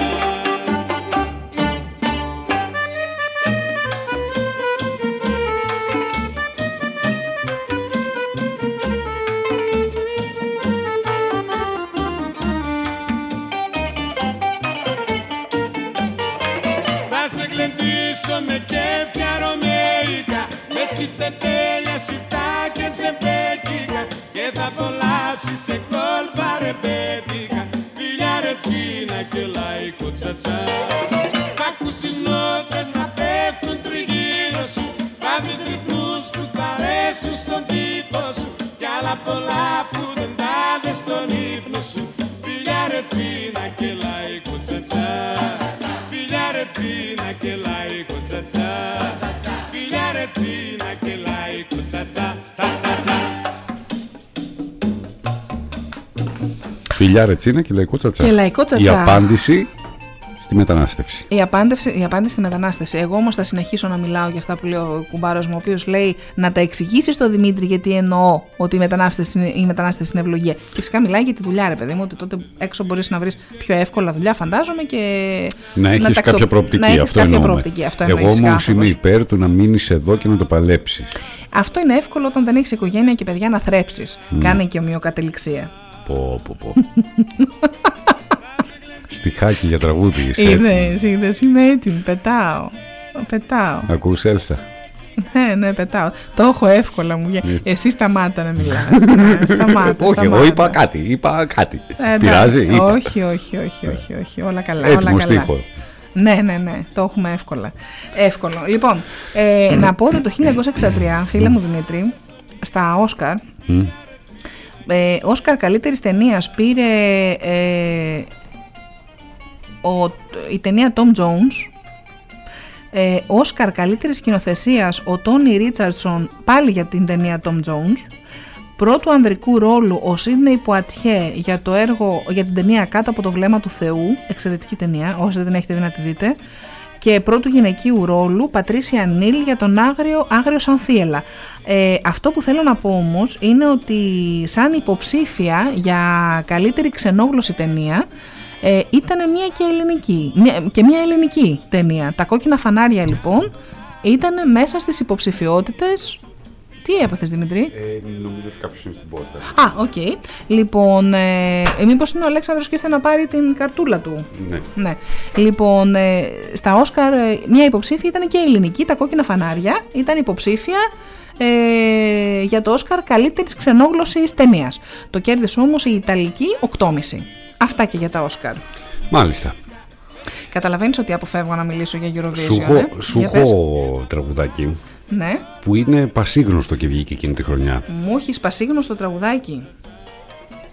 λαϊκό τσατσά Θα ακούσεις νότες να πέφτουν τριγύρω σου. Θα δεις ρυθμούς που θα αρέσουν στον τύπο σου. Κι άλλα πολλά που δεν τα δες στον ύπνο σου. Φιλιά ρετσίνα και λαϊκό τσατσά Φιλιά ρετσίνα και λαϊκό τσατσά Φιλιά ρετσίνα και λαϊκό τσατσά Τσα τσα τσα. Φιλιά ρετσίνα και λαϊκό τσατσά. Και λαϊκό τσατσά. Η απάντηση στη μετανάστευση. Η απάντηση, η απάντηση στη μετανάστευση. Εγώ όμως θα συνεχίσω να μιλάω για αυτά που λέει ο κουμπάρος μου, ο οποίος λέει να τα εξηγήσεις στον Δημήτρη γιατί εννοώ ότι η μετανάστευση, είναι- η μετανάστευση είναι ευλογία. Και φυσικά μιλάει για τη δουλειά, ρε παιδί μου, ότι τότε έξω μπορείς να βρεις πιο εύκολα δουλειά, φαντάζομαι και. Να έχεις τακτο- κάποια προοπτική. Να έχεις αυτό κάποια εννοούμε. προοπτική. Αυτό Εγώ εννοείς όμως κάθετος. είμαι υπέρ του να μείνεις εδώ και να το παλέψεις. Αυτό είναι εύκολο όταν δεν έχεις οικογένεια και παιδιά να θρέψεις. Ναι. Κάνε και ομοιοκατεληξία. Πω, πω, πω. *laughs* Στιχάκι για τραγούδι. είσαι Είδε, έτοιμη; είδες, είμαι έτοιμη. Πετάω. Πετάω. Ακούς Έλσα; Ναι, ναι, πετάω. Το έχω εύκολα μου. βγαίνει. Ναι. Εσύ σταμάτα να μιλάς. Ναι, σταμάτα. Όχι, εγώ σταμάτα. είπα κάτι. Είπα κάτι. Ε, εντάξει. Πειράζει. Είπα. Όχι, όχι, όχι, όχι, όχι. Όλα καλά. Έτοιμος όλα καλά. στίχο. Ναι, ναι, ναι. Το έχουμε εύκολα. Εύκολο. Λοιπόν, ε, να πω ότι το 1963, φίλε μου Δημήτρη, στα Όσκαρ, Μμ. ε, Όσκαρ καλύτερης ταινίας πήρε ε, ο, η ταινία Tom Jones. Ε, Όσκαρ καλύτερης σκηνοθεσίας ο Τόνι Ρίτσαρdsον πάλι για την ταινία Tom Jones. Πρώτου ανδρικού ρόλου ο Σίδνεϊ Πουατιέ για, το έργο, για την ταινία Κάτω από το βλέμμα του Θεού. Εξαιρετική ταινία, όσοι δεν την έχετε δει να τη δείτε. Και πρώτου γυναικείου ρόλου Πατρίσια Νίλ για τον Άγριο, Άγριο Σανθίελα. Ε, αυτό που θέλω να πω όμως είναι ότι σαν υποψήφια για καλύτερη ξενόγλωσση ταινία ε, ήταν μια και ελληνική, μια, και μια ελληνική ταινία. Τα κόκκινα φανάρια λοιπόν ήταν μέσα στις υποψηφιότητες τι έπαθες Δημήτρη; Ε, νομίζω ότι κάποιος είναι στην πόρτα. Α, οκ. Λοιπόν, ε, ε, μήπως είναι ο Αλέξανδρος και ήρθε να πάρει την καρτούλα του; Ναι. Ναι. Λοιπόν, ε, στα Όσκαρ ε, μια υποψήφια ήταν και η ελληνική, τα κόκκινα φανάρια. Ήταν υποψήφια ε, για το Όσκαρ καλύτερης ξενόγλωσης ταινίας. Το κέρδισε όμως η Ιταλική 8,5. Αυτά και για τα Όσκαρ. Μάλιστα. Καταλαβαίνεις ότι αποφεύγω να μιλήσω για Eurovision. Σου έχω, ε; σου Για πες. έχω τραγουδάκι Ναι. που είναι πασίγνωστο και βγήκε εκείνη τη χρονιά. Μου έχεις πασίγνωστο τραγουδάκι.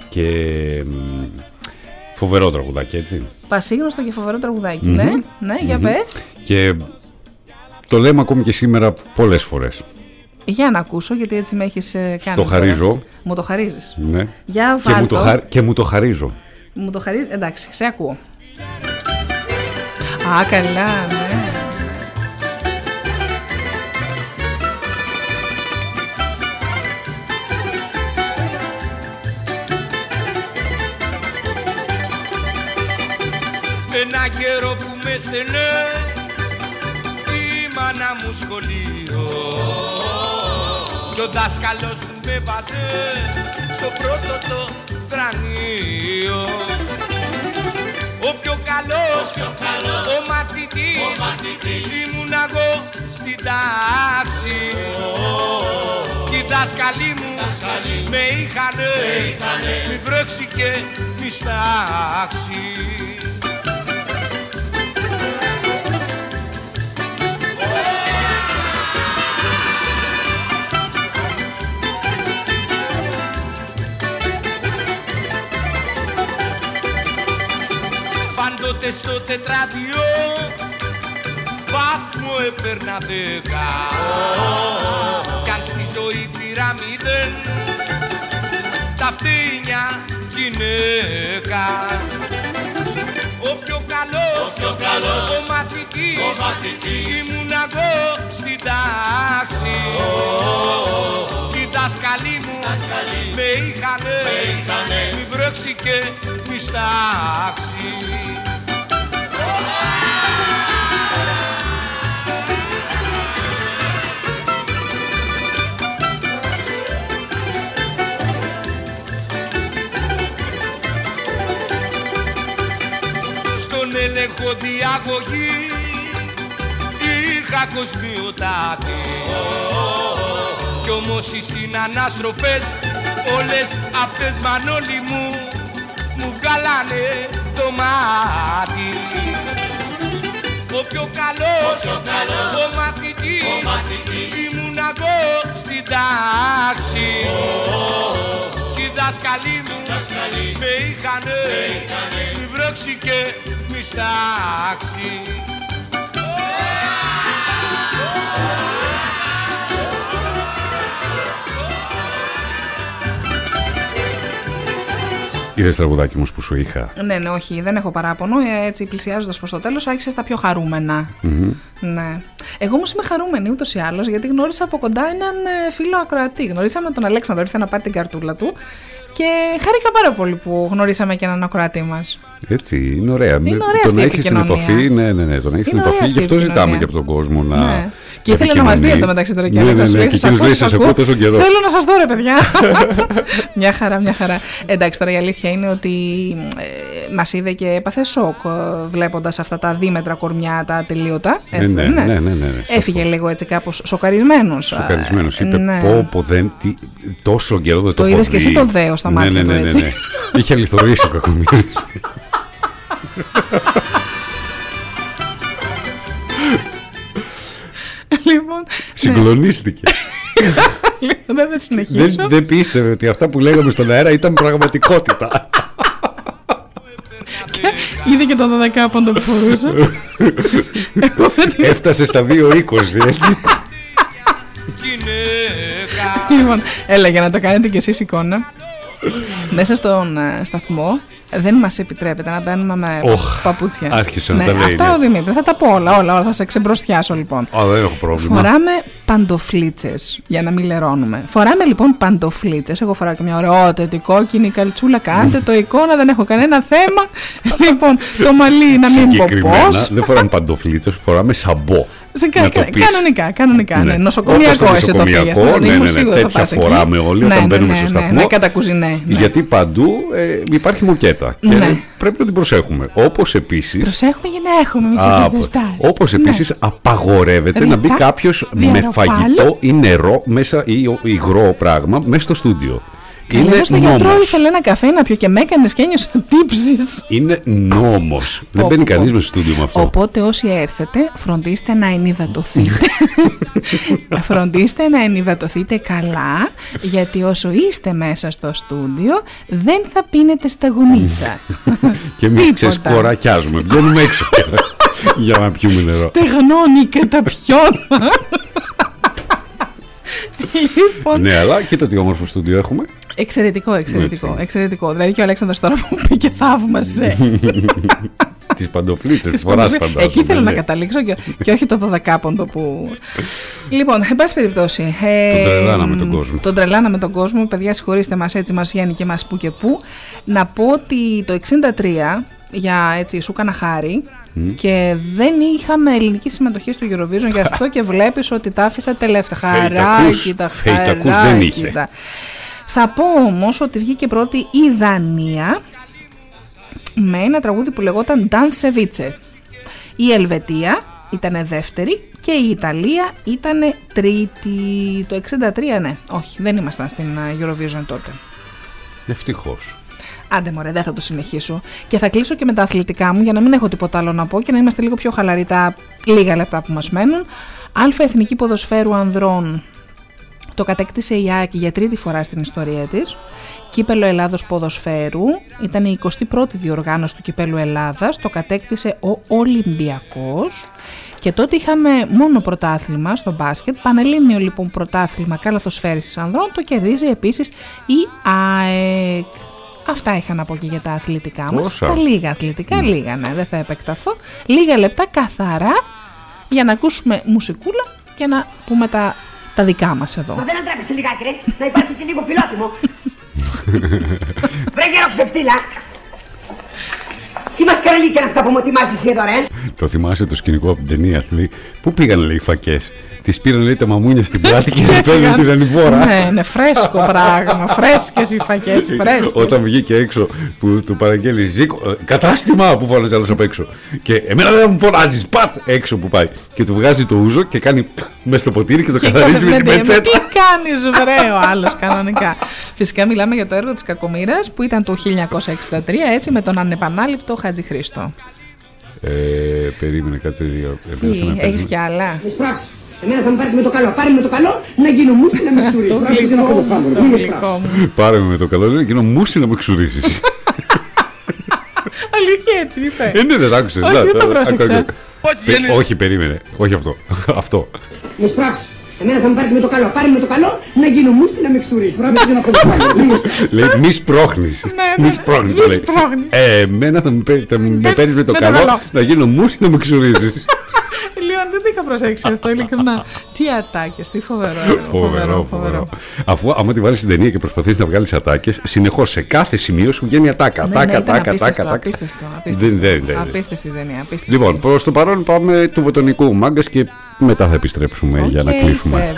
Και μ, φοβερό τραγουδάκι, έτσι. Πασίγνωστο και φοβερό τραγουδάκι. Μμμ. Ναι, ναι, για Μμμ. πες. Και το λέμε ακόμη και σήμερα πολλές φορές. Για να ακούσω, γιατί έτσι με έχεις κάνει. Το τώρα. χαρίζω. Μου το χαρίζεις. Ναι. Για και, μου βάλτο. το χαρ- και μου το χαρίζω. Μου το χαρίζει. Εντάξει, σε ακούω. Α, καλά, ναι. Ένα καιρό που με στενέ η μάνα μου σχολείο και ο δάσκαλος μου με βάζε στο πρώτο το κρανίο ο πιο καλός, ο μαθητής, ήμουν εγώ στην τάξη. Και οι δάσκαλοι μου με είχανε, μη βρέξει και μη στάξει Πάντοτε στο τετράδιο Βάθμο έπαιρνα δέκα. Κι αν στη ζωή πήρα μηδέν Τα φτύνια γυναίκα. Ο πιο καλός, ο, μαθητής, Ήμουν εγώ στην τάξη. Οι δάσκαλοι μου με είχανε, Μη βρέξει και μη στάξει Στον έλεγχο διαγωγή είχα κοσμιοτάτη Κι όμως οι συνανάστροφες όλες αυτές μανόλοι μου μου βγάλανε το μάτι. Ο πιο καλός, ο, μαθητής, ήμουν εγώ στην τάξη. Και οι δάσκαλοι μου με είχανε, μη βρέξει και μη στάξει Είδες τραγουδάκι μου που σου είχα; Ναι, ναι, όχι, δεν έχω παράπονο. Ε, Έτσι, πλησιάζοντας προς το τέλος, άρχισε τα πιο χαρούμενα. Μμμ. Ναι. Εγώ όμως είμαι χαρούμενη ούτως ή άλλως, γιατί γνώρισα από κοντά έναν ε, φίλο ακροατή. Γνωρίσαμε τον Αλέξανδρο, ήρθε να πάρει την καρτούλα του. Και χάρηκα πάρα πολύ που γνωρίσαμε και έναν ακροατή μας. Έτσι, είναι ωραία. Είναι Με- ωραία τον αυτή η έχεις στην επικοινωνία. επαφή, ναι, ναι, ναι, τον έχεις στην Είναι ωραία επαφή. Γι' αυτή η αυτό ζητάμε επικοινωνία. και από τον κόσμο να. Ναι. Και ήθελε να μα δει επικοινωνεί. το μεταξύ τώρα και Ναι, ναι, έλεγα, ναι, σου και λέει, «Σας εκείνος ακούω, λέει: σας Σας ακούω τόσο καιρό. Θέλω να σας δω, ρε παιδιά. *laughs* μια χαρά, μια χαρά. Εντάξει, τώρα η αλήθεια είναι ότι ε, μας είδε και έπαθε σοκ βλέποντας αυτά τα δίμετρα κορμιά, τα ατελείωτα. Έτσι, ναι, δεν είναι; ναι, ναι, ναι, ναι, Έφυγε λίγο έτσι κάπως σοκαρισμένος. Σοκαρισμένος. Είπε: ναι. Πω, πω, δεν. τι- τόσο καιρό δεν το, Το έχω είδες και εσύ δει». το δέος στα μάτια ναι, του, ναι, ναι, έτσι. ναι. Είχε αληθωρήσει ο κακομοίρη. λοιπόν, Συγκλονίστηκε. ναι. δεν θα συνεχίσω. δεν, δεν πίστευε ότι αυτά που λέγαμε στον αέρα ήταν πραγματικότητα. Είδε και το 12 πόντο που φορούσα. Έφτασε στα 2,20 έτσι. λοιπόν, έλα για να το κάνετε κι εσείς εικόνα. Μέσα στον ε, σταθμό δεν μας επιτρέπεται να μπαίνουμε με Οχ, παπούτσια. άρχισε να ναι, τα λέει, Αυτά ναι. ο Δημήτρη. Θα τα πω όλα, όλα, όλα. Θα σε ξεμπροστιάσω λοιπόν. Α, δεν έχω πρόβλημα. Φοράμε παντοφλίτσες για να μην λερώνουμε. Φοράμε λοιπόν παντοφλίτσες. Εγώ φοράω και μια ωραιότατη κόκκινη καλτσούλα. Κάντε το εικόνα, δεν έχω κανένα θέμα. *laughs* λοιπόν, το μαλλί να μην πω Συγκεκριμένα πώς. δεν φοράμε παντοφλίτσες, φοράμε σαμπό. Σε κα- Να το κα- πεις. κανονικά, κανονικά. Ναι. Ναι. Νοσοκομιακό Όπως το εσύ το νοσοκομιακό, πήγες. ναι, ναι, είμαι ναι, σίγουρη θα τέτοια πας εκεί. φοράμε όλοι όταν ναι, μπαίνουμε ναι, στο ναι, σταθμό. Ναι, κατά κουζινέ. Ναι. Γιατί παντού ε, υπάρχει μοκέτα και Ναι. πρέπει να την προσέχουμε. Όπως επίσης... Προσέχουμε για να έχουμε εμείς Α, αυτές τις όπως επίσης απαγορεύεται να μπει Ρητά, κάποιος με διαρροπάλου. φαγητό ή νερό μέσα ή ο- υγρό πράγμα μέσα στο στούντιο. Είναι Είναι στο γιατρό νόμος. ήθελε ένα καφέ να πιω και με έκανες και ένιωσα *laughs* τύψεις. Είναι νόμος. Δεν Πω, μπαίνει πω. κανείς με στο στούντιο με αυτό. Οπότε όσοι έρθετε, φροντίστε να ενυδατωθείτε. *laughs* φροντίστε να ενυδατωθείτε καλά, γιατί όσο είστε μέσα στο στούντιο, δεν θα πίνετε στα γουνίτσα. *laughs* Και εμείς Τίποτα. ξέρεις κορακιάζουμε. Βγαίνουμε έξω για να πιούμε νερό. Στεγνώνει και τα πιώνα. λοιπόν, Ναι, αλλά κοίτα τι όμορφο στούντιο έχουμε. Εξαιρετικό, εξαιρετικό, Έτσι. εξαιρετικό. Δηλαδή και ο Αλέξανδρος τώρα που πήγε θαύμασε. *laughs* Τις παντοφλίτσες, τις Τις φοράς παντοφλ- φαντάζομαι. Εκεί θέλω να ναι. καταλήξω και, και όχι το 12 που. λοιπόν, εν πάση περιπτώσει. ε, Τον τρελάναμε τον κόσμο. Τον τρελάναμε τον κόσμο. Παιδιά, συγχωρήστε μας, έτσι μας βγαίνει και μας που και που. Να πω ότι το 63 για έτσι σου έκανα χάρη Μμ. και δεν είχαμε ελληνική συμμετοχή στο Eurovision γι' αυτό *laughs* και βλέπεις ότι τα άφησα τελευταία Φεϊτακούς. χαράκι τα Φεϊτακούς δεν χαράκι είχε. τα. Θα πω όμως ότι βγήκε πρώτη η Δανία με ένα τραγούδι που λεγόταν Dance Ceviche. Η Ελβετία ήταν δεύτερη και η Ιταλία ήταν τρίτη. Το 63 ναι, όχι δεν ήμασταν στην ε, Eurovision τότε. Ευτυχώς. Άντε μωρέ, δεν θα το συνεχίσω. Και θα κλείσω και με τα αθλητικά μου για να μην έχω τίποτα άλλο να πω και να είμαστε λίγο πιο χαλαροί τα λίγα λεπτά που μας μένουν. Α Εθνική Ποδοσφαίρου Ανδρών το κατέκτησε η ΑΕΚ για τρίτη φορά στην ιστορία της. Κύπελο Ελλάδος Ποδοσφαίρου ήταν η 21η διοργάνωση του Κυπέλου Ελλάδας, το κατέκτησε ο Ολυμπιακός και τότε είχαμε μόνο πρωτάθλημα στο μπάσκετ, πανελλήνιο λοιπόν πρωτάθλημα καλαθοσφαίρισης ανδρών, το κερδίζει επίσης η ΑΕΚ. Αυτά είχα να πω και για τα αθλητικά μας. Όσα. Τα λίγα αθλητικά, λίγα ναι, δεν θα επεκταθώ. Λίγα λεπτά καθαρά για να ακούσουμε μουσικούλα και να πούμε τα, τα δικά μας εδώ. Μα δεν αντρέπεσαι λιγάκι ρε, να υπάρχει και λίγο φιλότιμο. *laughs* Βρε γέρο ξεφτύλα. Τι μασκαραλίκια είναι αυτά που μου ετοιμάζεις εσύ εδώ ρε; Το θυμάσαι το σκηνικό από την ταινία. Λέει, Πού πήγαν λέει οι φακές; Τη πήραν λέει τα μαμούνια στην πλάτη και δεν παίρνουν την ανηφόρα. Ναι, είναι φρέσκο πράγμα. Φρέσκε οι φακέ, φρέσκε. Όταν βγήκε έξω που του παραγγέλει Ζήκο, ε, κατάστημα που φώναζε άλλο απ' έξω. Και εμένα δεν μου φωνάζει, πατ έξω που πάει. Και του βγάζει το ούζο και κάνει μέσα στο ποτήρι και το καθαρίζει με την Τι πετσέτα. κάνει, βρε, ο άλλο κανονικά. Φυσικά μιλάμε για το έργο τη Κακομήρα που ήταν το 1963, έτσι με τον ανεπανάληπτο Χατζη Χρήστο. Ε, περίμενε, κάτσε λίγο. Τι, έχει κι άλλα. Μη σπράξει. Εμένα θα με πάρεις με το καλό. Πάρε με το καλό να γίνω μουσι να με ξουρίσει. *laughs* Το γλυκό μου, το γλυκό μου. Πάρε με με το καλό, λέει, γίνω μουσι να με ξουρίσει. *laughs* Αλήθεια έτσι είπε. Ε, ναι, δεν άκουσε. Όχι, δεν το πρόσεξα. Όχι, περίμενε. Όχι αυτό. *laughs* Αυτό. Μη σπράξεις. Εμένα θα με πάρεις με το καλό. Πάρε με το καλό να γίνω μουσι να με ξουρίσει. Λέει μη σπρώχνεις. Μη σπρώχνεις. μη σπρώχνεις. Ε, εμένα θα με παίρνει θα με παίρνεις με το με το καλό καλό. να γίνω μουσι να με ξουρίσει. Λιόν, δεν το είχα προσέξει αυτό, ειλικρινά. *laughs* Τι ατάκες, τι φοβερό. έργο, Φοβερό, φοβερό. Αφού άμα τη βάλεις στην ταινία και προσπαθείς να βγάλεις ατάκες, συνεχώς σε κάθε σημείο σου βγαίνει ατάκα. Ναι, ναι, Ατάκα, ήταν ατάκα, απίστευτο, ατάκα. απίστευτο, Δεν- απίστευτο. δεν- δεν- Απίστευτη ταινία, απίστευτη. Λοιπόν, προς το παρόν πάμε του βοτανικού μάγκας και μετά θα επιστρέψουμε για να Οκ, κλείσουμε.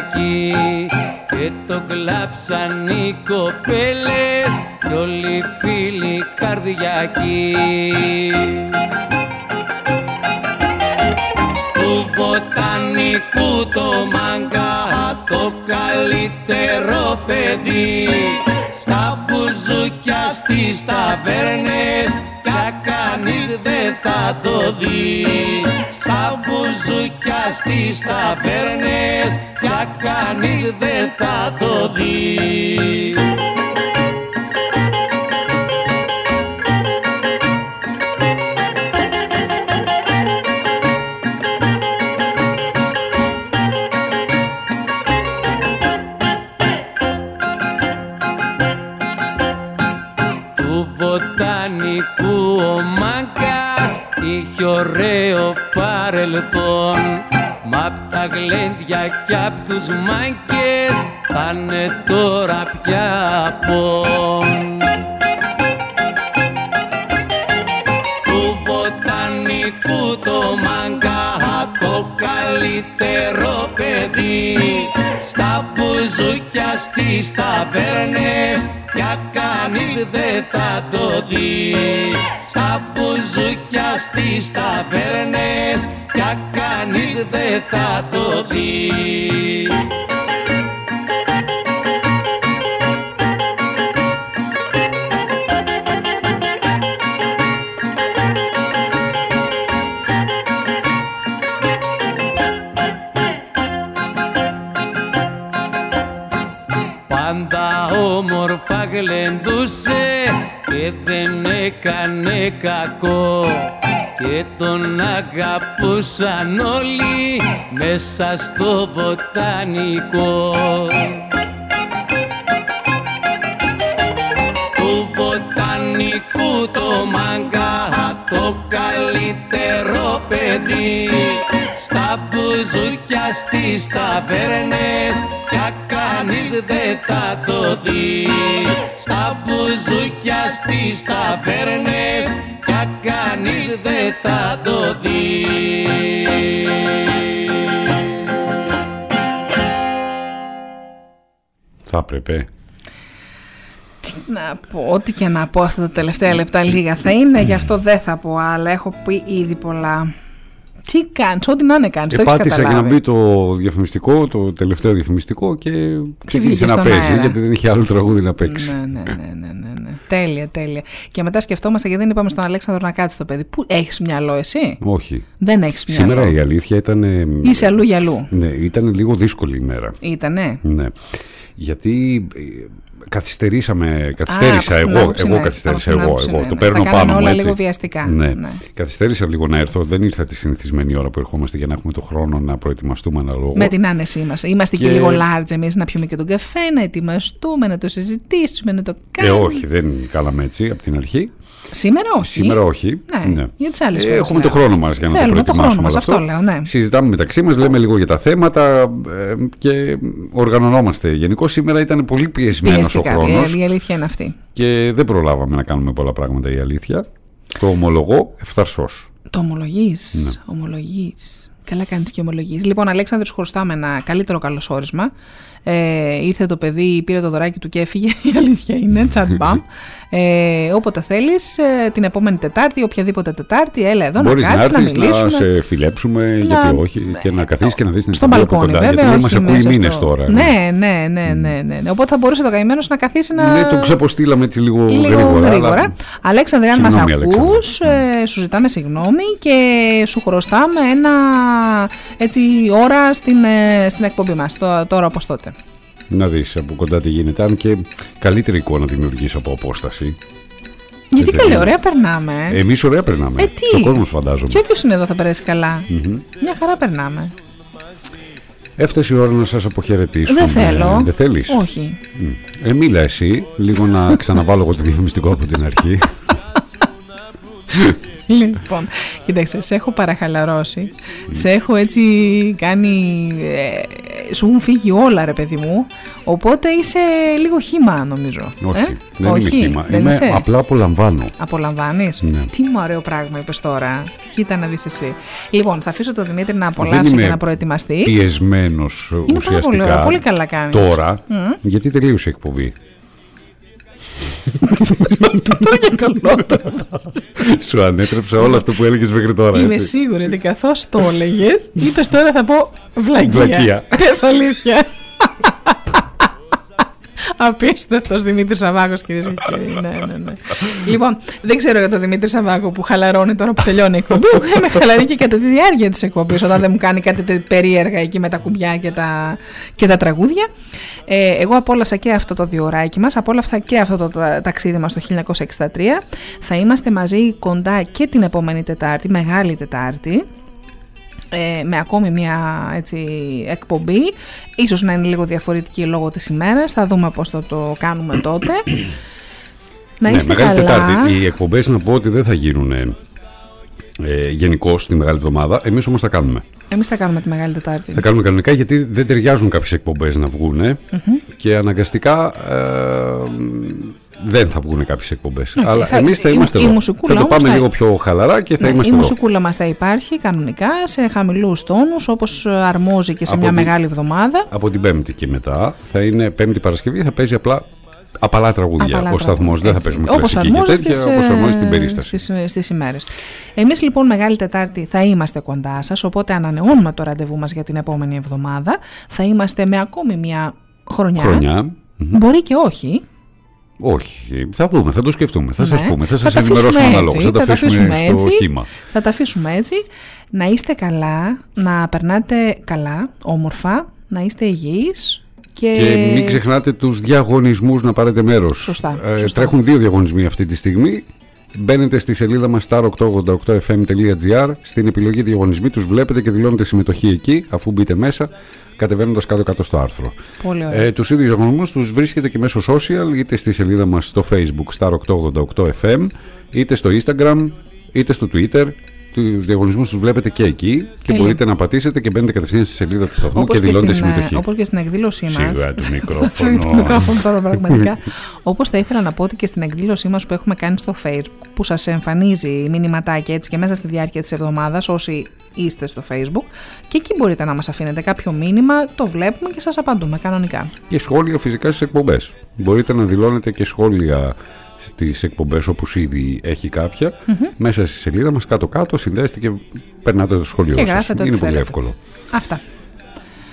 Κυριακή και το κλάψαν οι κοπέλες κι όλοι οι φίλοι καρδιακοί. Του βοτανικού το μάγκα το καλύτερο παιδί. Στα μπουζούκια στις ταβέρνες κι κανείς δεν θα το δει. Στα μπουζούκια στις ταβέρνες κι κανείς δεν θα το δει. Του βοτανικού ο μάγκας είχε ωραίο παρελθόν Μα απ' τα γλέντια κι απ' τους μάγκες θα είναι τώρα πια πόν Του βοτανικού το μάγκα το καλύτερο παιδί. Στα μπουζούκια στις ταβέρνες πια κανείς δεν θα το δει στα μπουζούκια στις ταβέρνες πια κανείς δεν θα το δει έκανε κακό και τον αγαπούσαν όλοι μέσα στο βοτανικό. Μπουζούκια στις ταβέρνες κι κανείς δεν θα το δει στα μπουζούκια στις ταβέρνες κι κανείς δεν θα το δει Θα έπρεπε. Τι να πω, ό,τι και να πω αυτά τα τελευταία λεπτά λίγα θα είναι, γι' αυτό δεν θα πω άλλα. Έχω πει ήδη πολλά. Τι κάνεις, ό,τι να είναι κάνεις, το έχεις Επάτησα για να καταλάβει. μπει το διαφημιστικό, το τελευταίο διαφημιστικό και ξεκίνησε βγήκε να στον παίζει αέρα. γιατί δεν είχε άλλο τραγούδι να παίξει. Ναι, ναι, ναι, ναι, ναι, ναι. τέλεια, τέλεια. Και μετά σκεφτόμαστε γιατί δεν είπαμε στον Αλέξανδρο να κάτσει το παιδί. Πού έχεις μυαλό εσύ; Όχι. Δεν έχεις μυαλό. Σήμερα η αλήθεια ήταν. ε, Είσαι αλλού για αλλού. Ναι, ήταν λίγο δύσκολη ημέρα. Ήτανε. Ναι. Γιατί ε, καθυστερήσαμε, καθυστέρησα Α, από την εγώ, άποψη, εγώ ναι, καθυστέρησα από την εγώ, άποψη, εγώ ναι, το ναι. παίρνω Τα κάναμε πάνω μου όλα έτσι. λίγο βιαστικά, Ναι. ναι. Καθυστέρησα λίγο να έρθω, δεν ήρθα τη συνηθισμένη ώρα που ερχόμαστε για να έχουμε το χρόνο να προετοιμαστούμε αναλόγω. Με την άνεσή μας. Είμαστε και, Και- λίγο large εμείς να πιούμε και τον καφέ, να ετοιμαστούμε, να το συζητήσουμε, να το Ε, κάνουμε. όχι, δεν κάναμε έτσι από την αρχή. Σήμερα όχι. Σήμερα όχι. Ναι, για τις άλλες Ε, φορές Έχουμε λέω. το χρόνο μας για να Θέλουμε το το προετοιμάσουμε χρόνο μας, όλο αυτό λέω, ναι. Συζητάμε μεταξύ μας, λέμε λίγο για τα θέματα ε, και οργανωνόμαστε. Γενικώ σήμερα ήταν πολύ πιεσμένος ο Πιεστικά, χρόνος η, η αλήθεια είναι αυτή. και δεν προλάβαμε να κάνουμε πολλά πράγματα η αλήθεια. Το ομολογώ ευθαρσός. Το ομολογείς. Ναι. Ομολογείς. Καλά κάνεις και ομολογείς. Λοιπόν, Αλέξανδρος, σου χρωστάμε ένα καλύτερο καλωσόρισμα. Ε, ήρθε το παιδί, πήρε το δωράκι του και έφυγε. *laughs* Η αλήθεια είναι, τσατ μπαμ. Ε, όποτε θέλεις, την επόμενη Τετάρτη, οποιαδήποτε Τετάρτη, έλα εδώ Μπορείς να να κάτσεις, να, έρθεις να, μιλήσουμε. σε φιλέψουμε, γιατί όχι, και να καθίσεις και να δεις την Στο εκπομπή από μπαλκόνι, κοντά. βέβαια. γιατί όχι μας ακούει μέσα μήνες στο- τώρα. Ναι, ναι, ναι, ναι, ναι, ναι. Οπότε θα μπορούσε το καημένο να καθίσει να. Ναι, το ξεποστήλαμε έτσι λίγο, Λίγο γρήγορα. γρήγορα. αλλά- Αλέξανδρε, αν μας Συγγνώμη, Αλέξανδρε. ακούς, ε, σου ζητάμε συγγνώμη και σου χρωστάμε ένα έτσι ώρα στην, ε, στην εκπομπή μας, το- τώρα όπως τότε. Να δεις από κοντά τι γίνεται. Αν και καλύτερη εικόνα δημιουργείς από απόσταση. Γιατί Έτσι καλή, δεν ωραία περνάμε. είναι. Εμείς ωραία περνάμε. Ε, τι; Ο κόσμος φαντάζομαι. Και όποιος είναι εδώ θα περάσει καλά. Μμμ. Μια χαρά περνάμε. Έφτασε η ώρα να σας αποχαιρετήσουμε. Δεν θέλω. Δεν θέλεις; Όχι. Μμ. Ε, μίλα εσύ. Λίγο να *laughs* ξαναβάλω εγώ το διαφημιστικό από την αρχή. *laughs* Λοιπόν, κοίταξε, σε έχω παραχαλαρώσει. Σε έχω έτσι κάνει. ε, σου έχουν φύγει όλα ρε παιδί μου, οπότε είσαι λίγο χήμα νομίζω. Όχι, Ε; δεν Όχι, είμαι χήμα. δεν Είμαι είσαι; απλά απολαμβάνω. Απολαμβάνεις; Ναι. Τι μου ωραίο πράγμα είπες τώρα. Κοίτα να δεις εσύ. Λοιπόν, θα αφήσω τον Δημήτρη να Δεν απολαύσει είμαι και να προετοιμαστεί. Πιεσμένος πάρα πολύ ουσιαστικά. ωραία, πολύ καλά κάνεις. Τώρα, Μμ. γιατί τελείωσε η εκπομπή. Τώρα και καλό το. Σου ανέτρεψα όλο αυτό που έλεγες μέχρι τώρα. Είμαι έτσι. σίγουρη ότι καθώς το έλεγες, είπες τώρα θα πω βλακεία. Βλακεία. Πες αλήθεια. Απίστευτος Δημήτρης Σαββάκο, κυρίες και κύριοι. Ναι, ναι, ναι. λοιπόν, δεν ξέρω για τον Δημήτρη Σαββάκο που χαλαρώνει τώρα που τελειώνει η εκπομπή. Εγώ Είμαι χαλαρή και κατά τη διάρκεια της εκπομπής, όταν δεν μου κάνει κάτι τε- περίεργα εκεί με τα κουμπιά και τα, και τα τραγούδια. Ε, εγώ απόλαυσα και αυτό το διωράκι μας, απόλαυσα και αυτό το τα- ταξίδι μας το 1963. Θα είμαστε μαζί κοντά και την επόμενη Τετάρτη, Μεγάλη Τετάρτη, ε, με ακόμη μια έτσι, εκπομπή. Ίσως να είναι λίγο διαφορετική λόγω της ημέρας. Θα δούμε πώς θα το κάνουμε τότε. να Ναι, είστε Μεγάλη καλά. Τετάρτη. Οι εκπομπές να πω ότι δεν θα γίνουν ε, ε, γενικώ τη Μεγάλη Εβδομάδα. Εμείς όμως θα κάνουμε. Εμείς θα κάνουμε τη Μεγάλη Τετάρτη. Θα κάνουμε κανονικά γιατί δεν ταιριάζουν κάποιες εκπομπές να βγουν Μμμ. και αναγκαστικά ε, δεν θα βγουν κάποιες εκπομπές. Οκ, Αλλά θα- εμείς θα η- είμαστε η εδώ. μουσικούλα Θα το όμως πάμε θα- λίγο πιο χαλαρά και θα Ναι, είμαστε η εδώ. μουσικούλα μας θα υπάρχει κανονικά σε χαμηλούς τόνους όπως αρμόζει και σε Από μια τη- μεγάλη εβδομάδα. Από την Πέμπτη και μετά θα είναι Πέμπτη Παρασκευή, θα παίζει απλά απαλά τραγούδια. Απαλά Ο σταθμός δεν θα Έτσι. παίζουμε Όπως κλασική και αρμόζει τέτοια, στις, όπως ε, αρμόζει στην περίσταση. Στις, στις ημέρες. Εμείς λοιπόν Μεγάλη Τετάρτη θα είμαστε κοντά σας, οπότε ανανεώνουμε το ραντεβού μας για την επόμενη εβδομάδα. Θα είμαστε με ακόμη μια χρονιά. Χρονιά. Μπορεί και όχι. Όχι, θα δούμε, θα το σκεφτούμε. Θα Ναι. σας πούμε, θα τα σας αφήσουμε ενημερώσουμε έτσι, αναλόγως. Θα τα τα αφήσουμε στο έτσι, χήμα. Θα τα αφήσουμε έτσι. Να είστε καλά, να περνάτε καλά, όμορφα, να είστε υγιείς και, Και μην ξεχνάτε τους διαγωνισμούς να πάρετε μέρος. Σωστά, Ε, σωστά. Τρέχουν δύο διαγωνισμοί αυτή τη στιγμή. Μπαίνετε στη σελίδα μας star888fm.gr Στην επιλογή διαγωνισμοί τους βλέπετε και δηλώνετε συμμετοχή εκεί Αφού μπείτε μέσα κατεβαίνοντας κάτω-κάτω στο άρθρο Πολύ ωραία. ε, Τους ίδιους διαγωνισμούς τους βρίσκετε και μέσω social Είτε στη σελίδα μας στο facebook star888fm Είτε στο instagram Είτε στο twitter τους διαγωνισμούς τους βλέπετε και εκεί και Τέλεια. μπορείτε να πατήσετε και μπαίνετε κατευθείαν στη σελίδα του σταθμού Όπως και δηλώνετε στην, ε, συμμετοχή. όπως και στην εκδήλωσή μας. Σιγά το *laughs* μικρόφωνο. το μικρόφωνο τώρα πραγματικά. όπως θα ήθελα να πω ότι και στην εκδήλωσή μας που έχουμε κάνει στο facebook που σας εμφανίζει μηνυματάκια έτσι και μέσα στη διάρκεια της εβδομάδας όσοι είστε στο facebook και εκεί μπορείτε να μας αφήνετε κάποιο μήνυμα, το βλέπουμε και σας απαντούμε κανονικά. Και σχόλια φυσικά στις εκπομπές. Μπορείτε να δηλώνετε και σχόλια στις εκπομπές όπως ήδη έχει κάποια. Μμμ. Μέσα στη σελίδα μας κάτω-κάτω συνδέστε και περνάτε το σχόλιο Και σας. γράφετε ό,τι Είναι πολύ θέλετε. εύκολο. Αυτά.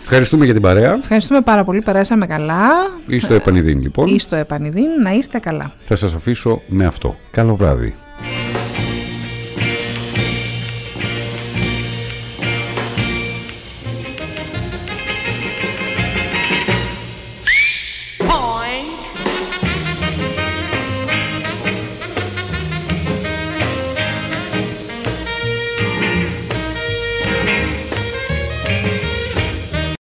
Ευχαριστούμε για την παρέα. Ευχαριστούμε πάρα πολύ, περάσαμε καλά. Είστε επανειδήν λοιπόν. Είστε επανειδήν, να είστε καλά. Θα σας αφήσω με αυτό. Καλό βράδυ.